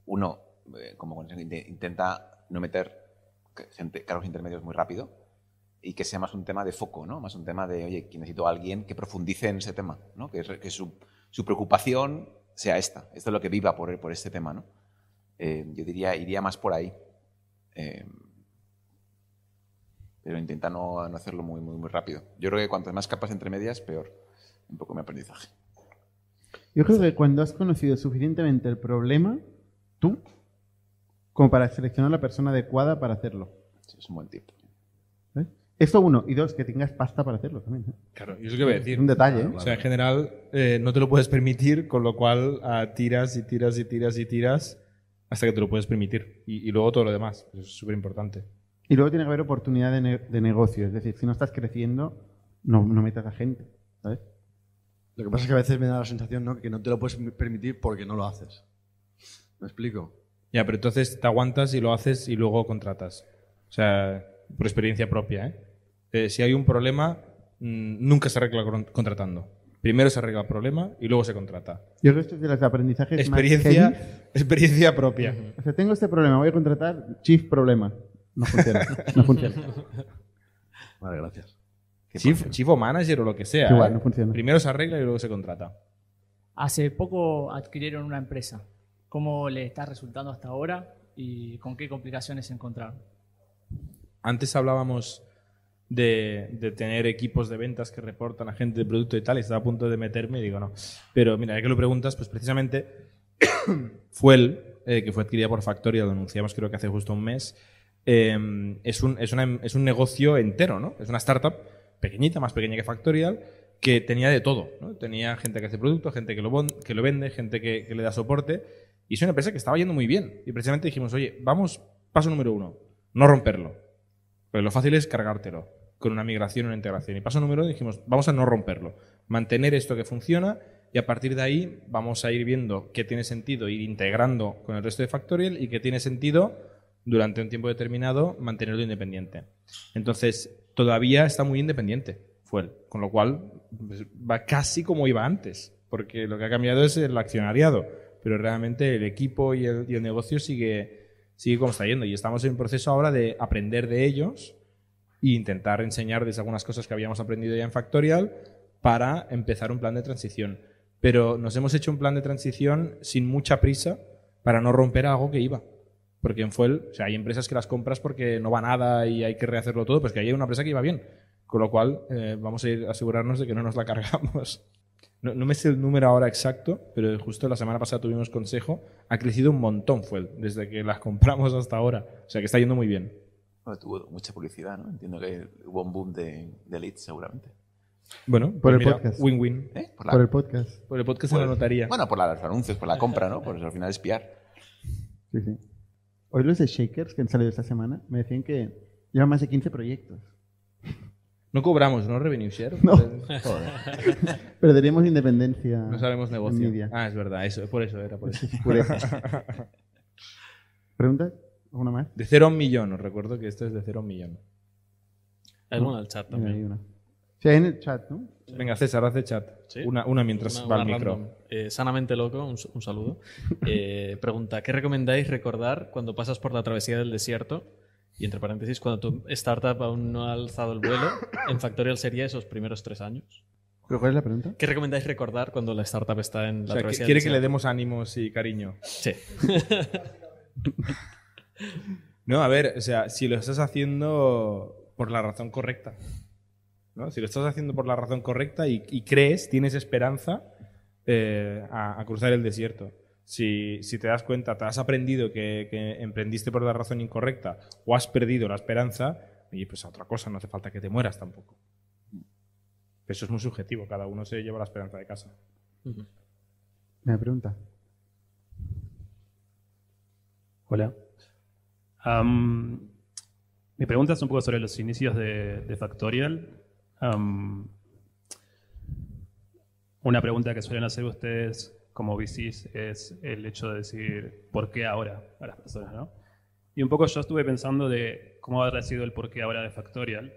uno, eh, como consejo, inte- intenta no meter cargos intermedios muy rápido y que sea más un tema de foco, ¿no? Más un tema de, oye, necesito a alguien que profundice en ese tema, ¿no? Que, re- que su preocupación sea esta, esto es lo que viva por, por este tema, ¿no? Eh, yo diría, iría más por ahí. Eh, pero intenta no, no hacerlo muy, muy, muy rápido. Yo creo que cuantas más capas entre medias, peor. Un poco mi aprendizaje. Yo creo que cuando has conocido suficientemente el problema, tú, como para seleccionar la persona adecuada para hacerlo. Sí, es un buen tip. ¿eh? Esto uno. Y dos, que tengas pasta para hacerlo también. ¿eh? Claro, y eso que voy a decir. Es un detalle. ¿eh? O sea, en general eh, no te lo puedes permitir, con lo cual ah, tiras y tiras y tiras y tiras hasta que te lo puedes permitir. Y, y luego todo lo demás. Eso es súper importante. Y luego tiene que haber oportunidad de, ne- de negocio. Es decir, si no estás creciendo, no, no metas a gente. ¿sabes? Lo que pasa es que a veces me da la sensación ¿no? que no te lo puedes permitir porque no lo haces. ¿Me explico? Ya, pero entonces te aguantas y lo haces y luego contratas. O sea, por experiencia propia. ¿eh? Eh, si hay un problema, mm, nunca se arregla con- contratando. Primero se arregla el problema y luego se contrata. Yo creo que esto es de los aprendizajes más Experiencia, heavy. experiencia propia. O sea, tengo este problema, voy a contratar Chief Problema. No funciona. No funciona. Vale, gracias. Chief, chief o manager o lo que sea. Igual, ¿eh? no funciona. Primero se arregla y luego se contrata. Hace poco adquirieron una empresa. ¿Cómo le está resultando hasta ahora y con qué complicaciones se encontraron? Antes hablábamos de, tener equipos de ventas que reportan a gente de producto y tal, y estaba a punto de meterme y digo no. Pero mira, ya que lo preguntas, pues precisamente Fuel, eh, que fue adquirida por Factoria, lo anunciamos creo que hace justo un mes, eh, es, un, es, es un negocio entero, ¿no? Es una startup pequeñita, más pequeña que Factorial, que tenía de todo, ¿no? Tenía gente que hace producto, gente que lo, que lo vende, gente que, que le da soporte, y es una empresa que estaba yendo muy bien. Y precisamente dijimos, oye, vamos, paso número uno, no romperlo. Pero lo fácil es cargártelo con una migración una integración. Y paso número uno dijimos, vamos a no romperlo, mantener esto que funciona y a partir de ahí vamos a ir viendo qué tiene sentido ir integrando con el resto de Factorial y qué tiene sentido durante un tiempo determinado mantenerlo independiente. Entonces, todavía está muy independiente, Fuel, con lo cual pues, va casi como iba antes, porque lo que ha cambiado es el accionariado, pero realmente el equipo y el, y el negocio sigue, sigue como está yendo y estamos en un proceso ahora de aprender de ellos e intentar enseñarles algunas cosas que habíamos aprendido ya en Factorial para empezar un plan de transición. Pero nos hemos hecho un plan de transición sin mucha prisa para no romper algo que iba. Porque en Fuel, o sea, hay empresas que las compras porque no va nada y hay que rehacerlo todo, pues que hay una empresa que iba bien. Con lo cual, eh, vamos a ir a asegurarnos de que no nos la cargamos. No, no me sé el número ahora exacto, pero justo la semana pasada tuvimos consejo. Ha crecido un montón Fuel, desde que las compramos hasta ahora. O sea, que está yendo muy bien. Bueno, tuvo mucha publicidad, ¿no? Entiendo que hubo un boom de, de leads, seguramente. Bueno, Por pues el mira, podcast. Win-win. ¿Eh? Por, Por el podcast. Por el podcast por se lo el- notaría. Bueno, por la- los anuncios, por la compra, ¿no? Por al final espiar. Sí, sí. Hoy los de Shakers que han salido esta semana me decían que llevan más de 15 proyectos. No cobramos, ¿no? Revenue share. No. Perderíamos independencia. No sabemos negocio. Ah, es verdad, eso, por eso era por eso. Pureza. ¿Preguntas? ¿Alguna más? De cero a un millón, os recuerdo que esto es de cero a un millón. Hay una en el chat Mira, hay también. una. Sí, hay en el chat, ¿no? Venga, César, hace chat. Sí. Una, una mientras Una- va una el micro. random. Eh, sanamente loco, un, un saludo. Eh, pregunta, ¿qué recomendáis recordar cuando pasas por la travesía del desierto? Y entre paréntesis, cuando tu startup aún no ha alzado el vuelo, en Factorial sería esos primeros tres años. ¿Pero cuál es la pregunta? ¿Qué recomendáis recordar cuando la startup está en la O sea, que- travesía quiere del que le demos ánimos y cariño. Sí. No, a ver, o sea, si lo estás haciendo por la razón correcta. ¿no? Si lo estás haciendo por la razón correcta y, crees, tienes esperanza eh, a, cruzar el desierto. Si, si te das cuenta, te has aprendido que, emprendiste por la razón incorrecta o has perdido la esperanza, y pues a otra cosa, no hace falta que te mueras tampoco. Eso es muy subjetivo, cada uno se lleva la esperanza de casa. Me pregunta. Hola. Am, mi pregunta es un poco sobre los inicios de, de Factorial. Am, una pregunta que suelen hacer ustedes como VCs es el hecho de decir ¿por qué ahora? a las personas, ¿no? Y un poco yo estuve pensando de cómo habrá sido el por qué ahora de Factorial,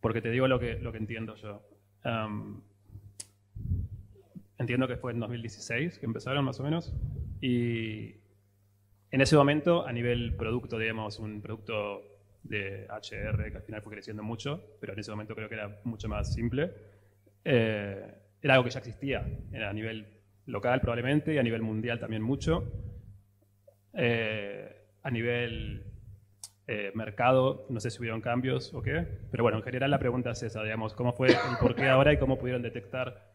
porque te digo lo que, lo que entiendo yo. Am, entiendo que fue en 2016 que empezaron más o menos, y en ese momento, a nivel producto, digamos, un producto de HR que al final fue creciendo mucho, pero en ese momento creo que era mucho más simple, eh, era algo que ya existía, a nivel local probablemente y a nivel mundial también mucho. Eh, a nivel eh, mercado, no sé si hubieron cambios o qué, pero bueno, en general la pregunta es esa, digamos, ¿cómo fue el por qué ahora y cómo pudieron detectar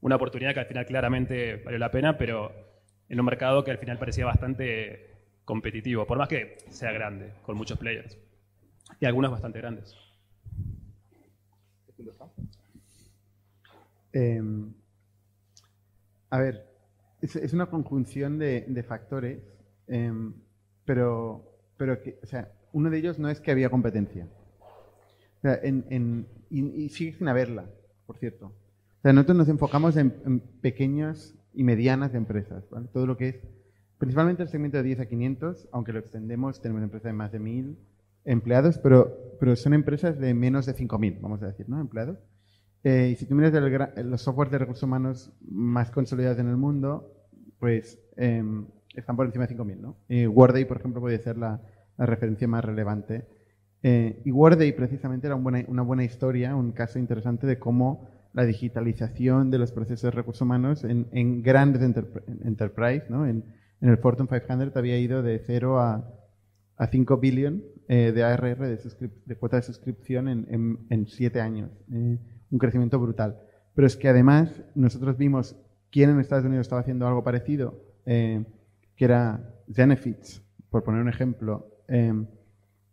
una oportunidad que al final claramente valió la pena, pero en un mercado que al final parecía bastante competitivo, por más que sea grande, con muchos players. Y algunos bastante grandes. Eh, a ver, es, una conjunción de, factores, eh, pero, pero que, o sea, uno de ellos no es que había competencia. O sea, y, y sigue sin haberla, por cierto. O sea, nosotros nos enfocamos en, pequeñas y medianas empresas. Todo lo que es, principalmente el segmento de 10 a 500, aunque lo extendemos, tenemos empresas de más de 1000 empleados, pero, pero son empresas de menos de 5000, vamos a decir, ¿no? Empleados. Eh, y si tú miras el los softwares de recursos humanos más consolidados en el mundo, pues em, están por encima de 5.000, ¿no? Eh, Worday, por ejemplo, puede ser la, la referencia más relevante. Eh, y Worday precisamente era un buena- una buena historia, un caso interesante de cómo la digitalización de los procesos de recursos humanos en, en grandes enterpr- enterprise, ¿no? En, en el Fortune 500 había ido de 0 a, a 5 billion eh, de ARR, de, de cuota de suscripción en, en, en siete años. Eh, un crecimiento brutal. Pero es que además nosotros vimos quién en Estados Unidos estaba haciendo algo parecido, eh, que era Zenefits, por poner un ejemplo, eh,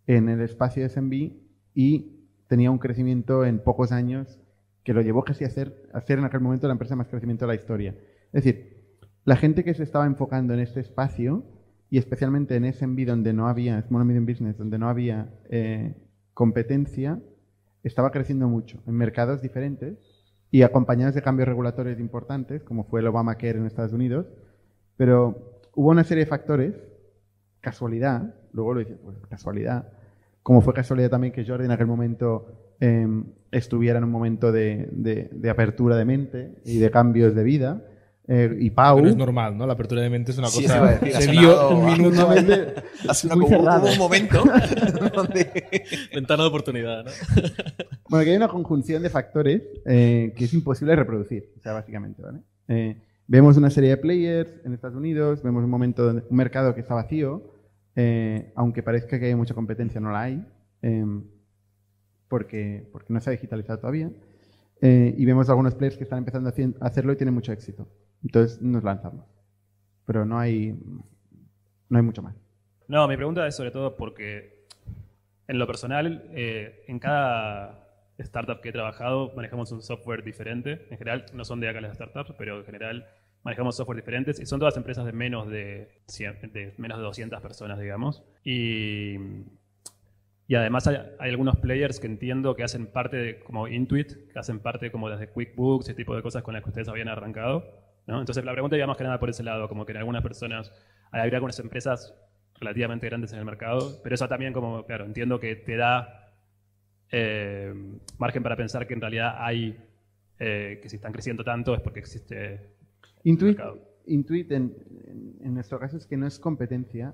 en el espacio SMB y tenía un crecimiento en pocos años que lo llevó casi a hacer, a ser en aquel momento la empresa más crecimiento de la historia. Es decir, la gente que se estaba enfocando en este espacio y especialmente en SMB donde no había, Small and Medium Business, donde no había eh, competencia, estaba creciendo mucho en mercados diferentes y acompañados de cambios regulatorios importantes, como fue el Obamacare en Estados Unidos, pero hubo una serie de factores, casualidad, luego lo dices, pues casualidad, como fue casualidad también que Jordi en aquel momento eh, estuviera en un momento de apertura de mente y de cambios de vida, eh, y Pau... Pero es normal, ¿no? La apertura de mente es una Sí, cosa. se sonado- dio un minuto. Normalmente Ha sonado muy como cerrado. hubo un momento donde... Ventana de oportunidad, ¿no? Bueno, que hay una conjunción de factores eh, que es imposible reproducir, o sea, básicamente, ¿vale? Eh, vemos una serie de players en Estados Unidos, vemos un momento, donde- un mercado que está vacío, eh, aunque parezca que hay mucha competencia, no la hay, eh, porque, porque no se ha digitalizado todavía, eh, y vemos algunos players que están empezando a hacerlo y tienen mucho éxito. Entonces nos lanzamos. Pero no hay, no hay mucho más. No, mi pregunta es sobre todo porque en lo personal, eh, en cada startup que he trabajado manejamos un software diferente. En general, no son de acá las startups, pero en general manejamos software diferentes y son todas empresas de menos de, 100 de menos de 200 personas, digamos. Y, y además hay, hay algunos players que entiendo que hacen parte de, como Intuit, que hacen parte como desde QuickBooks, ese tipo de cosas con las que ustedes habían arrancado. ¿no? Entonces la pregunta iba más que nada por ese lado, como que en algunas personas, hay algunas empresas relativamente grandes en el mercado, pero eso también como, claro, entiendo que te da eh, margen para pensar que en realidad hay, eh, que si están creciendo tanto es porque existe Intuit, mercado. Intuit en, en- en nuestro caso es que no es competencia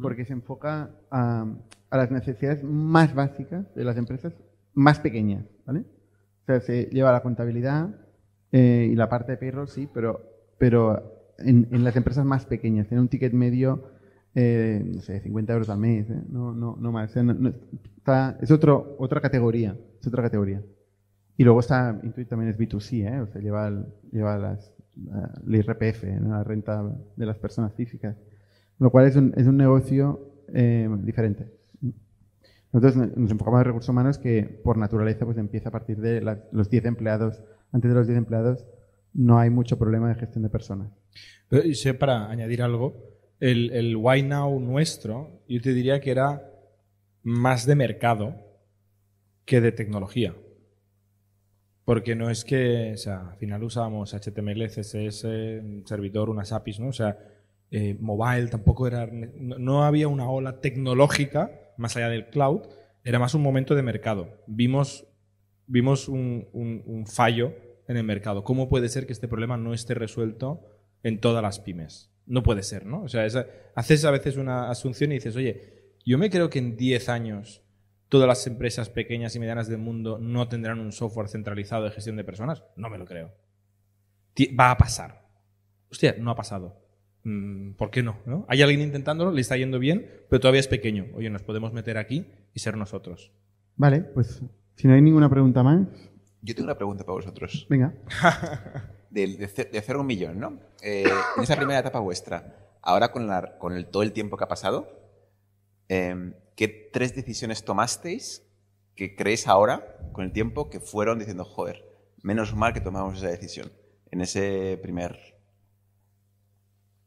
porque se enfoca a, a las necesidades más básicas de las empresas más pequeñas, ¿vale? O sea, se lleva la contabilidad eh, y la parte de payroll, sí, pero, pero en, en las empresas más pequeñas, tiene un ticket medio, eh, no sé, 50 euros al mes, ¿eh? no, no, no más. O sea, no- no- está- es otro, otra categoría, es otra categoría. Y luego está, Intuit también es B2C, ¿eh? o sea, lleva, el, lleva las, la, la IRPF, ¿no? la renta de las personas físicas. Lo cual es un, es un negocio eh, diferente. Nosotros no- nos enfocamos en recursos humanos que por naturaleza pues empieza a partir de los 10 empleados. Antes de los 10 empleados no hay mucho problema de gestión de personas. Pero, y sé, para añadir algo, el, el Why Now nuestro, yo te diría que era más de mercado que de tecnología. Porque no es que, o sea, al final usábamos HTML, CSS, un servidor, unas APIs, ¿no? O sea, eh, mobile tampoco era, no, había una ola tecnológica más allá del cloud, era más un momento de mercado. Vimos, vimos un, un- fallo en el mercado. ¿Cómo puede ser que este problema no esté resuelto en todas las pymes? No puede ser, ¿no? O sea, esa- haces a veces una asunción y dices, oye, yo me creo que en 10 años todas las empresas pequeñas y medianas del mundo no tendrán un software centralizado de gestión de personas. No me lo creo. Va a pasar. Hostia, no ha pasado. Mm, ¿Por qué no, no? Hay alguien intentándolo, le está yendo bien, pero todavía es pequeño. Oye, nos podemos meter aquí y ser nosotros. Vale, pues si no hay ninguna pregunta más, Yo tengo una pregunta para vosotros. venga. De, de cero a un millón, ¿no? Eh, en esa primera etapa vuestra, ahora con, la, con el, todo el tiempo que ha pasado, eh, ¿qué tres decisiones tomasteis que creéis ahora, con el tiempo, que fueron diciendo, joder, menos mal que tomamos esa decisión en ese primer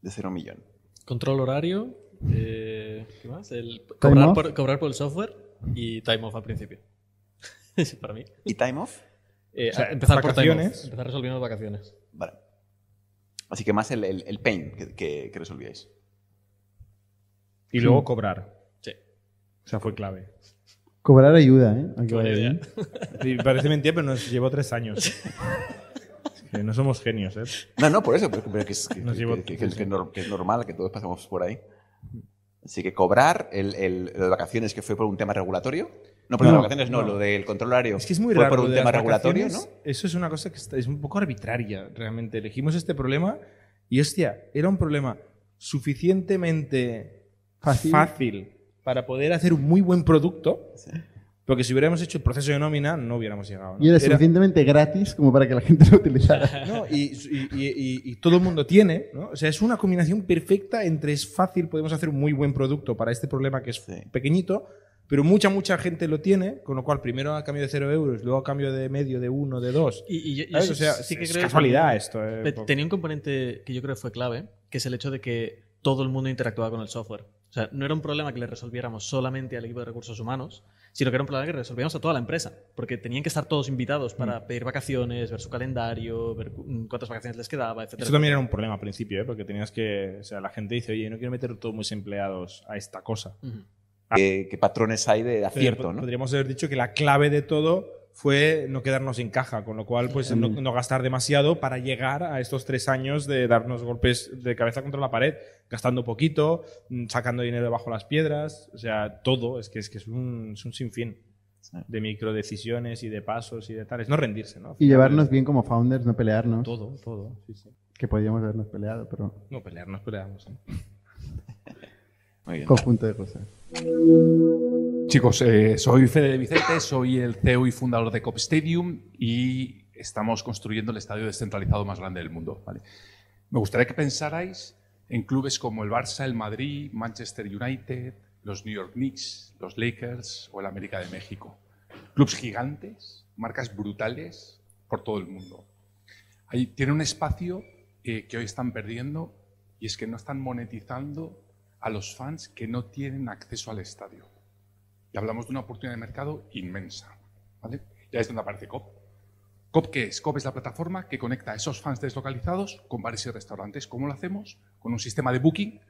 de cero millón? Control horario. eh, ¿Qué más? El, cobrar, por, cobrar por el software y time off al principio. Para mí. ¿Y time off? Eh, O sea, empezar por time off. vacaciones. Empezar resolviendo vacaciones. Vale. Así que más el, el- el pain que, que, que resolvíais. Y luego cobrar. Sí. O sea, fue clave. Cobrar ayuda, ¿eh? Buena idea. Sí, parece mentira, pero nos llevó tres años. Que no somos genios, ¿eh? No, no, por eso, pero, pero que, es, que, Nos que- llevó- que- que- que es nor- que es normal, que todos pasamos por ahí. Así que cobrar, el, el- lo de vacaciones que fue por un tema regulatorio. No, por No, las vacaciones no, no. lo del control horario. Es que es muy fue raro. por un tema regulatorio, ¿no? Eso es una cosa que está- es un poco arbitraria, realmente. Elegimos este problema y, hostia, era un problema suficientemente Fácil. fácil, para poder hacer un muy buen producto, porque si hubiéramos hecho el proceso de nómina no hubiéramos llegado. ¿no? Y era Era- suficientemente gratis como para que la gente lo utilizara. ¿no? y, y- y- y- y todo el mundo tiene, ¿no? O sea, es una combinación perfecta entre es fácil, podemos hacer un muy buen producto para este problema que es pequeñito, pero mucha, mucha gente lo tiene, con lo cual primero a cambio de cero euros, luego a cambio de medio, de uno, de dos. Y, y yo- sí- o sea, sí que es creo que casualidad también- esto. eh. Tenía un componente que yo creo que fue clave, que es el hecho de que todo el mundo interactuaba con el software. O sea, no era un problema que le resolviéramos solamente al equipo de recursos humanos, sino que era un problema que resolvíamos a toda la empresa, porque tenían que estar todos invitados para pedir vacaciones, ver su calendario, ver cu- mm, cuántas vacaciones les quedaba, etc. Eso también era un problema al principio, ¿eh? porque tenías que. O sea, la gente dice, oye, no quiero meter todos mis empleados a esta cosa. ¿Qué, qué patrones hay de acierto, no? Podríamos haber dicho que la clave de todo fue no quedarnos en caja, con lo cual pues no, no gastar demasiado para llegar a estos tres años de darnos golpes de cabeza contra la pared, gastando poquito, mm, sacando dinero debajo las piedras, o sea, todo, es que es, que es, un, es un sinfín de microdecisiones y de pasos y de tales, no rendirse, ¿no? Y llevarnos bien como founders, no pelearnos. Todo, todo, sí, sí. Que podríamos habernos peleado, pero No pelearnos, peleamos. ¿eh? Muy bien. conjunto de cosas. Chicos, eh, soy Fede de Vicente, soy el CEO y fundador de Cop Stadium y estamos construyendo el estadio descentralizado más grande del mundo. ¿vale? Me gustaría que pensarais en clubes como el Barça, el Madrid, Manchester United, los New York Knicks, los Lakers o el América de México. Clubs gigantes, marcas brutales por todo el mundo. Ahí tiene un espacio eh, que hoy están perdiendo y es que no están monetizando a los fans que no tienen acceso al estadio. Hablamos de una oportunidad de mercado inmensa. ¿vale? Y ahí es donde aparece COP. COP, ¿qué es? COP es la plataforma que conecta a esos fans deslocalizados con bares y restaurantes. ¿Cómo lo hacemos? Con un sistema de booking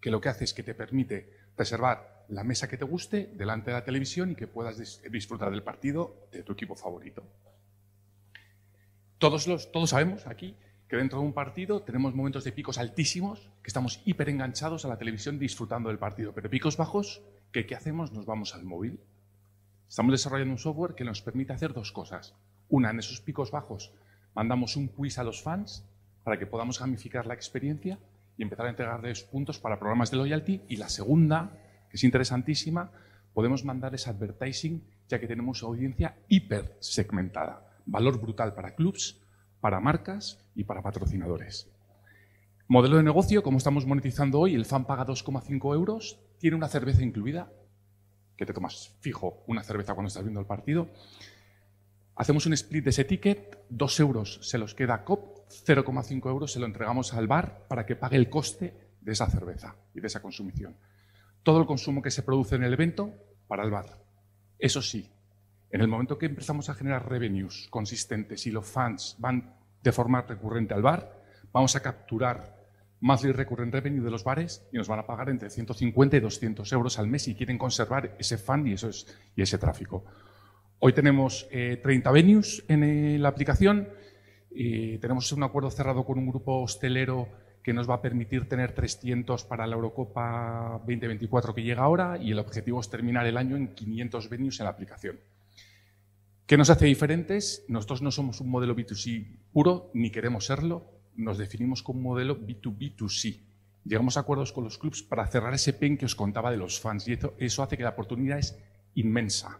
que lo que hace es que te permite reservar la mesa que te guste delante de la televisión y que puedas dis- disfrutar del partido de tu equipo favorito. Todos, los, todos sabemos aquí que dentro de un partido tenemos momentos de picos altísimos, que estamos hiper enganchados a la televisión disfrutando del partido, pero picos bajos, ¿qué hacemos? Nos vamos al móvil. Estamos desarrollando un software que nos permite hacer dos cosas. Una, en esos picos bajos, mandamos un quiz a los fans para que podamos gamificar la experiencia y empezar a entregarles puntos para programas de loyalty. Y la segunda, que es interesantísima, podemos mandarles advertising, ya que tenemos audiencia hiper segmentada. Valor brutal para clubs, para marcas y para patrocinadores. Modelo de negocio, como estamos monetizando hoy, el fan paga 2,5 euros, tiene una cerveza incluida, que te tomas fijo una cerveza cuando estás viendo el partido. Hacemos un split de ese ticket, 2 euros se los queda COP, 0,5 euros se lo entregamos al bar para que pague el coste de esa cerveza y de esa consumición. Todo el consumo que se produce en el evento para el bar. Eso sí, en el momento que empezamos a generar revenues consistentes y los fans van de forma recurrente al bar, vamos a capturar monthly recurrent revenue de los bares y nos van a pagar entre 150 y 200 euros al mes y quieren conservar ese fan y, eso es, ese tráfico. Hoy tenemos eh, 30 venues en eh, la aplicación tenemos un acuerdo cerrado con un grupo hostelero que nos va a permitir tener 300 para la Eurocopa 2024 que llega ahora y el objetivo es terminar el año en 500 venues en la aplicación. ¿Qué nos hace diferentes? Nosotros no somos un modelo B2C puro, ni queremos serlo. Nos definimos como un modelo B2B2C. Llegamos a acuerdos con los clubs para cerrar ese pen que os contaba de los fans y eso, eso hace que la oportunidad es inmensa.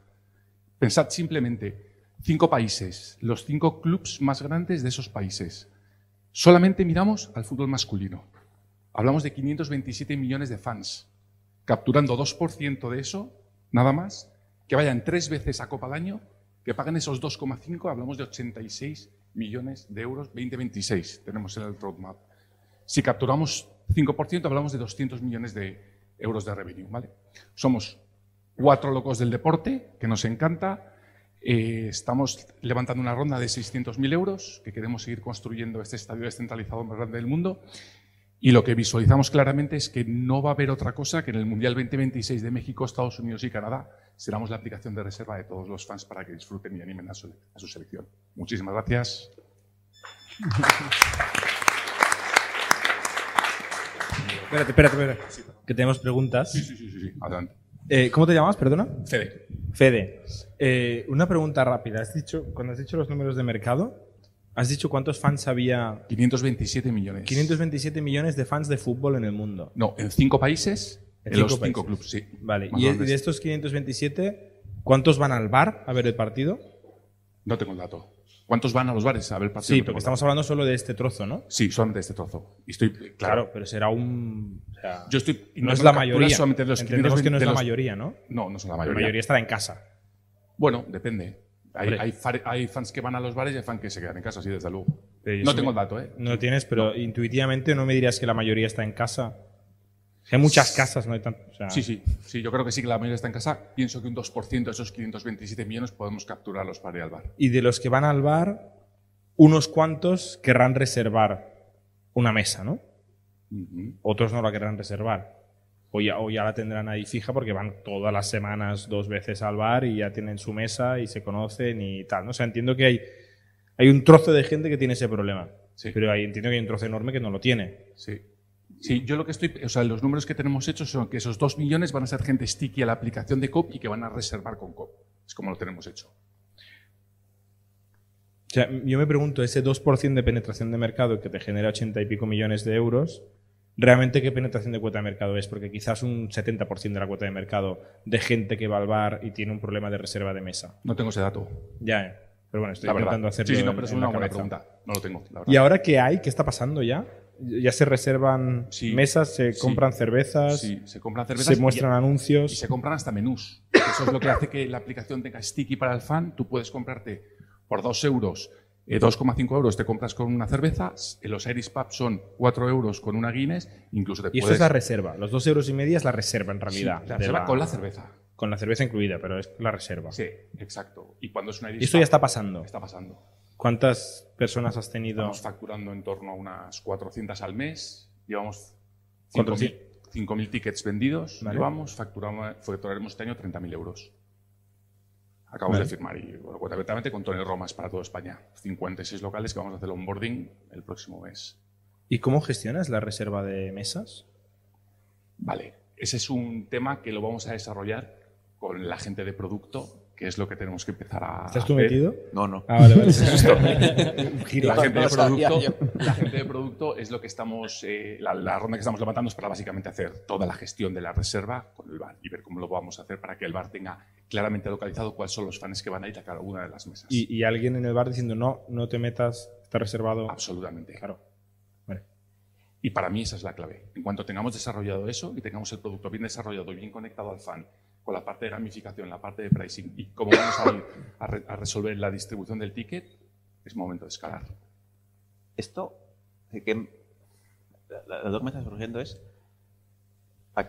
Pensad simplemente, cinco países, los cinco clubs más grandes de esos países. Solamente miramos al fútbol masculino. Hablamos de 527 millones de fans, capturando 2% de eso, nada más, que vayan tres veces a Copa al año, que paguen esos 2,5, hablamos de 86 millones de euros 2026, tenemos en el roadmap. Si capturamos 5%, hablamos de 200 millones de euros de revenue. ¿vale? Somos cuatro locos del deporte, que nos encanta. Eh, estamos levantando una ronda de 600.000 euros, que queremos seguir construyendo este estadio descentralizado más grande del mundo. Y lo que visualizamos claramente es que no va a haber otra cosa que en el Mundial 2026 de México, Estados Unidos y Canadá seramos la aplicación de reserva de todos los fans para que disfruten y animen a su, a su selección. Muchísimas gracias. Espérate, espérate, espérate. Que tenemos preguntas. Sí, sí, sí, sí, sí. adelante. Eh, ¿Cómo te llamas, perdona? Fede. Fede. Eh, una pregunta rápida. Has dicho, cuando has dicho los números de mercado, has dicho cuántos fans había. 527 millones. 527 millones de fans de fútbol en el mundo. No, en cinco países, en, los cinco clubes, sí. Vale. ¿Y, grandes. de estos 527, cuántos van al bar a ver el partido? No tengo el dato. ¿Cuántos van a los bares a ver el partido? Sí, No porque estamos dato. hablando solo de este trozo, ¿no? Sí, solamente de este trozo. Y estoy, claro, Claro, pero será un. o sea, Yo estoy. no es la mayoría. solamente de los Entendemos 520 que no es la los- mayoría, ¿no? No, no son la La mayoría. mayoría estará en casa. Bueno, depende. Hay, fans que van a los bares y hay fans que se quedan en casa, sí, desde luego. Pero no tengo el dato, ¿eh? No tienes, pero intuitivamente no me dirías que la mayoría está en casa. Hay muchas casas, no hay tanto. o sea, Sí, sí, sí, yo creo que sí que la mayoría está en casa. Pienso que un 2% de esos 527 millones podemos capturarlos para ir al bar. Y de los que van al bar, unos cuantos querrán reservar una mesa, ¿no? Otros no la querrán reservar. O ya, o ya la tendrán ahí fija porque van todas las semanas dos veces al bar y ya tienen su mesa y se conocen y tal. ¿no? O sea, entiendo que hay, hay un trozo de gente que tiene ese problema. Sí. Pero hay, entiendo que hay un trozo enorme que no lo tiene. Sí. Sí, yo lo que estoy, o sea, los números que tenemos hechos son que esos 2 millones van a ser gente sticky a la aplicación de COP y que van a reservar con COP. Es como lo tenemos hecho. O sea, yo me pregunto, ese 2% de penetración de mercado que te genera 80 y pico millones de euros, ¿realmente qué penetración de cuota de mercado es? Porque quizás un 70% de la cuota de mercado de gente que va al bar y tiene un problema de reserva de mesa. No tengo ese dato. Ya, eh. pero bueno, estoy La intentando hacerlo Sí, sí, no, pero es una buena pregunta. No lo tengo, la verdad. ¿Y ahora qué hay? ¿Qué está pasando ya? ¿Ya se reservan Sí. mesas, se Sí. compran cervezas, Sí, se compran cervezas se muestran y, anuncios? y se compran hasta menús. Eso es lo que hace que la aplicación tenga sticky para el fan. Tú puedes comprarte por 2 euros eh, 2,5 euros te compras con una cerveza, en los Irish Pub son 4 euros con una Guinness, incluso te Y puedes... es la reserva. Los dos euros y media es la reserva en realidad. Sí, la reserva con la cerveza. Con la cerveza incluida, pero es la reserva. Sí, exacto. Y cuando es una Irish esto ya está pasando. Está pasando. ¿Cuántas personas has tenido? Estamos facturando en torno a unas 400 al mes. Llevamos 400. 5.000 5.000 tickets vendidos. Vale. Llevamos, facturamos, facturaremos este año 30.000 euros. Acabamos Vale. de firmar y bueno, abiertamente con Tony Romas para toda España. 56 locales que vamos a hacer el onboarding el próximo mes. ¿Y cómo gestionas la reserva de mesas? Vale, ese es un tema que lo vamos a desarrollar con la gente de producto, que es lo que tenemos que empezar a ¿Estás tú hacer. metido? No, no. Ah, vale, vale. La, gente de producto, la gente de producto es lo que estamos, eh, la, la ronda que estamos levantando es para básicamente hacer toda la gestión de la reserva con el bar y ver cómo lo vamos a hacer para que el bar tenga claramente localizado cuáles son los fans que van a ir a cada una de las mesas. Y, y alguien en el bar diciendo, no, no te metas, está reservado. Absolutamente. Claro. Vale. Y para mí esa es la clave. En cuanto tengamos desarrollado eso y tengamos el producto bien desarrollado y bien conectado al fan, con la parte de gamificación, la parte de pricing y cómo vamos a ir a, re- a resolver la distribución del ticket, es momento de escalar. Esto, eh, que la, duda que me está surgiendo es, ¿a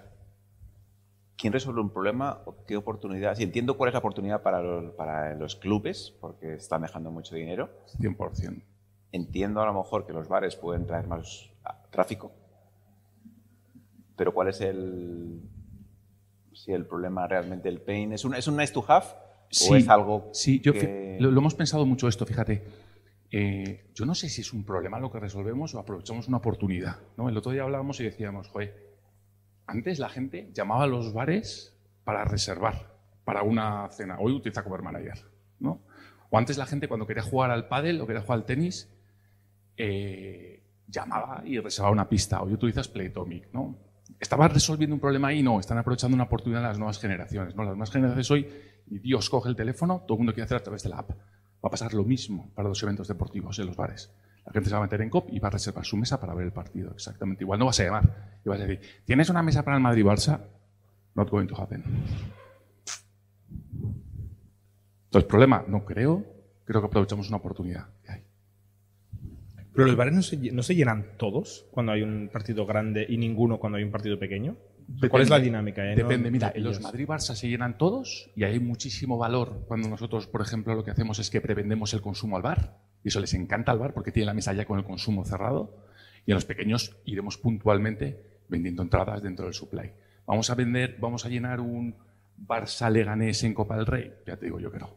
¿quién resuelve un problema o qué oportunidad? Si entiendo cuál es la oportunidad para los, para los clubes, porque están dejando mucho dinero. 100%. Entiendo a lo mejor que los bares pueden traer más ah, tráfico, pero ¿cuál es el, si el problema realmente el pain? ¿Es un, es un nice to have o es algo sí, yo que- fi- lo, lo hemos pensado mucho esto, fíjate. Eh, yo no sé si es un problema lo que resolvemos o aprovechamos una oportunidad. ¿no? El otro día hablábamos y decíamos, joder, antes la gente llamaba a los bares para reservar para una cena. Hoy utiliza Cover Manager. ¿no? O antes la gente cuando quería jugar al pádel o quería jugar al tenis, eh, llamaba y reservaba una pista. Hoy utilizas Playtomic. ¿no? ¿Estaba resolviendo un problema ahí? No, están aprovechando una oportunidad de las nuevas generaciones. ¿no? Las nuevas generaciones hoy, Dios coge el teléfono, todo el mundo quiere hacer a través de la app. Va a pasar lo mismo para los eventos deportivos en los bares. La gente se va a meter en COP y va a reservar su mesa para ver el partido. Exactamente igual. No vas a llamar y vas a decir, ¿tienes una mesa para el Madrid-Barça? Not going to happen. Entonces, problema, no creo. Creo que aprovechamos una oportunidad. que hay. Pero los bares no se, no se llenan todos cuando hay un partido grande y ninguno cuando hay un partido pequeño. ¿Cuál es la dinámica? eh? No- Depende. Mira, en los. Madrid-Barça se llenan todos y hay muchísimo valor cuando nosotros, por ejemplo, lo que hacemos es que prevendemos el consumo al bar. Y eso les encanta al bar porque tiene la mesa ya con el consumo cerrado. Y en los pequeños iremos puntualmente vendiendo entradas dentro del supply. Vamos a vender, vamos a llenar un Barça Leganés en Copa del Rey. Ya te digo yo que no.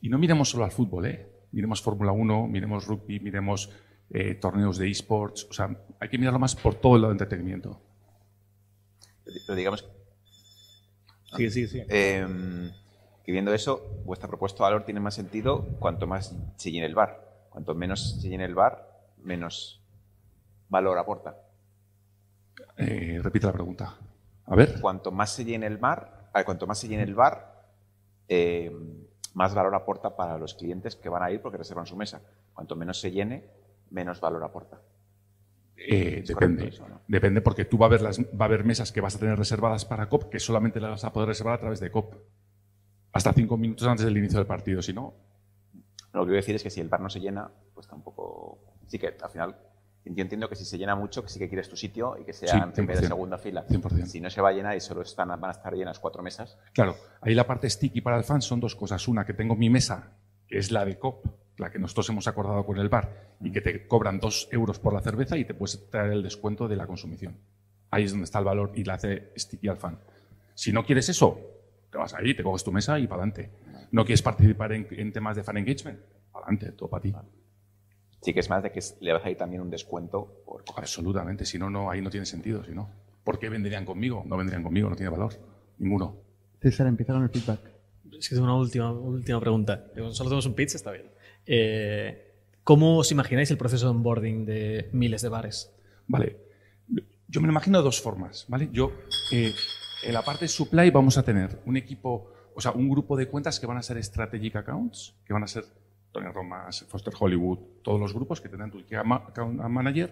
Y no miremos solo al fútbol, ¿eh? Miremos Fórmula 1, miremos rugby, miremos eh, torneos de esports. O sea, hay que mirarlo más por todo el lado de entretenimiento. Pero digamos. Sí, sí, sí. Eh, que viendo eso, vuestra propuesta de valor tiene más sentido cuanto más se llene el bar. Cuanto menos se llene el bar, menos valor aporta. Eh, repite la pregunta. A ver. Cuanto más se llene el bar, a ver, cuanto más se llene el bar, eh, más valor aporta para los clientes que van a ir porque reservan su mesa. Cuanto menos se llene, menos valor aporta. Eh, ¿Es depende. correcto eso, no? Depende porque tú va a, ver las, va a haber mesas que vas a tener reservadas para COP que solamente las vas a poder reservar a través de COP. Hasta cinco minutos antes del inicio del partido. Si no, Lo que quiero decir es que si el bar no se llena, pues tampoco. Sí que al final. Yo entiendo que si se llena mucho, que sí que quieres tu sitio y que sea Sí, en primera y 100%. segunda fila. 100%. Si no se va a llenar y solo están, van a estar llenas cuatro mesas, Claro, ahí la parte sticky para el fan son dos cosas. Una, que tengo mi mesa, que es la de COP, la que nosotros hemos acordado con el bar, y que te cobran dos euros por la cerveza y te puedes traer el descuento de la consumición. Ahí es donde está el valor y la hace sticky al fan. Si no quieres eso, te vas ahí, te coges tu mesa y para adelante. No quieres participar en, en temas de fan engagement, para adelante, todo para ti. Sí que es más de que le vas a ir también un descuento por Absolutamente, si no, no, ahí no tiene sentido. Si no. ¿Por qué vendrían conmigo? No vendrían conmigo, no tiene valor. Ninguno. César, empieza con el feedback. Es que tengo una última, última pregunta. Digo, Solo tenemos un pitch, está bien. Eh, ¿Cómo os imagináis el proceso de onboarding de miles de bares? Vale. Yo me lo imagino de dos formas, ¿vale? Yo, eh, en la parte supply vamos a tener un equipo, o sea, un grupo de cuentas que van a ser strategic accounts, que van a ser Tony Romas, Foster Hollywood, todos los grupos que tendrán tu account manager,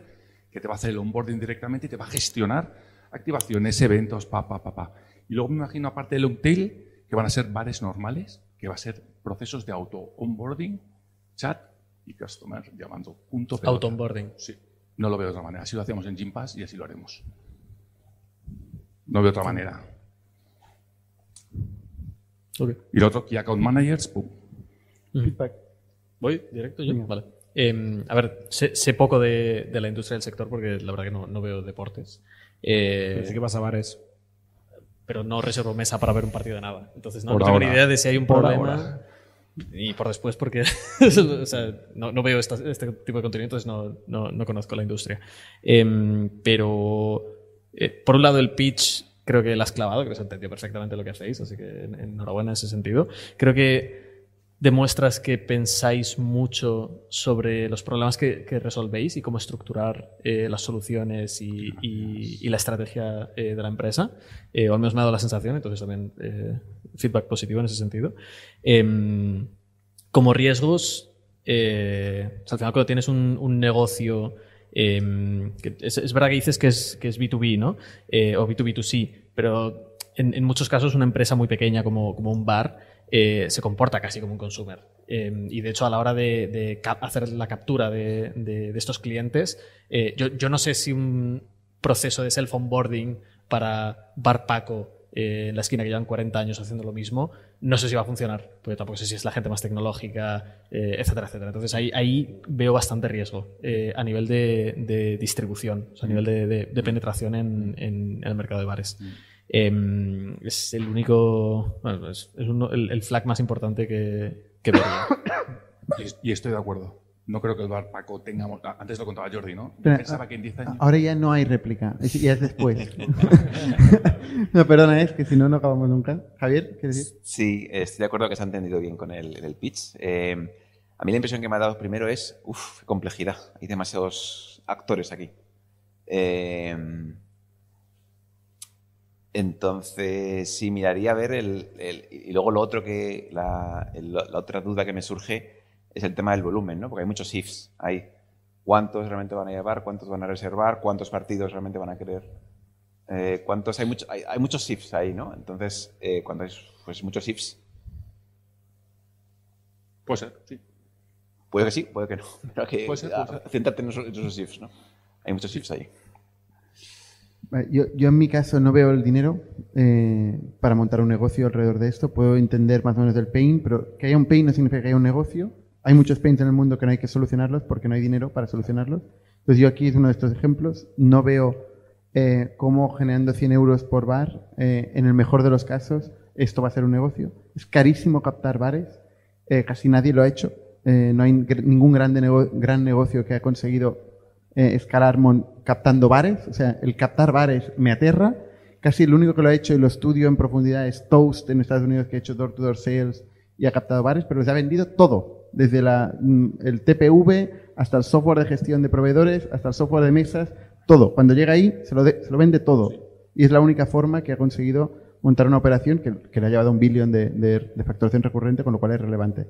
que te va a hacer el onboarding directamente y te va a gestionar activaciones, eventos, pa, pa, pa, pa. Y luego me imagino, aparte del long tail, que van a ser bares normales, que va a ser procesos de auto-onboarding chat y customer llamando punto. Auto-onboarding. Sí. No lo veo de otra manera. Así lo hacemos en Gympass y así lo haremos. No veo otra manera. Y lo otro, Key Account Managers, pum. Feedback. ¿Voy directo yo? Venga. Vale. Eh, a ver, sé, sé poco de, de la industria del sector porque la verdad que no, no veo deportes. Eh, Pensé que vas a bares. Pero no reservo mesa para ver un partido de nada. Entonces no, no tengo ni idea de si hay un Por problema. ahora. Y por después porque o sea, no, no veo esta- este tipo de contenido, entonces no, no, no conozco la industria. Em, pero, eh, por un lado, el pitch creo que lo has clavado, creo que se entendió perfectamente lo que hacéis, así que en- enhorabuena en ese sentido. Creo que demuestras que pensáis mucho sobre los problemas que, que resolvéis y cómo estructurar eh, las soluciones y, y- y la estrategia eh, de la empresa. Eh, o al menos me ha dado la sensación, entonces también feedback positivo en ese sentido. Em, como riesgos, al final cuando tienes un, un negocio, em, que es, es verdad que dices que es, que es B2B, ¿no? O B2B2C, pero en, en muchos casos una empresa muy pequeña como, como un bar eh, se comporta casi como un consumer. Eh, y de hecho, a la hora de, hacer la captura de, estos clientes, eh, yo, no sé si un proceso de self-onboarding para Bar Paco eh, en la esquina que llevan 40 años haciendo lo mismo, no sé si va a funcionar, porque tampoco sé si es la gente más tecnológica, etcétera, etcétera. Entonces ahí, veo bastante riesgo a nivel de, distribución, a nivel de, penetración en, el mercado de bares. Em, es el único, bueno, es, es uno- el, el flag más importante que, que. Y, y estoy de acuerdo. No creo que el bar Paco tengamos. ah, Antes lo contaba Jordi, ¿no? Pensaba que en 10 años. Ahora ya no hay réplica, es, ya es después. no, perdona, es que si no, no acabamos nunca. Javier, ¿quieres decir? Sí, estoy de acuerdo que se ha entendido bien con el, el pitch. Eh, a mí la impresión que me ha dado primero es, uff, qué complejidad. Hay demasiados actores aquí. Eh, entonces, sí, miraría a ver el, el- Y luego lo otro que... La, el- la otra duda que me surge es el tema del volumen, ¿no? Porque hay muchos ifs ahí. ¿Cuántos realmente van a llevar? ¿Cuántos van a reservar? ¿Cuántos partidos realmente van a querer? Eh, ¿Cuántos? Hay, mucho- hay, hay muchos ifs ahí, ¿no? Entonces, eh, cuando hay pues, muchos ifs, Puede ser, sí. Puede que sí, puede que no. Pero que Puede ser, puede ser. ah, céntrate en esos, en esos ifs, ¿no? Hay muchos ifs ahí. Vale, Yo, yo en mi caso no veo el dinero eh, para montar un negocio alrededor de esto. Puedo entender más o menos del pain, pero que haya un pain no significa que haya un negocio. Hay muchos pains en el mundo que no hay que solucionarlos porque no hay dinero para solucionarlos. Entonces yo aquí es uno de estos ejemplos. No veo eh, cómo generando 100 euros por bar, eh, en el mejor de los casos, esto va a ser un negocio. Es carísimo captar bares. Eh, casi nadie lo ha hecho. Eh, no hay ningún grande nego- gran negocio que ha conseguido eh, escalar mon- captando bares. O sea, el captar bares me aterra. Casi el único que lo ha hecho y lo estudio en profundidad es Toast en Estados Unidos, que ha hecho door-to-door sales y ha captado bares, pero les ha vendido todo. Desde la, mm, el TPV hasta el software de gestión de proveedores, hasta el software de mesas, todo. Cuando llega ahí, se lo, de- se lo vende todo. Y es la única forma que ha conseguido montar una operación que, que le ha llevado un billón de, de- de facturación recurrente, con lo cual es relevante.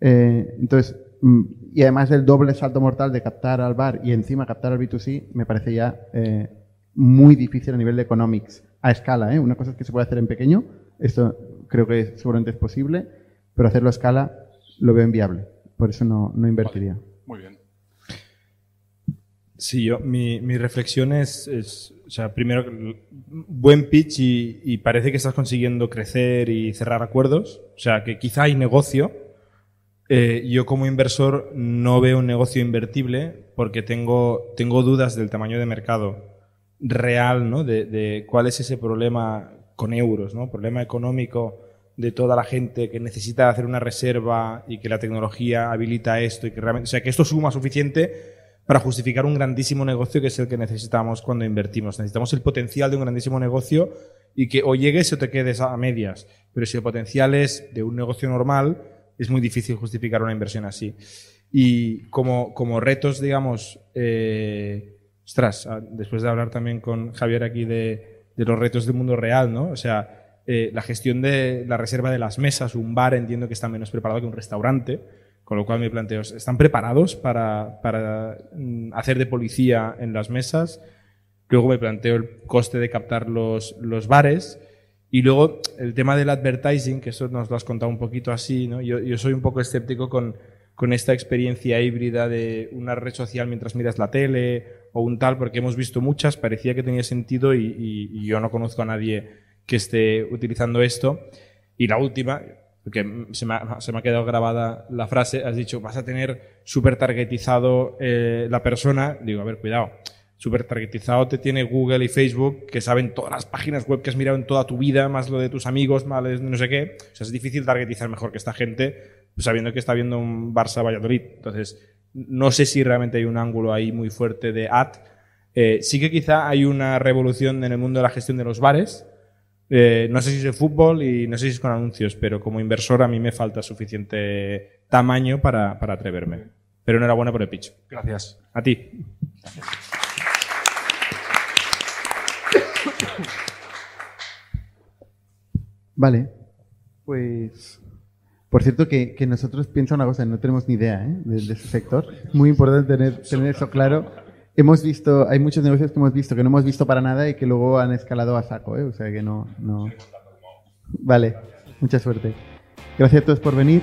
Eh, entonces, mm, y además del doble salto mortal de captar al bar y encima captar al B2C, me parece ya eh, muy difícil a nivel de economics, a escala. ¿eh? Una cosa es que se puede hacer en pequeño, esto creo que seguramente es posible, pero hacerlo a escala lo veo inviable. Por eso no, no invertiría. Muy bien. Sí, yo, mi, mi reflexión es, es, o sea, primero, buen pitch y, y parece que estás consiguiendo crecer y cerrar acuerdos. O sea, que quizá hay negocio. Eh, yo como inversor no veo un negocio invertible porque tengo, tengo dudas del tamaño de mercado real, ¿no? De, de cuál es ese problema con euros, ¿no? Problema económico de toda la gente que necesita hacer una reserva y que la tecnología habilita esto y que realmente, o sea, que esto suma suficiente para justificar un grandísimo negocio que es el que necesitamos cuando invertimos. Necesitamos el potencial de un grandísimo negocio y que o llegues o te quedes a medias. Pero si el potencial es de un negocio normal, es muy difícil justificar una inversión así. Y como, como retos, digamos, eh, ostras, ah, después de hablar también con Javier aquí de, de los retos del mundo real, ¿no? O sea, eh, la gestión de la reserva de las mesas, un bar entiendo que está menos preparado que un restaurante, con lo cual me planteo, ¿están preparados para, para mm, hacer de policía en las mesas? Luego me planteo el coste de captar los, los bares. Y luego el tema del advertising, que eso nos lo has contado un poquito así, ¿no? Yo, soy un poco escéptico con, con esta experiencia híbrida de una red social mientras miras la tele o un tal, porque hemos visto muchas, parecía que tenía sentido y, yo no conozco a nadie que esté utilizando esto. Y la última, porque se me ha, se me ha quedado grabada la frase, has dicho, vas a tener súper targetizado eh, la persona. Digo, a ver, cuidado. Súper targetizado te tiene Google y Facebook, que saben todas las páginas web que has mirado en toda tu vida, más lo de tus amigos, más lo de no sé qué. O sea, es difícil targetizar mejor que esta gente, pues, sabiendo que está viendo un Barça Valladolid. Entonces, no sé si realmente hay un ángulo ahí muy fuerte de ad. Eh, sí que quizá hay una revolución en el mundo de la gestión de los bares. Eh, no sé si es de fútbol y no sé si es con anuncios, pero como inversor a mí me falta suficiente tamaño para, para atreverme. Pero enhorabuena por el pitch. Gracias. A ti. Vale. Pues. Por cierto, que, que nosotros piensa una cosa, no tenemos ni idea ¿eh? de, de ese sector. Muy importante tener, tener eso claro. Hemos visto, hay muchos negocios que hemos visto que no hemos visto para nada y que luego han escalado a saco, ¿eh? O sea que no, no. Vale, mucha suerte. Gracias a todos por venir